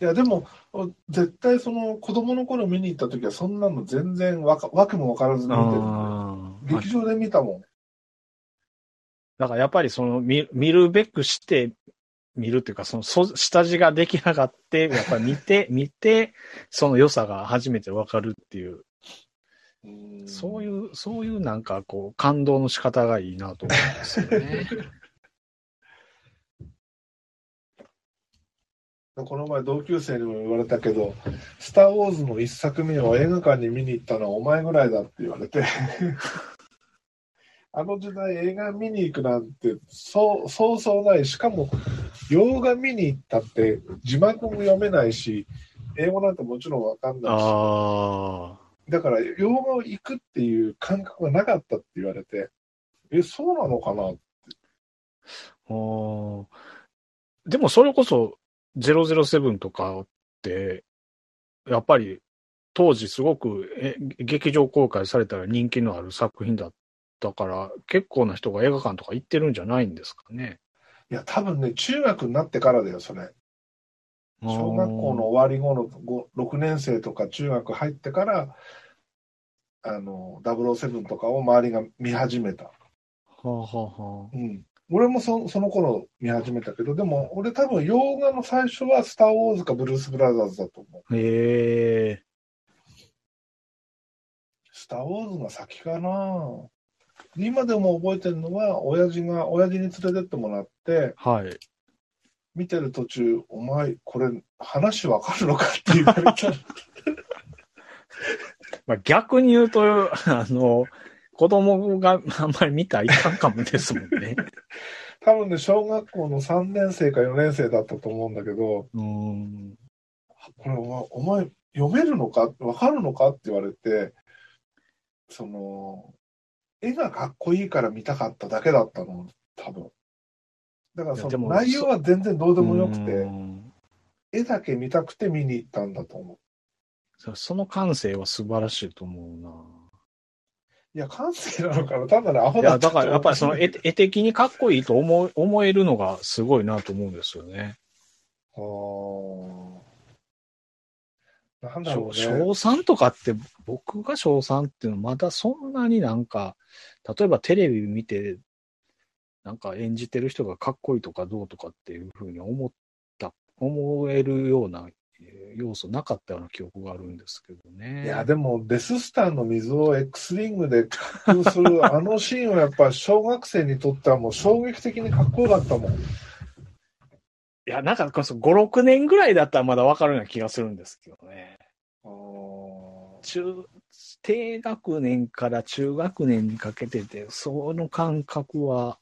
ー。いやでも絶対その子供の頃見に行った時はそんなの全然わかわけも分からずに見てるあー。劇場で見たもんだからやっぱりその見見るべくして見るっていうか、そのそ下地ができなかった、[LAUGHS] やっぱり見て、見て、その良さが初めてわかるっていう、うんそういう、そういうなんかこう、感動の仕方がいいなと思うんですよね。[LAUGHS] この前同級生にも言われたけど「スター・ウォーズ」の一作目を映画館に見に行ったのはお前ぐらいだって言われてあの時代映画見に行くなんてそうそうそうない。しかも洋画見に行ったって字幕も読めないし英語なんてもちろん分かんないし。あだから洋画を行くっていう感覚がなかったって言われてえそうなのかなあ。あー。でもそれこそ007とかって、やっぱり当時すごくえ劇場公開されたら人気のある作品だったから、結構な人が映画館とか行ってるんじゃないんですかね。いや多分ね中学になってからだよそれ。小学校の終わり後のご6年生とか中学入ってからあの007とかを周りが見始めた、はあ、はあはうん、俺もそその頃見始めたけどでも俺多分洋画の最初は「スター・ウォーズ」か「ブルース・ブラザーズ」だと思う。あ、へえ「スター・ウォーズ」が先かな今でも覚えてるのは、親父が、親父に連れてってもらって、はい。見てる途中、お前、これ、話わかるのかって言われた。[LAUGHS] まあ、逆に言うと、あの、子供があんまり見たらいかんかもですもんね。多分ね、小学校の3年生か4年生だったと思うんだけど、うーん。これお前、お前読めるのか？わかるのか？って言われて、その、絵がかっこいいから見たかっただけだったの、多分。だからその内容は全然どうでもよくて、ん絵だけ見たくて見に行ったんだと思う。そその感性は素晴らしいと思うな。いや、感性なのかな？ただね、アホいや、だからやっぱりその絵絵的にかっこいいと思う思えるのがすごいなと思うんですよね。あーなんだろ小うね。小3とかって、僕が小3っていうのはまだそんなになんか、例えばテレビ見て、なんか演じてる人がかっこいいとかどうとかっていうふうに思った、思えるようなえー要素なかったような記憶があるんですけどね。いや、でも、デススターの水を X リングで滑空するあのシーンはやっぱ小学生にとってはもう衝撃的にかっこよかったもん。いや、なんかこそ5、6年ぐらいだったらまだわかるような気がするんですけどね。中、低学年から中学年にかけてて、その感覚は、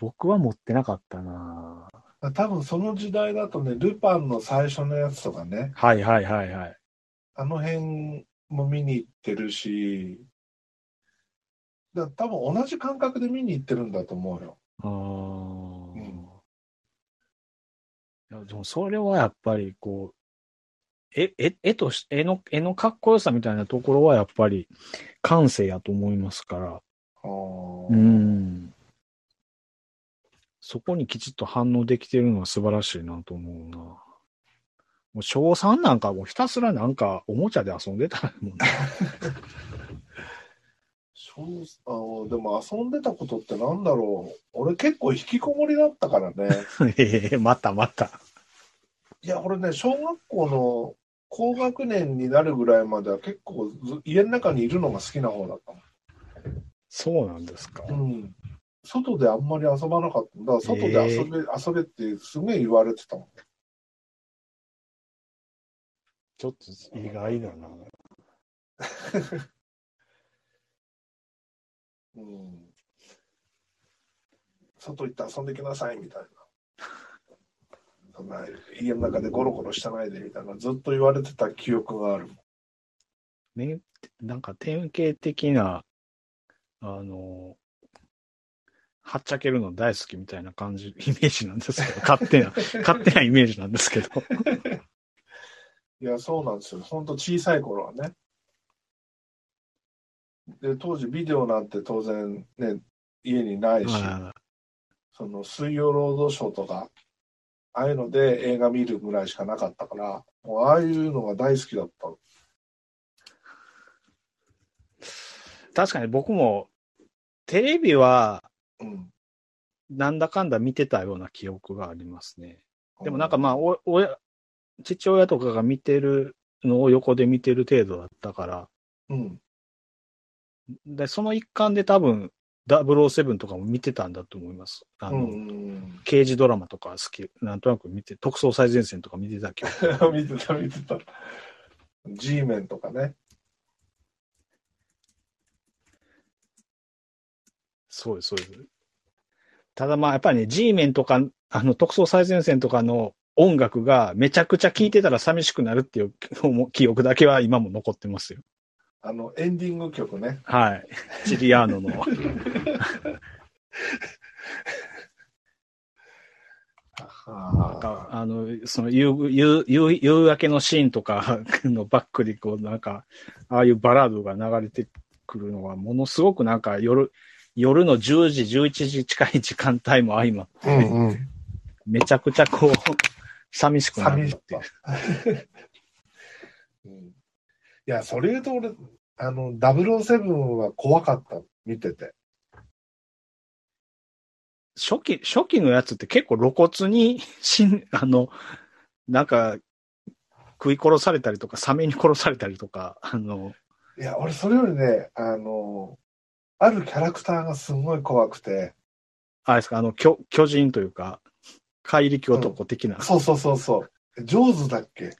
僕は持ってなかったな。多分その時代だとね、ルパンの最初のやつとかね、はいはいはいはい。あの辺も見に行ってるし、だ多分同じ感覚で見に行ってるんだと思うよ。あー。うん。でもそれはやっぱりこう、絵、絵、絵とし、絵の、絵のかっこよさみたいなところはやっぱり感性やと思いますから。うん。そこにきちっと反応できてるのは素晴らしいなと思うな。もう小3なんかもうひたすらなんかおもちゃで遊んでたもんね。[LAUGHS] あーでも遊んでたことってなんだろう。俺結構引きこもりだったからね。[LAUGHS] ええまたまた。いや、俺ね、小学校の高学年になるぐらいまでは結構ず家の中にいるのが好きな方だったそうなんですか。うん。外であんまり遊ばなかった。だから外で遊べ、遊べってすげえ言われてたもん。ちょっと意外だな。うん。外行って遊んできなさいみたいな。そんな家の中でゴロゴロしてないでみたいなずっと言われてた記憶がある。ね、なんか典型的な、あの、はっちゃけるの大好きみたいな感じ、[LAUGHS] イメージなんですけど、勝手な、[LAUGHS] 勝手なイメージなんですけど。いや、そうなんですよ。ほんと小さい頃はね。で、当時ビデオなんて当然ね、家にないし、あその水曜ロードショーとか、ああいうので映画見るぐらいしかなかったから、もうああいうのが大好きだった。確かに僕も、テレビは、うん。なんだかんだ見てたような記憶がありますね。でもなんかまあ、お、親、父親とかが見てるのを横で見てる程度だったから、うん。で、その一環で多分、007とかも見てたんだと思います。あの、刑事ドラマとか好き、なんとなく見て、特捜最前線とか見てた記憶。うん。見てた、見てた。G メンとかね。そうです、そうです。ただまあ、やっぱりね、G メンとか、あの、特捜最前線とかの音楽がめちゃくちゃ聴いてたら寂しくなるっていう記憶だけは今も残ってますよ。あの、エンディング曲ね。はい。チリアーノの。なんか、あの、その夕、夕、夕、夕焼けのシーンとかのバックでこう、なんか、ああいうバラードが流れてくるのは、ものすごくなんか夜、夜の10時、11時近い時間帯も相まって、うんうん。めちゃくちゃこう、寂しくなる寂しっていう。いや、それ言うと俺、あの、007は怖かった。見てて。初期、初期のやつって結構露骨に [LAUGHS] 死ん、あの、なんか、食い殺されたりとか、サメに殺されたりとか、あの、いや、俺それよりね、あの、あるキャラクターがすごい怖くて、あれですか、あの、巨巨人というか、怪力男的な。そうそうそうそう。ジョーズだっけ？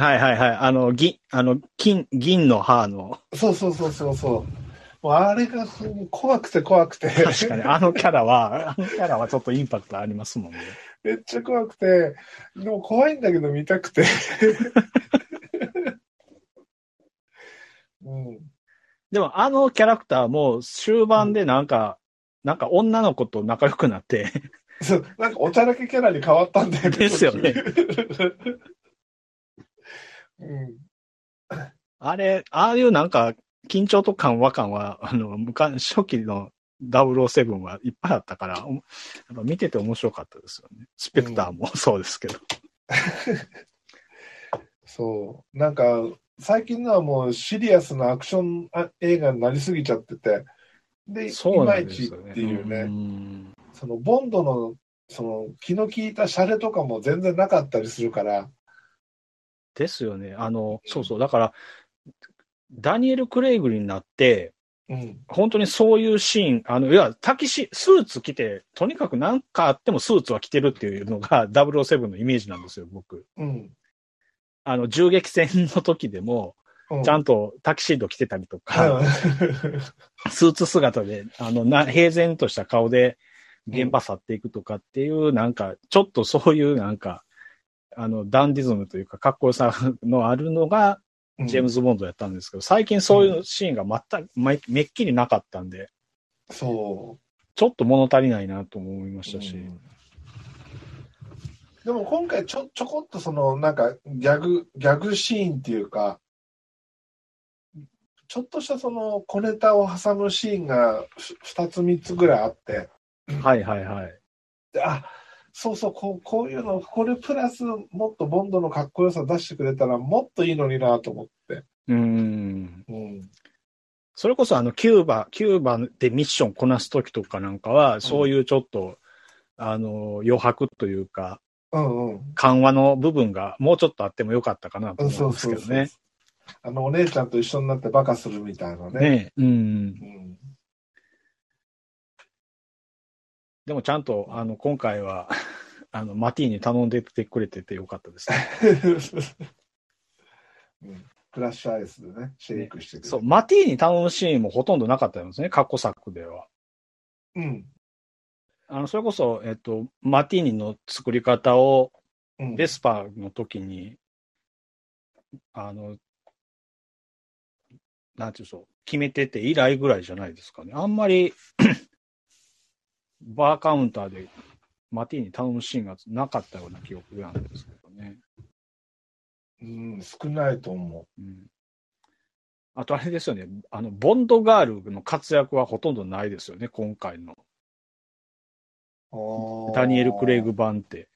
はいはいはい。あの、銀、あの、金、銀の歯の、そうそうそうそうそう。もうあれが怖くて怖くて。確かに、あのキャラは、あのキャラはちょっとインパクトありますもんね。めっちゃ怖くて、でも怖いんだけど見たくて。[LAUGHS] うん、でも、あのキャラクターも終盤でなんか、なんか女の子と仲良くなって、そうなんかおちゃらけキャラに変わったんだよね。ですよね [LAUGHS] うん、あれ、ああいうなんか、緊張と緩和感は、[LAUGHS] あの、昔、初期の007はいっぱいあったから、おやっぱ見てて面白かったですよね。スペクターもそうですけど。[LAUGHS] そう。なんか、最近のはもうシリアスなアクションあ映画になりすぎちゃってて、で、いまないんですよね。っていうね、んそのボンドの、その気の利いたシャレとかも全然なかったりするから、ですよね。あの、そうそう。だから、ダニエル・クレイグになって、うん、本当にそういうシーン、あの、いや、タキシ、スーツ着て、とにかく何かあってもスーツは着てるっていうのが [LAUGHS] 007のイメージなんですよ、僕。うん。あの、銃撃戦の時でも、うん、ちゃんとタキシード着てたりとうか、ん [LAUGHS] スーツ姿で、あの、な、平然とした顔で現場去っていくとかっていう、なんか、ちょっとそういうなんか、あの、ダンディズムというか、かっこよさのあるのが、ジェームズ・ボンドやったんですけど、最近そういうシーンが全く、めめっきりなかったんで、そちょっと物足りないなと思いまう。したし。うんでも今回ちょ、ちょこっとその、なんか、ギャグ、ギャグシーンっていうか、ちょっとしたその小ネタを挟むシーンがふ二つ三つぐらいあって、はいはいはい。であそうそうこう、こういうの、これプラスもっとボンドのかっこよさ出してくれたらもっといいのになと思って。うーん。うん。それこそあの、キューバ、キューバでミッションこなすときとかなんかは、そういうちょっと、あの、余白というか、うんうん。緩和の部分がもうちょっとあってもよかったかなと思そううんですそうそう。けどね。あの、お姉ちゃんと一緒になってバカするみたいなね。ねうん。うん。でもちゃんと、あの、今回は、[LAUGHS] あの、マティーに頼んでてくれててよかったですね。[LAUGHS] うん、クラッシュアイスでね、シェイクしてくれるそう、マティーに頼むシーンもほとんどなかったんですね、過去作では。うん。あの、それこそ、えっと、マティーニの作り方を、うん。ベスパーの時に、あの、なんていうんでしょう、決めてて以来ぐらいじゃないですかね。あんまり、バーカウンターでマティーニ頼むシーンがなかったような記憶なんですけどね。うん、少ないと思うん。あとあれですよね、あの、ボンドガールの活躍はほとんどないですよね、今回の。う。ダニエル・クレイグ版って。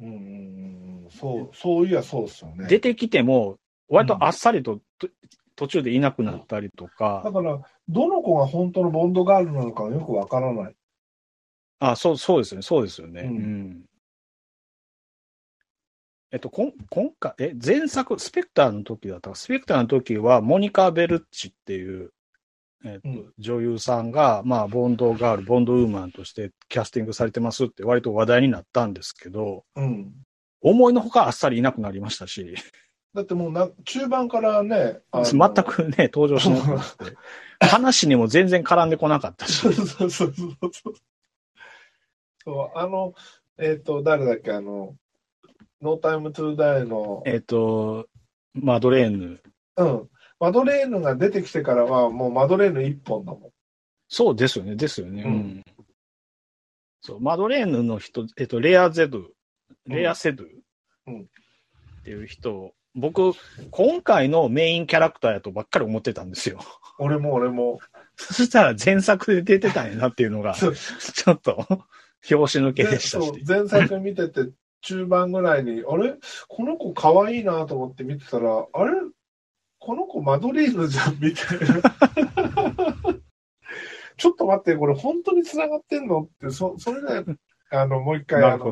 うんうんうんうん。そう、そういやそうですよね。出てきても、割とあっさりと、と途中でいなくなったりとか。だ、から、どの子が本当のボンドガールなのかよくわからない。あ、そう、そうですよね、そうですよね。うん。うん。えっと、こん今回、え、前作、スペクターの時だったか、スペクターの時は、モニカ・ベルッチっていう、えっとうん。女優さんが、まあ、ボンドガール、ボンドウーマンとしてキャスティングされてますって割と話題になったんですけど、うん。思いのほかあっさりいなくなりましたし、だってもうな、中盤からね、[LAUGHS] 全くね、登場しなくなって、[LAUGHS] 話にも全然絡んでこなかったしそ、うそうそうそうあの、えっ、と、誰だっけ、あの、ノータイムトゥーダイの、えっと、マドレーヌ、うん。マドレーヌが出てきてからは、もうマドレーヌ一本だもん。そうですよね、ですよね。ううんん。そう、マドレーヌの人、えっと、レアゼドゥ、レアセドゥうんっていう人、僕、今回のメインキャラクターやとばっかり思ってたんですよ。俺も俺も。そしたら前作で出てたんやなっていうのが、[LAUGHS] ちょっと、拍子抜けでしたし。前作見てて、中盤ぐらいに、あれ？この子可愛いなと思って見てたら、あれ？この子マドレーヌじゃんみたいな。[LAUGHS] ちょっと待って、これ本当に繋がってんの？って、そそれで、あの、もう一回、あの。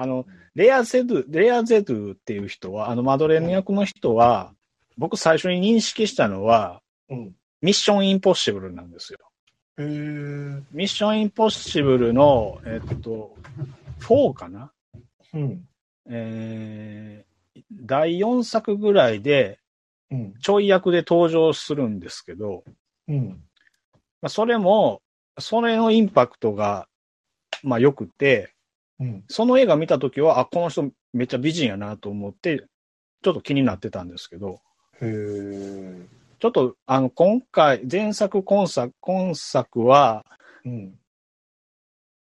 あの、レアゼドゥ、レアゼドゥっていう人は、あの、マドレーヌ役の人は、僕最初に認識したのは、うん。ミッションインポッシブルなんですよ。ミッションインポッシブルの、えっと、4かな？うん。えー、第4作ぐらいで、うん。ちょい役で登場するんですけど、うん。まあ、それも、それのインパクトが、まあ良くて、うん。その映画見たときは、あ、この人めっちゃ美人やなと思って、ちょっと気になってたんですけど、へー。ちょっと、あの、今回、前作、今作、今作は、うん。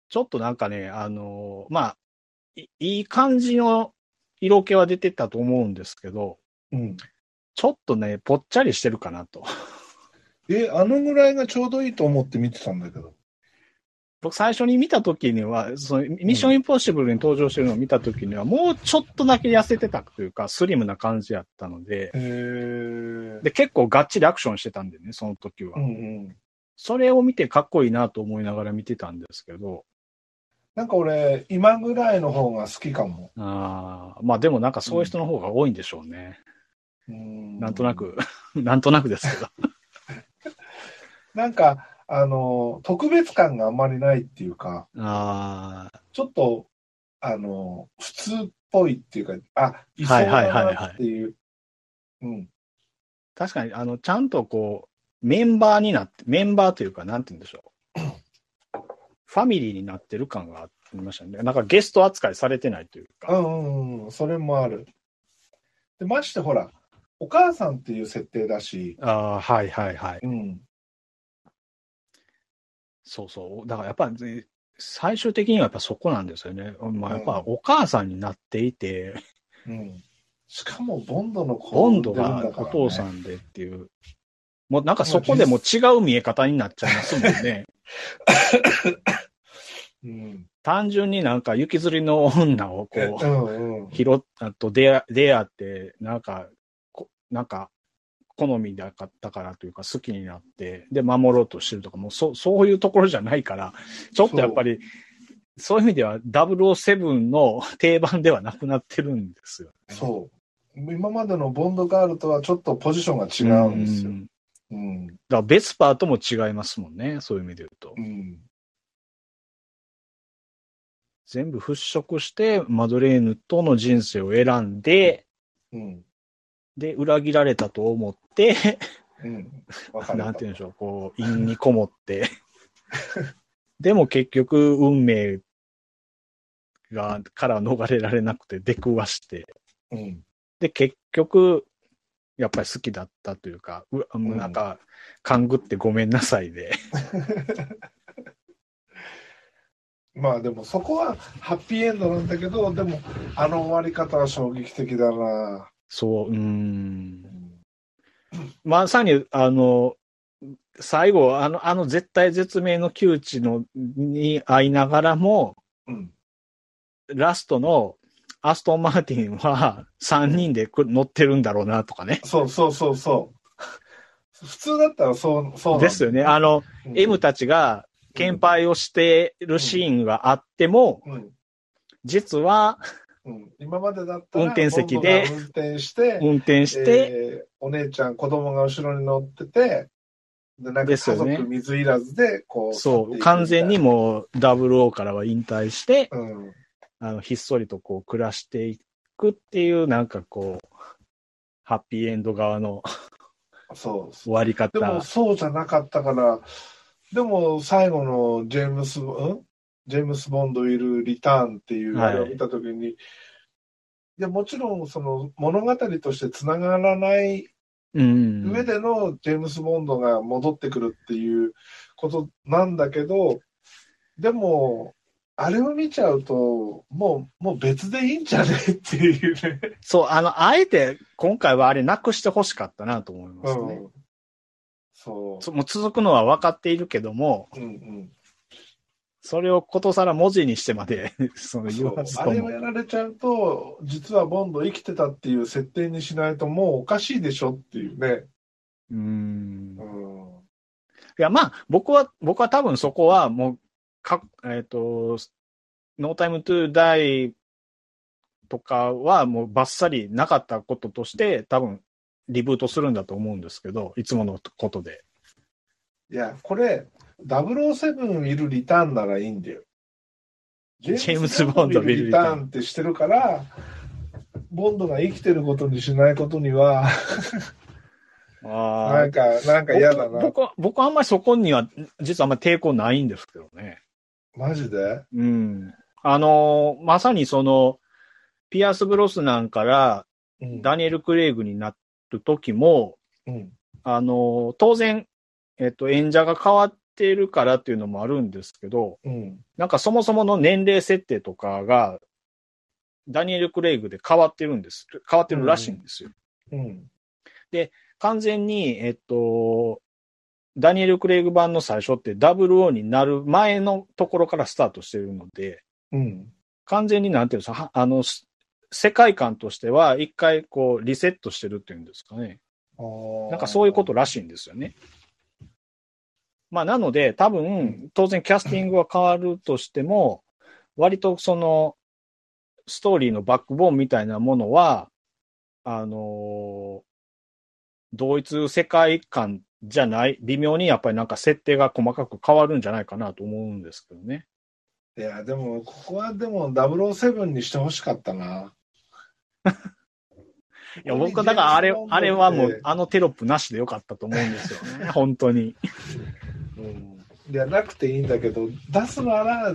ちょっとなんかね、あのまあ、いいい感じの色気は出てたと思うんですけど、うん。ちょっとね、ぽっちゃりしてるかなと。[LAUGHS] え、あのぐらいがちょうどいいと思って見てたんだけど。僕最初に見た時には、そのミッションインポッシブルに登場してるのを見た時には、もうちょっとだけ痩せてたというか、スリムな感じやったので。で、結構がっちりアクションしてたんでね、その時は。うんうん。それを見てかっこいいなと思いながら見てたんですけど、なんか俺、今ぐらいの方が好きかも。あーまあでもなんかそういう人の方が多いんでしょうね。うんなんとな。く、[LAUGHS] なんとなくですけど。[LAUGHS] なんか、あの、特別感があんまりないっていうか、ああ、ちょっと、あの、普通っぽいっていうか、あ、いそうはいはいはいはいだなっていう。うん。確かに、あの、ちゃんとこう、メンバーになって、メンバーというか、なんて言うんでしょう。[CLEARS THROAT] ファミリーになってる感がありましたね。なんかゲスト扱いされてないといううか。んうんうん、それもある。で、ましてほら、お母さんっていう設定だし、ああ、はいはいはい。うん。そうそう。だからやっぱり、最終的にはやっぱそこなんですよね。まあやっぱうんお母さんになっていて、うん。しかも、ボンドの子ボンドがお父さんでっていう。もうなんかそこでも違う見え方になっちゃいますもんね。[LAUGHS] うん。単純になんか雪吊りの女をこう、うんうん。拾ったと出会出会って、なんか、こなんか、好みだったからというか好きになって、で、守ろうとしてるとか、もうそそういうところじゃないから、ちょっとやっぱり、そういう意味では007の定番ではなくなってるんですよ、ね。そう。今までのボンドガールとはちょっとポジションが違うんですよう。んうん。だからベスパーとも違いますもんね、そういう意味で言うとう。ん。全部払拭して、マドレーヌとの人生を選んで、うん。で、裏切られたと思って、うん。[LAUGHS] なんて言うんでしょう、こう、陰にこもって。[LAUGHS] でも結局、運命が、から逃れられなくて出くわして。うん。で、結局、やっぱり好きだったというか、うなんか、勘ぐってごめんなさいで。[LAUGHS] まあでもそこはハッピーエンドなんだけど、でもあの終わり方は衝撃的だな。そう、うーん。まさに、あの、最後、あの、あの絶対絶命の窮地の、に会いながらも、うん。ラストのアストン・マーティンは3人でく乗ってるんだろうなとかね。そうそうそうそう。普通だったらそう、そうですよね。あの、うん M たちが献杯をしてるシーンがあっても、うん。実はうん。今までだったら、運転席で運転して、運転して、えーお姉ちゃん、子供が後ろに乗ってて、で、なんか家族水いらずで、こう、そう、完全にも。もう00からは引退して、うん。あの、ひっそりとこう暮らしていくっていう、なんかこう、ハッピーエンド側のそう。終わり方。でもそうじゃなかったから、でも最後のジェームス、ん？ジェームス・ボンドいるリターンっていうはいあれを見たときに、い、や、もちろんその物語としてつながらないうん。上でのジェームス・ボンドが戻ってくるっていうことなんだけど、でも、あれを見ちゃうと、もう、もう別でいいんじゃねっていうね。そう、あの、あえて今回はあれなくしてほしかったなと思いますね。うん。そそもう続くのは分かっているけども、う。うんうん。それをことさら文字にしてまで、[LAUGHS] その言わずともあれを。やられちゃうと、実はボンド生きてたっていう設定にしないともうおかしいでしょっていうね。うんう。ん。いや、まあ、僕は、僕は多分そこはもう、か、えっ、と、No Time to Die とかはもうバッサリなかったこととして、多分リブートするんだと思うんですけど、いつものことで。いや、これ、007見るリターンならいいんだよ。ジェームズボンド見るリターンってしてるから、ボンドが生きてることにしないことには、あなんか、なんか嫌だな。僕は、僕はあんまりそこには、実はあんまり抵抗ないんですけどね。マジで？うん。あのーまさにその、ピアス・ブロスナンからうん。ダニエル・クレイグになる時も、うん。あのー当然、えっと、演者が変わっているからっていうのもあるんですけど、うん。なんかそもそもの年齢設定とかが、ダニエル・クレイグで変わってるんです。変わってるらしいんですよ。うん。完全に、えっと、ダニエル・クレイグ版の最初って00になる前のところからスタートしてるので、うん。完全になんていうんですか、はあの、す世界観としては一回こうリセットしてるっていうんですかね。なんかそういうことらしいんですよね。まあなので多分当然キャスティングは変わるとしても、割とそのストーリーのバックボーンみたいなものは、あのー同一世界観じゃない、微妙にやっぱりなんか設定が細かく変わるんじゃないかなと思うんですけどね。いや、でも、ここはでも007にしてほしかったな。[LAUGHS] いや、僕はだからあれ、あれはもううんあのテロップなしでよかったと思うんですよね。本当に。いや、なくていいんだけど、出すなら、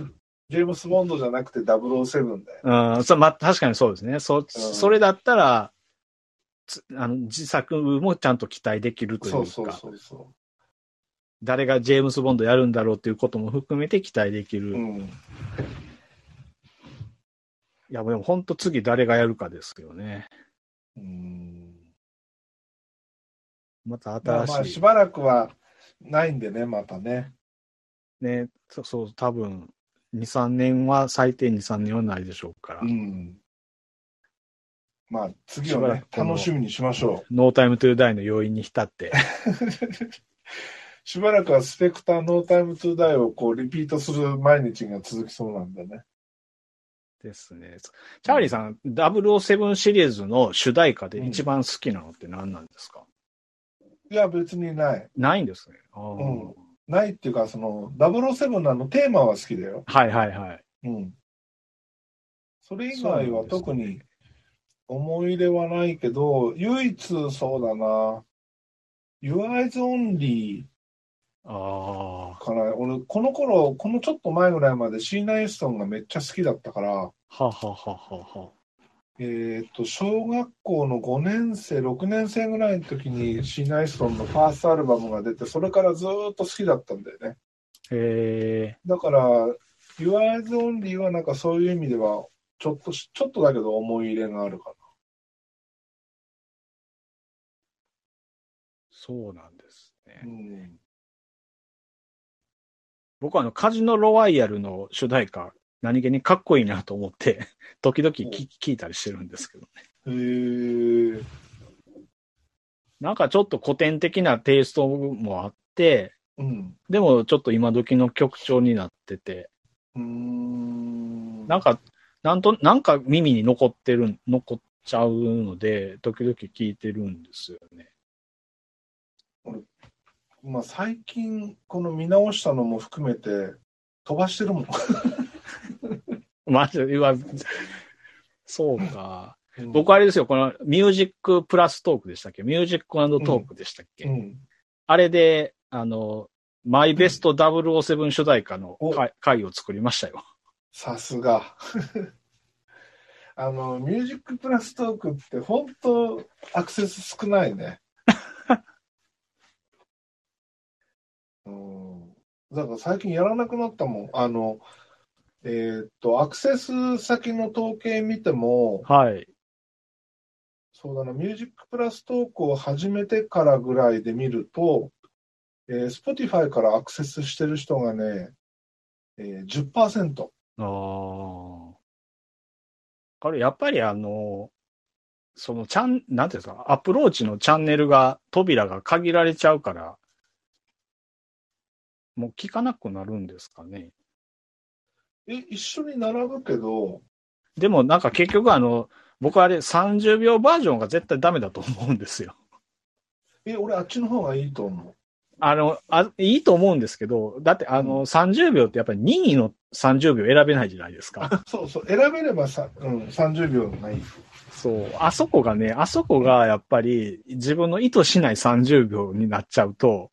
ジェームス・ボンドじゃなくて007だよ。うん、そまあ、確かにそうですね。そ、それだったら、つあの、自作もちゃんと期待できるというか、そうそうそうそ誰がジェームス・ボンドやるんだろうっていうことも含めて期待できる。う。ういん。や、でも本当次誰がやるかですけどね。うんまたまあ新しい。まあ、しばらくはないんでね、またね。ね、そう、そう、多分、2、3年は、最低2、3年はないでしょうから。うん。まあ、次しをね楽しみにしましょノータイムトゥーダイの要因に浸って。う。[LAUGHS] しばらくはスペクターノータイムトゥーダイをこうリピートする毎日が続きそうなんでね。ですね。チャーリーさん、007シリーズの主題歌で一番好きなのって何なんですか、いや、別にない。ないんですね。うんないっていうか、その、007のテーマは好きだよ。はいはいはい。うん。それ以外は特に思い入れはないけど、唯一そうだな、Your Eyes Only ああ。かな。俺、この頃、このちょっと前ぐらいまでシーナ・エストンがめっちゃ好きだったから、ははははは。えっ、と、小学校の5年生、6年生ぐらいの時にシーナ・エストンのファーストアルバムが出て、それからずーっと好きだったんだよね。へえ。だから、Your Eyes Only はなんかそういう意味では、ちょっとし、ちょっとだけど思い入れがあるかそうなんですね。な。うん。僕僕はあの、カジノロワイヤルの主題歌、何気にかっこいいなと思って、[LAUGHS] 時々聞聞いたりしてるんですけどね。へー。なんかちょっと古典的なテイストもあって、うん。でもちょっと今時の曲調になってて、うーん。なんか、なんと、なんか耳に残ってる、残っちゃうので、時々聞いてるんですよね。まあ最近、この見直したのも含めて、飛ばしてるもん。[LAUGHS] マジで、うわそうか。うん僕あれですよ、このミュージックプラストークでしたっけ？ミュージックトークでしたっけ、うん。あれで、あの、マイベスト007主題歌の回を作りましたよ。さすが。[LAUGHS] あの、ミュージックプラストークって本当アクセス少ないね。[LAUGHS] うん。だから最近やらなくなったもん。あの、えーっと、アクセス先の統計見ても、はい。そうだな、ミュージックプラストークを始めてからぐらいで見ると、えー、Spotify からアクセスしてる人がね、えー、10%。ああ。これやっぱりあの、そのチャン、なんていうんですか、アプローチのチャンネルが、扉が限られちゃうから、もう聞かなくなるんですかね。え、一緒に並ぶけど、でもなんか結局あの、僕あれ30秒バージョンが絶対ダメだと思うんですよ。え、俺あっちの方がいいと思う。あの、あ、いいと思うんですけど、だってあの、30秒ってやっぱり任意の30秒選べないじゃないですか。そうそう、選べればさ、うん、30秒がいい。そう。あそこがね、あそこがやっぱり自分の意図しない30秒になっちゃうと、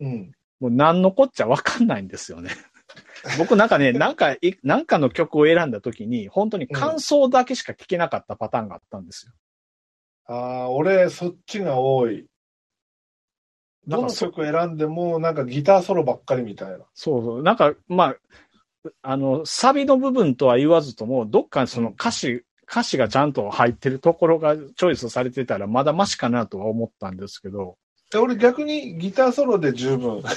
うん。もう何のこっちゃわかんないんですよね。僕なんかね、[LAUGHS] なんか、いなんかの曲を選んだ時に、本当に感想だけしか聞けなかったパターンがあったんですよ。ああ、俺、そっちが多い。どの曲選んでも、なんかギターソロばっかりみたいな。そうそう。なんか、まあ、あの、サビの部分とは言わずとも、どっかにその歌詞、歌詞がちゃんと入ってるところがチョイスされてたら、まだマシかなとは思ったんですけど、で俺逆にギターソロで十分。[LAUGHS]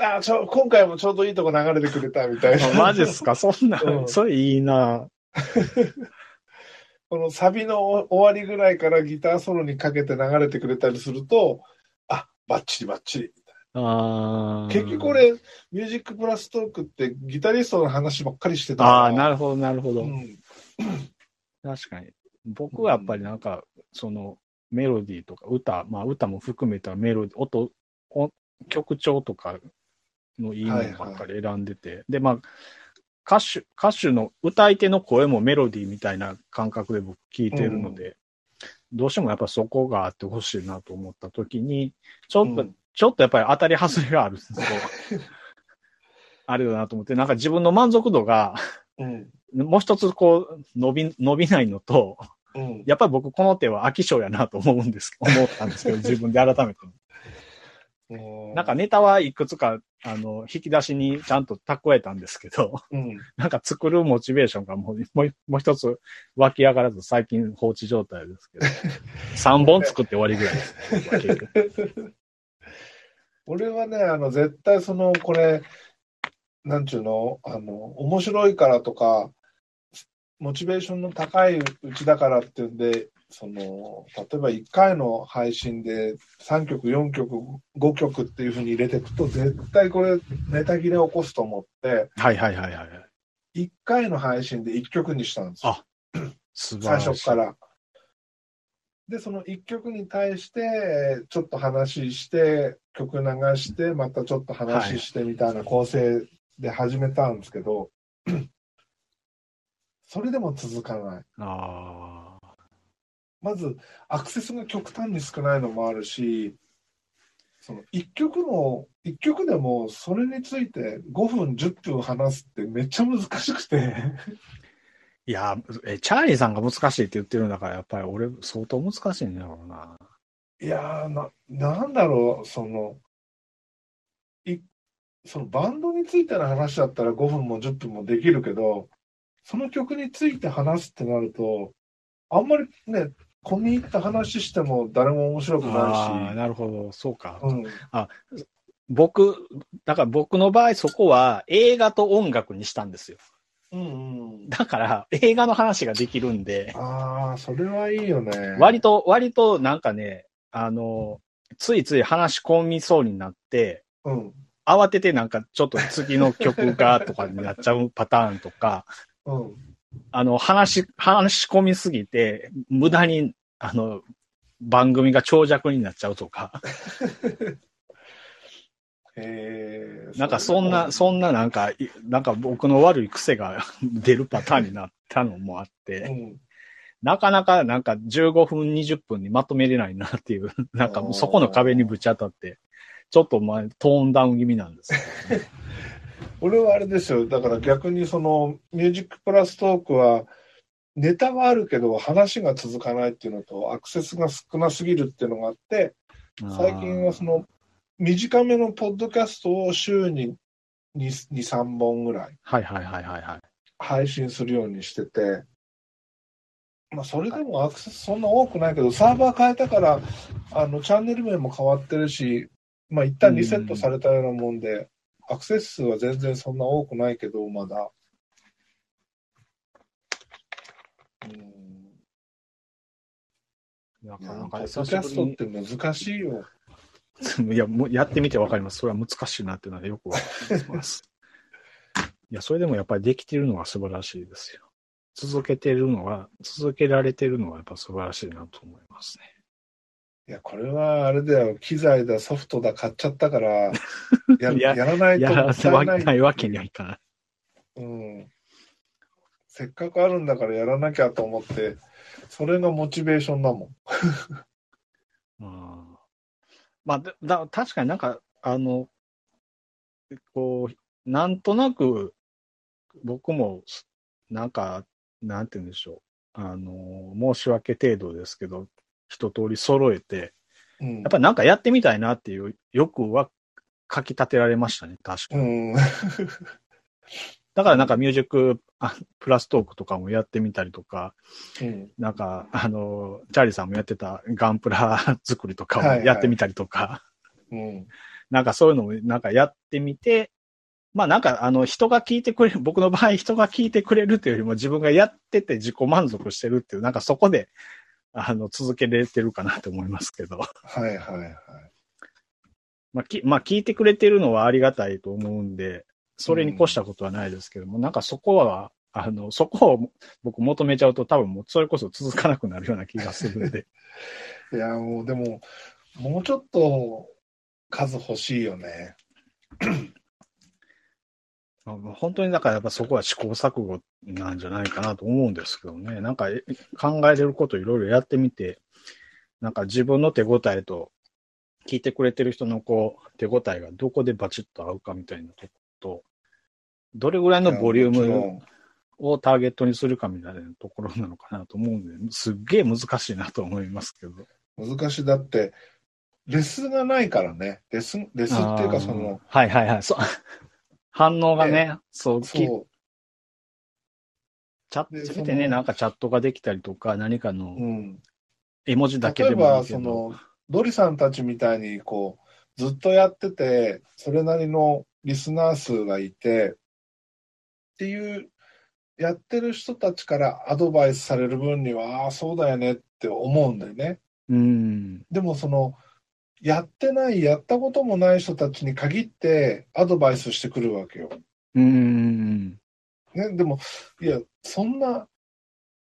あちょ今回もちょうどいいとこ流れてくれたみたいな。あ [LAUGHS] マジっすか？そんな、うんそれいいな [LAUGHS] このサビの終わりぐらいからギターソロにかけて流れてくれたりすると、あ、バッチリバッチリ。あー結局俺、ミュージックプラストークってギタリストの話ばっかりしてたああ、なるるほど、なるほど。うん。[COUGHS] 確かに。僕はやっぱりなんか、その、メロディーとか歌、まあ歌も含めたメロディー、音、お曲調とかのいいのばっかり選んでて、で、まあ、歌手、歌手の歌い手の声もメロディーみたいな感覚で僕聞いてるので、どうしてもやっぱそこがあってほしいなと思った時に、ちょっと、うんちょっとやっぱり当たり外れがあるんですよ。あるよなと思って、なんか自分の満足度が、うん。もう一つこう、伸び、伸びないのと、うん。やっぱり僕この手は飽き性やなと思うんです、思ったんですけど、[LAUGHS] 自分で改めて。うんなんか、ネタはいくつか、あの、引き出しにちゃんと蓄えたんですけど、うん。[LAUGHS] なんか作るモチベーションがもう、もうもう一つ湧き上がらず最近放置状態ですけど、[LAUGHS] 3本作って終わりぐらいです、[LAUGHS] 結局。俺はね、あの、絶対その、これ、なんちゅうの、あの、面白いからとか、モチベーションの高いうちだからっていうんで、その、例えば1回の配信で3曲、4曲、5曲っていうふうに入れていくと、絶対これネタ切れ起こすと思って、はいはいはいはい。1回の配信で1曲にしたんですよ。あ [CLEARS THROAT] 素晴最らしい。初から。で、その1曲に対して、ちょっと話して、曲流して、またちょっと話してみたいな構成で始めたんですけど、[CLEARS THROAT] それでも続かない。ああ。まず、アクセスが極端に少ないのもあるし、その1曲の、一曲でもそれについて5分、10分話すってめっちゃ難しくて、いや、え、チャーリーさんが難しいって言ってるんだから、やっぱり俺相当難しいんだろうな。いやーな、なんだろう、その、い、そのバンドについての話だったら5分も10分もできるけど、その曲について話すってなると、あんまりね、込み入った話しても誰も面白くああ、ななるほど、そうか。いし、うん、僕、だから僕の場合そこは映画と音楽にしたんですよ。うん、うん。だから映画の話ができるんで、ああ、それはいいよね。割と、割となんかね、あの、ついつい話し込みそうになって、うん、慌ててなんかちょっと次の曲がとかになっちゃうパターンとか、うん。あの、話し、話し込みすぎて、無駄に、あの、番組が長尺になっちゃうとか、へえ。なんかそんな、そんななんか、いなんか僕の悪い癖が [LAUGHS] 出るパターンになったのもあっうて、ん。なかなかなんか15分、20分にまとめれないなっていう、なんかもうそこの壁にぶち当たって、ちょっとまあトーンダウン気味なんですけどね、[LAUGHS] 俺はあれですよ。だから逆にそのミュージックプラストークはネタはあるけど話が続かないっていうのとアクセスが少なすぎるっていうのがあって、最近はその短めのポッドキャストを週に2、2 3本ぐらいはいはいはいはいはい。配信するようにしてて、まあそれでもアクセスそんな多くないけど、サーバー変えたから、あの、チャンネル名も変わってるし、まあ一旦リセットされたようなもんで、アクセス数は全然そんな多くないけど、まだ。うん。なかなかポッドキャストって難しいよ。[LAUGHS] いや、もうやってみてわかります。それは難しいなっていうのはよくわかります。[LAUGHS] いや、それでもやっぱりできているのが素晴らしいですよ。続けてるのは、続けられてるのはやっぱ素晴らしいなと思いますね。いや、これはあれだよ、機材だ、ソフトだ、買っちゃったから、やややらないとやらもったいない。ないわけにはいかない。うん。せっかくあるんだからやらなきゃと思って、それがモチベーションだもん。[LAUGHS] うんまあ、だだ確かになんか、あの、こう、なんとなく、僕も、なんか、なんて言うんでしょう。あの、申し訳程度ですけど、一通り揃えて、うんやっぱりなんかやってみたいなっていう欲はかき立てられましたね、確かうに。ん。だからなんかミュージックあプラストークとかもやってみたりとか、うん。なんか、あの、チャーリーさんもやってたガンプラ作りとかもやってみたりとか、うん。なんかそういうのもなんかやってみて、まあなんかあの人が聞いてくれる、僕の場合人が聞いてくれるというよりも自分がやってて自己満足してるっていう、なんかそこで、あの、続けれてるかなと思いますけど。はいはいはい。まあ、き、まあ聞いてくれてるのはありがたいと思うんで、それに越したことはないですけども、なんかそこは、あの、[LAUGHS] そこを僕求めちゃうと多分もうそれこそ続かなくなるような気がするんで。[LAUGHS] いや、もうでも、もうちょっと数欲しいよね。まあ本当にだからやっぱそこは試行錯誤なんじゃないかなと思うんですけどね。なんかえ考えれることいろいろやってみて、なんか自分の手応えと、聞いてくれてる人のこう、手応えがどこでバチッと合うかみたいなとこと、どれぐらいのボリュームをターゲットにするかみたいなところなのかなと思うんで、すっげえ難しいなと思いますけど。難しい。だって、レスがないからね。レス、レスっていうかその、はいはいはい。そう。反応がね、そう、きそチャでせめてね、なんかチャットができたりとか、何かう。のうん。絵文字だけ例えば、でもいいけど。その、ドリさんたちみたいに、こう、ずっとやってて、それなりのリスナー数がいて、っていう、やってる人たちからアドバイスされる分には、ああ、そうだよねって思うんだよね。うん。でも、その、やってない、やったこともない人たちに限ってアドバイスしてくるわけよ。うん。ね、でも、いや、そんな、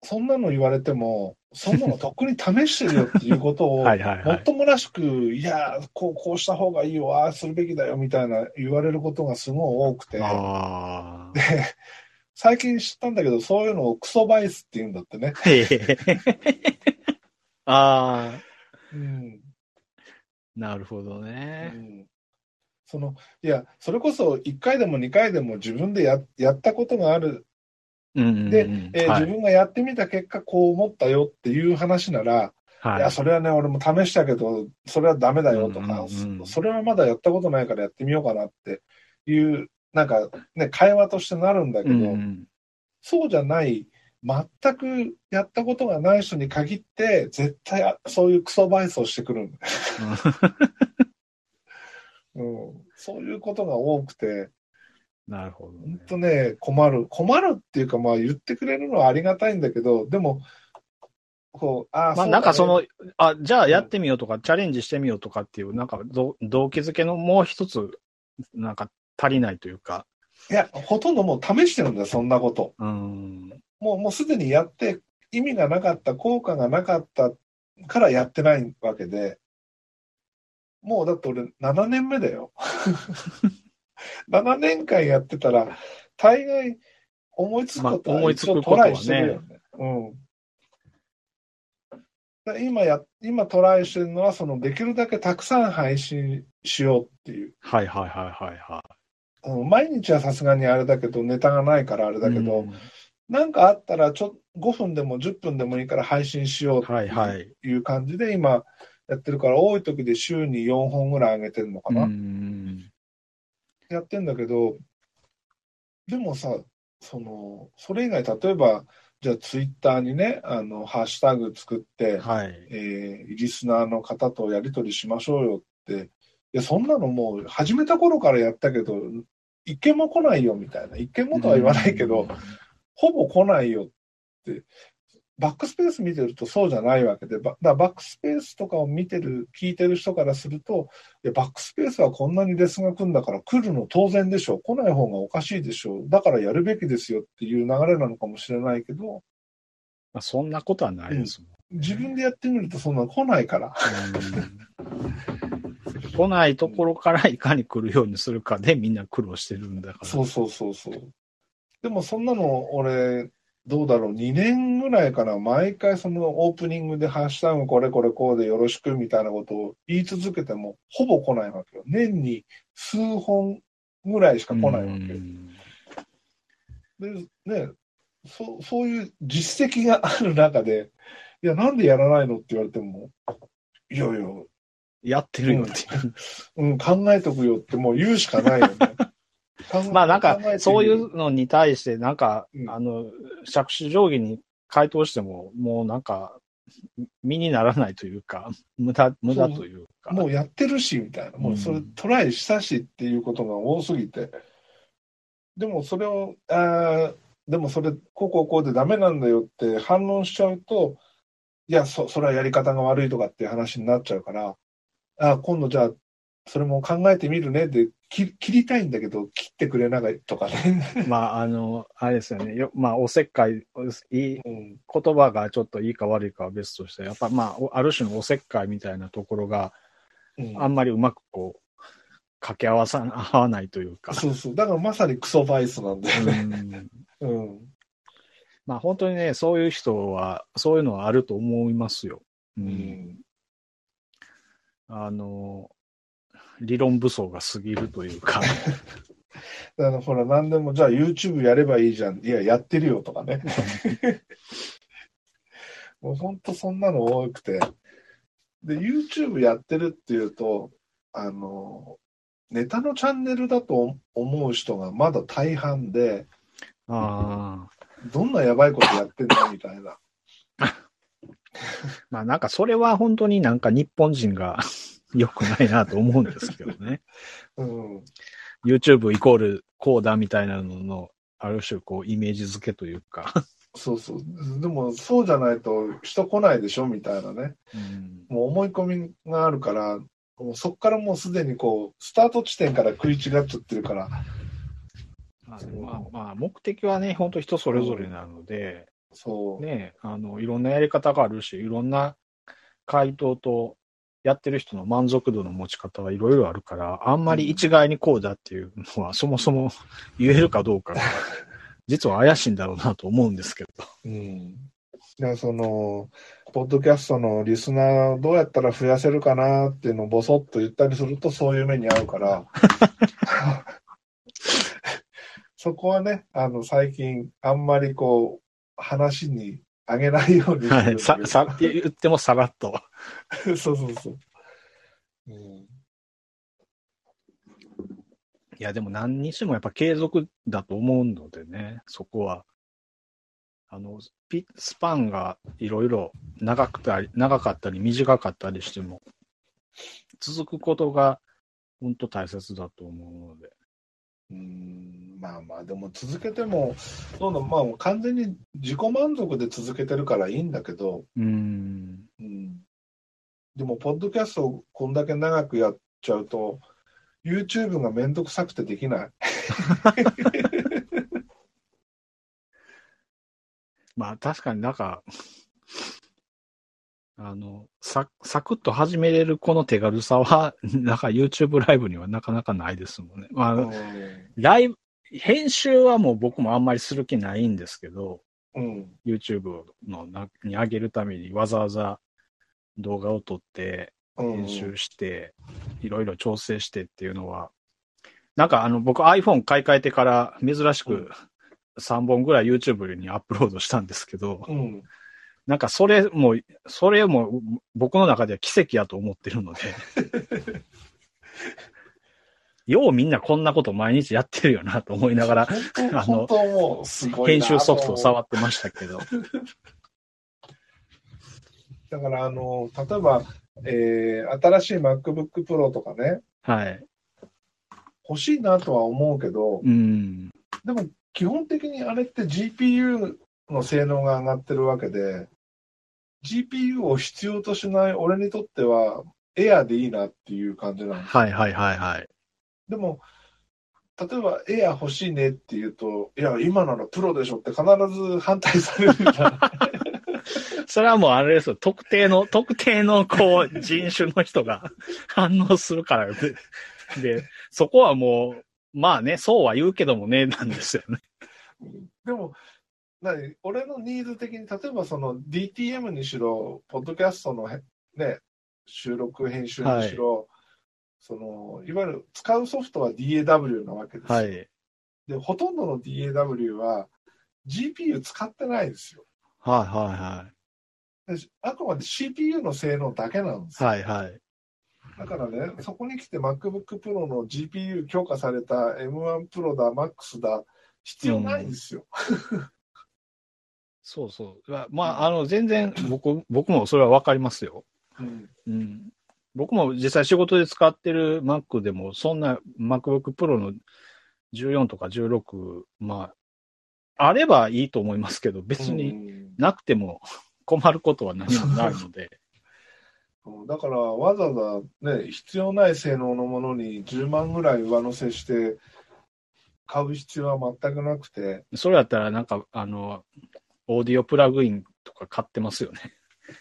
そんなの言われても、そんなのとっくに試してるよっていうことを、[LAUGHS] はいはいはい。もっともらしく、いや、こう、こうした方がいいよ、ああするべきだよ、みたいな言われることがすごい多くて、ああ。で、最近知ったんだけど、そういうのをクソバイスって言うんだってね。へへああ。うん。なるほどうね。ん、その、いや、それこそ1回でも2回でも自分でややったことがある。うんうんうん。で、えーはい自分がやってみた結果、こう思ったよっていう話なら、はいいや、それはね、俺も試したけど、それはダメだよとか、うんうんうんそそれはまだやったことないからやってみようかなっていう、なんかね、会話としてなるんだけど、うんうんそうじゃない、全くやったことがない人に限って、絶対あそういうクソバイスをしてくるんだよ、うん。そういうことが多くて、なるほど本ね。当ね、困る。困るっていうか、まあ言ってくれるのはありがたいんだけど、でも、こう、ああ、まあなんかその、あ、じゃあやってみようとか、チャレンジしてみようとかっていう、なんかど動機づけのもう一つ、なんか足りないというか、いや、ほとんどもう試してるんだよ、そんなこと。うん。もう、もうすでにやって、意味がなかった、効果がなかったからやってないわけで、もうだって俺7年目だよ。[LAUGHS] 7年間やってたら、大概思いつくことはまあ思いつ一応くことはねトライしてるよね。うん。今や、今トライしてるのは、そのできるだけたくさん配信しようっていう。はいはいはいはいはうん、毎日はさすがにあれだけど、ネタがないからあれい。だけど、うんなんかあったら、ちょ、5分でも10分でもいいから配信しようってはいう感じで今やってるから、多い時で週に4本ぐらい上げてるのかな？うん。やってんだけど、でもさ、その、それ以外、例えば、じゃあツイッターにね、あの、ハッシュタグ作って、はい。えーリスナーの方とやり取りしましょうよって、いや、そんなのもう始めた頃からやったけど、一件も来ないよみたいな。一件もとは言わないけど、ほぼ来ないよって。バックスペース見てるとそうじゃないわけで、バックスペースとかを見てる、聞いてる人からすると、いやバックスペースはこんなにレスが来るんだから来るの当然でしょう。来ない方がおかしいでしょう。だからやるべきですよっていう流れなのかもしれないけど、まあ、そんなことはないですもん。自分でやってみるとそんなの来ないから。うん来ないところからいかに来るようにするかでみんな苦労してるんだから。そうそうそうそう。でもそんなの俺、どうだろう、2年ぐらいかな、毎回そのオープニングでハッシュタグこれこれこうでよろしくみたいなことを言い続けても、ほぼ来ないわけよ。年に数本ぐらいしか来ないわけよ。うんで、ね、そう、そういう実績がある中で、いや、なんでやらないのって言われても、いやいや、やってるよっていう。うん、考えとくよってもう言うしかないよね。まあなんかそういうのに対して、なんか、うんあの、着手定規に回答しても、もうなんか、身にならないというか、[LAUGHS] 無駄、無駄というか。もうやってるし、みたいな。もうそれトライしたしっていうことが多すぎて。でもそれを、あーでもそれ、こうこうこうでダメなんだよって反論しちゃうと、いや、そ、それはやり方が悪いとかっていう話になっちゃうから、あー今度じゃあ、それも考えてみるねで、切切りたいんだけど、切ってくれないとかね。[LAUGHS] まあ、あの、あれですよね。よまあ、おせっかい、いい、うん、言葉がちょっといいか悪いかは別として、やっぱまあ、おある種のおせっかいみたいなところがうんあんまりうまくこう、掛け合わさ、合わないというか。そうそう。だからまさにクソバイスなんだよね。うん [LAUGHS] うん。まあ本当にね、そういう人は、そういうのはあると思いますよ。う。うんん。あの、理論武装が過ぎるというか、だからほら、何でも、じゃあ YouTube やればいいじゃん。いや、やってるよとかね。[LAUGHS] もう本当そんなの多くて。で、YouTube やってるっていうと、あの、ネタのチャンネルだと思う人がまだ大半で、ああ、どんなやばいことやってんだみたいな。[LAUGHS] まあなんかそれは本当になんか日本人が良くないなと思うんですけどね。[LAUGHS] うん。YouTube イコールこうだみたいなのの、ある種こうイメージ付けというか、そうそう。でも、そうじゃないと人来ないでしょみたいなね。うんもう思い込みがあるから、もうそこからもうすでにこう、スタート地点から食い違っちゃってるから、まあまあまあ、目的はね、本当人それぞれなので、そう。ね、あの、いろんなやり方があるし、いろんな回答と、やってる人の満足度の持ち方はいろいろあるから、あんまり一概にこうだっていうのは、そもそも [LAUGHS] 言えるかどうかが、実は怪しいんだろうなと思うんですけど。うん。だからその、ポッドキャストのリスナーをどうやったら増やせるかなっていうのをボソッと言ったりするとそういう目に遭うから、[LAUGHS] そこはね、あの、最近あんまりこう、話にあげないようにはい。さ、さって言ってもさらっと。[LAUGHS] そうそうそう。うん。いや、でも何にしてもやっぱ継続だと思うのでね、そこは。あの、ピスパンがいろいろ長くたり、長かったり短かったりしても、続くことが本当大切だと思うので。うんまあまあ、でも続けても、どんどんまあ完全に自己満足で続けてるからいいんだけど、うん。うん、でも、ポッドキャストをこんだけ長くやっちゃうと、YouTube がめんどくさくてできない。[LAUGHS] まあ確かになんか、あの、さ、サクッと始めれるこの手軽さは、[LAUGHS] なんか YouTube ライブにはなかなかないですもんね。まあ、うん。ライブ、編集はもう僕もあんまりする気ないんですけど、うん、YouTube のなに上げるためにわざわざ動画を撮って、うん。編集して、いろいろ調整してっていうのは、なんかあの僕 iPhone 買い替えてから珍しうん。く3本ぐらい YouTube にアップロードしたんですけど、うん、なんかそれも、それも僕の中では奇跡やと思ってるので、[LAUGHS] ようみんなこんなこと毎日やってるよなと思いながら、あの編な集ソフトを触ってましたけど。[LAUGHS] だから、あの、例えば、えー新しい MacBook Pro とかね、はい。欲しいなとは思うけど、うん。でも基本的にあれって GPU の性能が上がってるわけで、GPU を必要としない俺にとっては、エアでいいなっていう感じなんです。はいはいはいはい。でも、例えばエア欲しいねって言うと、いや、今ならプロでしょって必ず反対されるじゃない。[LAUGHS] それはもうあれですよ。特定の、特定のこう人種の人が反応するからで。で、そこはもう、まあね、そうは言うけどもね、なんですよね。でも、何俺のニーズ的に、例えばその DTM にしろ、ポッドキャストのへね、収録編集にしろ、その、いわゆる使うソフトは DAW なわけですよ。はい。で、ほとんどの DAW は GPU 使ってないですよ。はいはであくまで CPU の性能だけなんですよ。いはい。はいはい。だからね、そこに来て MacBook Pro の GPU 強化された M1 Pro だ、Max だ、必要ないんですよ。そうそう。まあまあ、あの、全然 [CLEARS THROAT] 僕、僕もそれはわかりますよ。うんうん。僕も実際仕事で使ってる Mac でも、そんな MacBook Pro の14とか16、まあ、あればいいと思いますけど、別うにんなくても [LAUGHS] 困ることは何も [LAUGHS] ないので。うんだからわざわざね、必要ない性能のものに10万ぐらい上乗せして買う必要は全くなくて、それやったらなんか、あの、オーディオプラグインとか買ってますよね。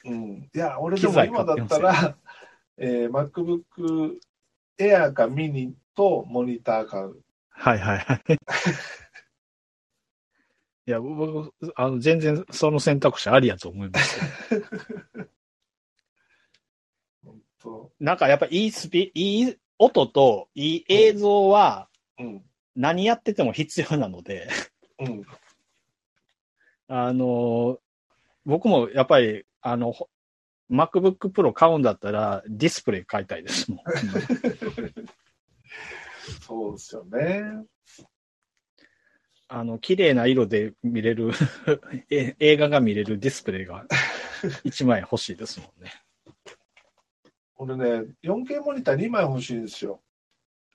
うん、いや、俺でも今だったら、[LAUGHS] えー MacBook Air か Mini とモニター買う。はいはいはい。[LAUGHS] いや、僕、あの、全然その選択肢ありやと思います [LAUGHS] なんかやっぱいいスピ、いい音といい映像はうん、何やってても必要なので、うん、あの、僕もやっぱり、あの、ほ MacBook Pro 買うんだったらディスプレイ買いたいですもん。[LAUGHS] そうですよね。あの、綺麗な色で見れる [LAUGHS] え映画が見れるディスプレイが [LAUGHS] 1枚欲しいですもんね。俺ね、4K モニター2枚欲しいんですよ。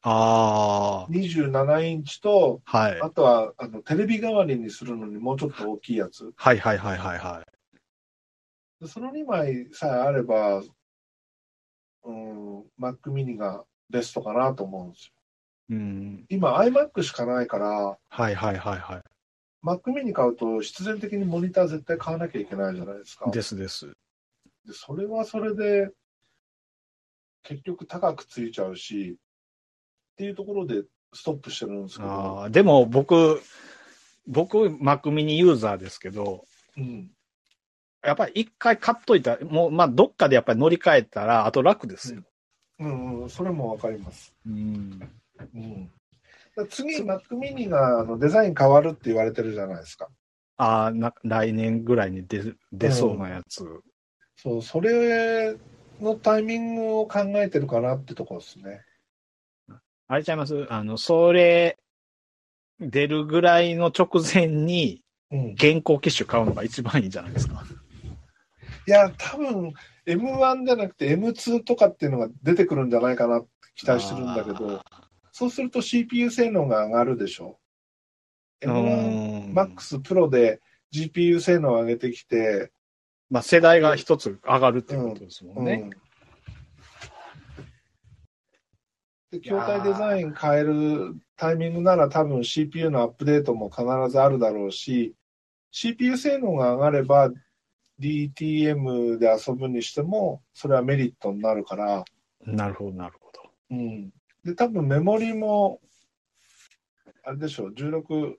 あ27インチと、あ、はい。あとはあのテレビ代わりにするのにもうちょっと大きいやつ。はいはいはいはいはい。でその2枚さえあれば、うん、Mac mini がベストかなと思うんですよ。うん。今 iMac しかないから、はいはいはいは Mac mini 買うと必然的にモニター絶対買わなきゃいけないじゃないですか。い。ですです。でそれはそれで結局高くついちゃうしっていうところでストップしてるんですけど、でも僕、僕、Mac mini ユーザーですけど、うん、やっぱり一回買っといたら、もう、まあ、どっかでやっぱり乗り換えたら、あと楽ですよ。うんうん、それもわかります。うん。うん、だから次 Mac mini があのデザイン変わるって言われてるじゃないですか。ああ、な、来年ぐらいに出、出そうなやつ。そう、それのタイミングを考えてるかなってところですね。あれちゃいます？あの、それ、出るぐらいの直前に、うん、現行機種買うのが一番いいんじゃないですか。いや、多分 M1 じゃなくて M2 とかっていうのが出てくるんじゃないかなって期待してるんだけど、そうすると CPU 性能が上がるでしょう。あー。M1 うん Max Pro で GPU 性能を上げてきて、まあ、世代が一つ上がるっていうことですもんね。うんで筐体デザイン変えるタイミングなら多分 CPU のアップデートも必ずあるだろうし、CPU 性能が上がれば DTM で遊ぶにしても、それはメリットになるから、なるほど、なるほど。うん。で、多分メモリも、あれでしょう、16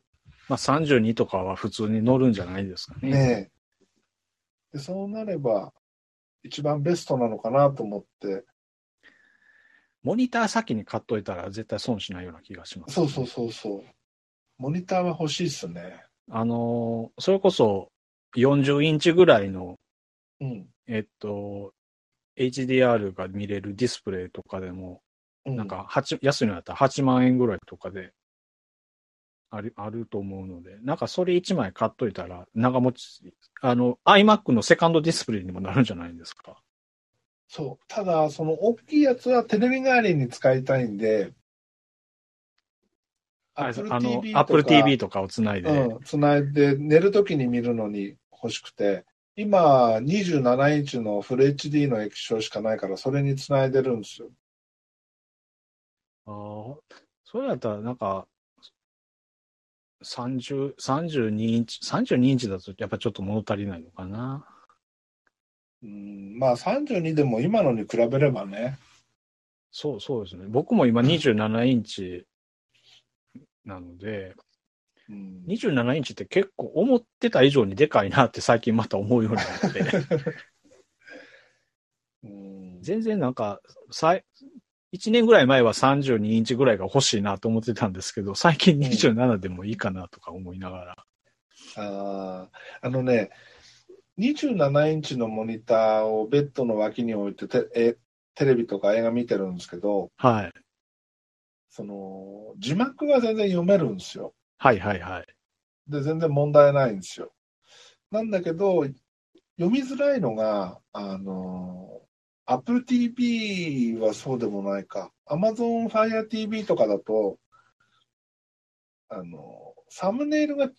まあ、32とかは普通に乗るんじゃないですかね。ねで、そうなれば、一番ベストなのかなと思って、モニター先に買っといたら絶対損しないような気がします。そうそうそうそう。モニターは欲しいっすね。あのーそれこそ40インチぐらいの、うん。えっと、HDR が見れるディスプレイとかでも、うん、なんか8、安いのやったら8万円ぐらいとかで、ある、あると思うので、なんかそれ1枚買っといたら長持ち、あの、iMac のセカンドディスプレイにもなるんじゃないですか。そう。ただ、その大きいやつはテレビ代わりに使いたいんで、あ Apple の TV と、か Apple TV とかをつないで。うん、つないで寝るときに見るのに欲しくて、今27インチのフル HD の液晶しかないから、それにつないでるんですよ。ああ、それだったらなんか、30、32インチ、32インチだとやっぱちょっと物足りないのかな。うん、まあ32でも今のに比べればね。そうそうですね。僕も今27インチなので、うん、27インチって結構思ってた以上にでかいなって最近また思うようになって。[LAUGHS] うん全然なんか、さい、1年ぐらい前は32インチぐらいが欲しいなと思ってたんですけど、最近27でもいいかなとか思いながら。あーあのね、27インチのモニターをベッドの脇に置いてテえテレビとか映画見てるんですけど、はい。その字幕が全然読めるんですよ。はいはいはい。で、全然問題ないんですよ。なんだけど、読みづらいのが、あの、Apple TV はそうでもないか。Amazon Fire TV とかだと、あの、サムネイルが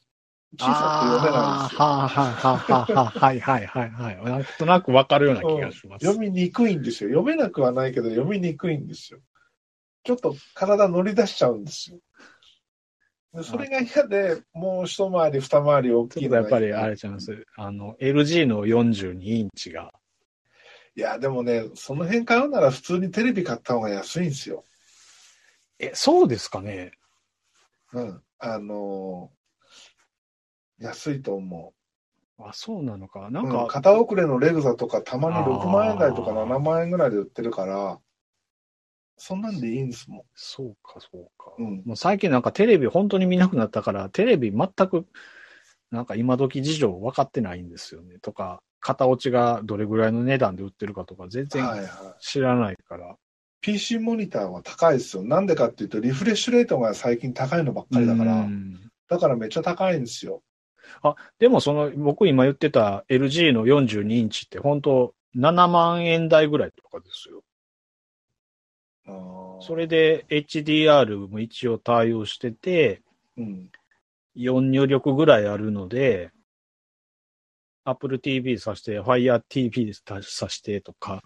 小さく読めないんですよ。はあはあはあはあはいはいはいはい。なんとなくわかるような気がします。読みにくいんですよ。読めなくはないけど、読みにくいんですよ。ちょっと体乗り出しちゃうんですよ。でそれが嫌で、もう一回り、二回り大きいのやっぱりあれちゃいます。あの、LG の42インチが。いや、でもね、その辺買うなら普通にテレビ買った方が安いんですよ。え、そうですかねうん。あのー安いと思あ、そうなのか。なう。んか、うん、片遅れのレグザとかたまに6万円台とかあー7万円ぐらいで売ってるから、そんなんでいいんですもそうかそうか。ん。うん。もう最近なんかテレビ本当に見なくなったから、テレビ全く、なんか今時事情分かってないんですよね。とか、型落ちがどれぐらいの値段で売ってるかとか全然はいはい。知らないから。PC モニターは高いですよ。なんでかっていうと、リフレッシュレートが最近高いのばっかりだから、うんだからめっちゃ高いんですよ。でもその、僕今言ってた LG の42インチって本当7万円台ぐらいとかですよ。あーそれで HDR も一応対応してて、うん。4入力ぐらいあるので、Apple TV さして、Fire TV さしてとか、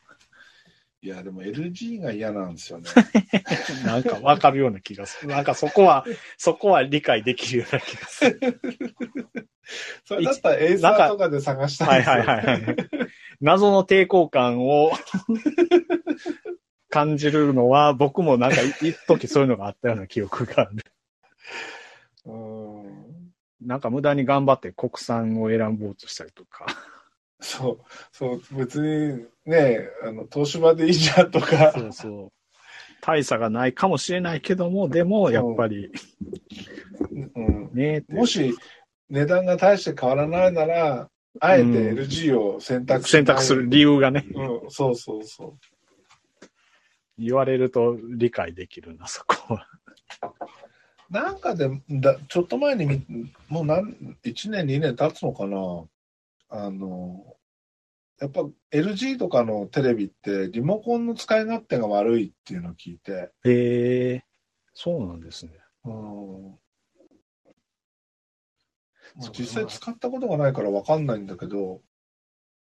いや、でも LG が嫌なんですよね。[LAUGHS] なんかわかるような気がする。なんかそこは、そこは理解できるような気がする。[LAUGHS] それだったらエイサーとかで探したはいいですよ。はいはいはい。謎の抵抗感を [LAUGHS] 感じるのは、僕もなんか一時そういうのがあったような記憶がある。うん。なんか無駄に頑張って国産を選ぼうとしたりとか。そう、そう、別にね、あの、東芝でいいじゃんとか、そうそう。大差がないかもしれないけども、でもやっぱり。うん、ねもし値段が大して変わらないなら、あえて LG を選択しない。選択する理由がね、うん、そうそうそう。言われると理解できるな、そこは。なんかでだ、ちょっと前に見、もうなん1年、2年経つのかな。あの、やっぱ LG とかのテレビってリモコンの使い勝手が悪いっていうのを聞いて、へえ、そうなんですね。うん。実際使ったことがないからわかんないんだけど、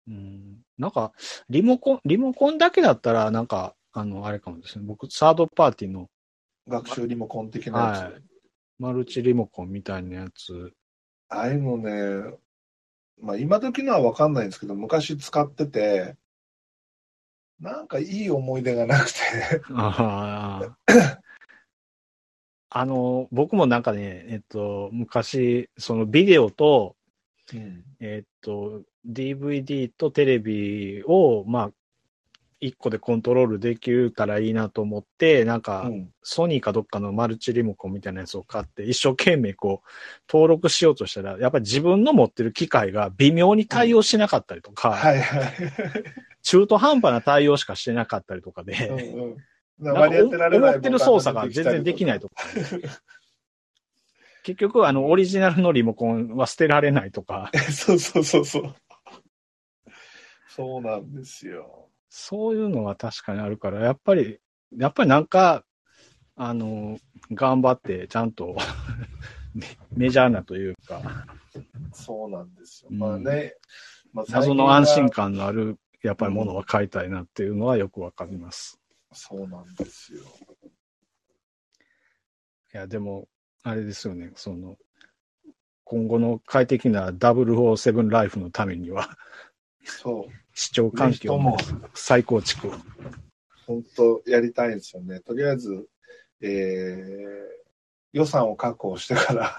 うん、なんか、リモコン、リモコンだけだったら、なんか、あの、あれかもですね。僕、サードパーティーの、学習リモコン的なやつ。はいマルチリモコンみたいなやつ。ああいうのね、まあ今時のはわかんないんですけど、昔使ってて、なんかいい思い出がなくて、ああ。あの、僕もなんかね、えっと、昔、そのビデオと、うんえっと、DVD とテレビを、まあ、一個でコントロールできたらいいなと思って、なんか、うんソニーかどっかのマルチリモコンみたいなやつを買って、一生懸命こう、登録しようとしたら、やっぱり自分の持ってる機械が微妙に対応しなかったりとか、はいはい。中途半端な対応しかしてなかったりとかうんで、うんなんか割り当てられない思ってる操作が全然できないとか。結局、あの、オリジナルのリモコンは捨てられないとか、[LAUGHS] そうそうそうそう。そうなんですよ。そういうのは確かにあるから、やっぱり、やっぱりなんか、あの、頑張って、ちゃんと [LAUGHS] メ、メジャーなというか、そうなんですよ。うんまあね、まあ、謎の安心感。感のある、やっぱりものは買いたいなっていうのはよくわかります。そうなんですよ。いや、でも、あれですよね、その、今後の快適な007ライフのためには、そう。視聴環境の再構築を。本当やりたいんですよね。とりあえず、えー、予算を確保してから。[LAUGHS]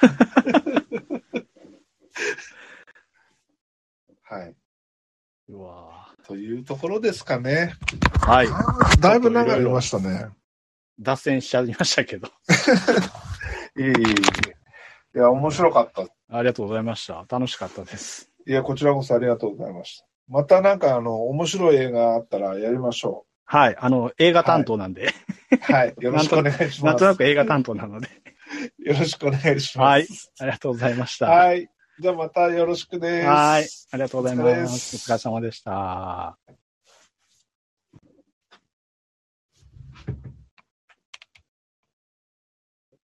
はい。うわというところですかね。ぁはい。だいぶ長りましたね。脱線しちゃいましたけど。[LAUGHS] いい。いや、面白かった。ありがとうございました。楽しかったです。いや、こちらこそありがとうございました。またなんか、あの、面白い映画あったらやりましょはい。あの、映画担当なんで、う。はい。よろしくお願いします。なんとなく映画担当なので。よろしくお願いします。はい。ありがとうございました。はい。じゃあまたよろしくです。はい。ありがとうございま。すお疲れ様でした。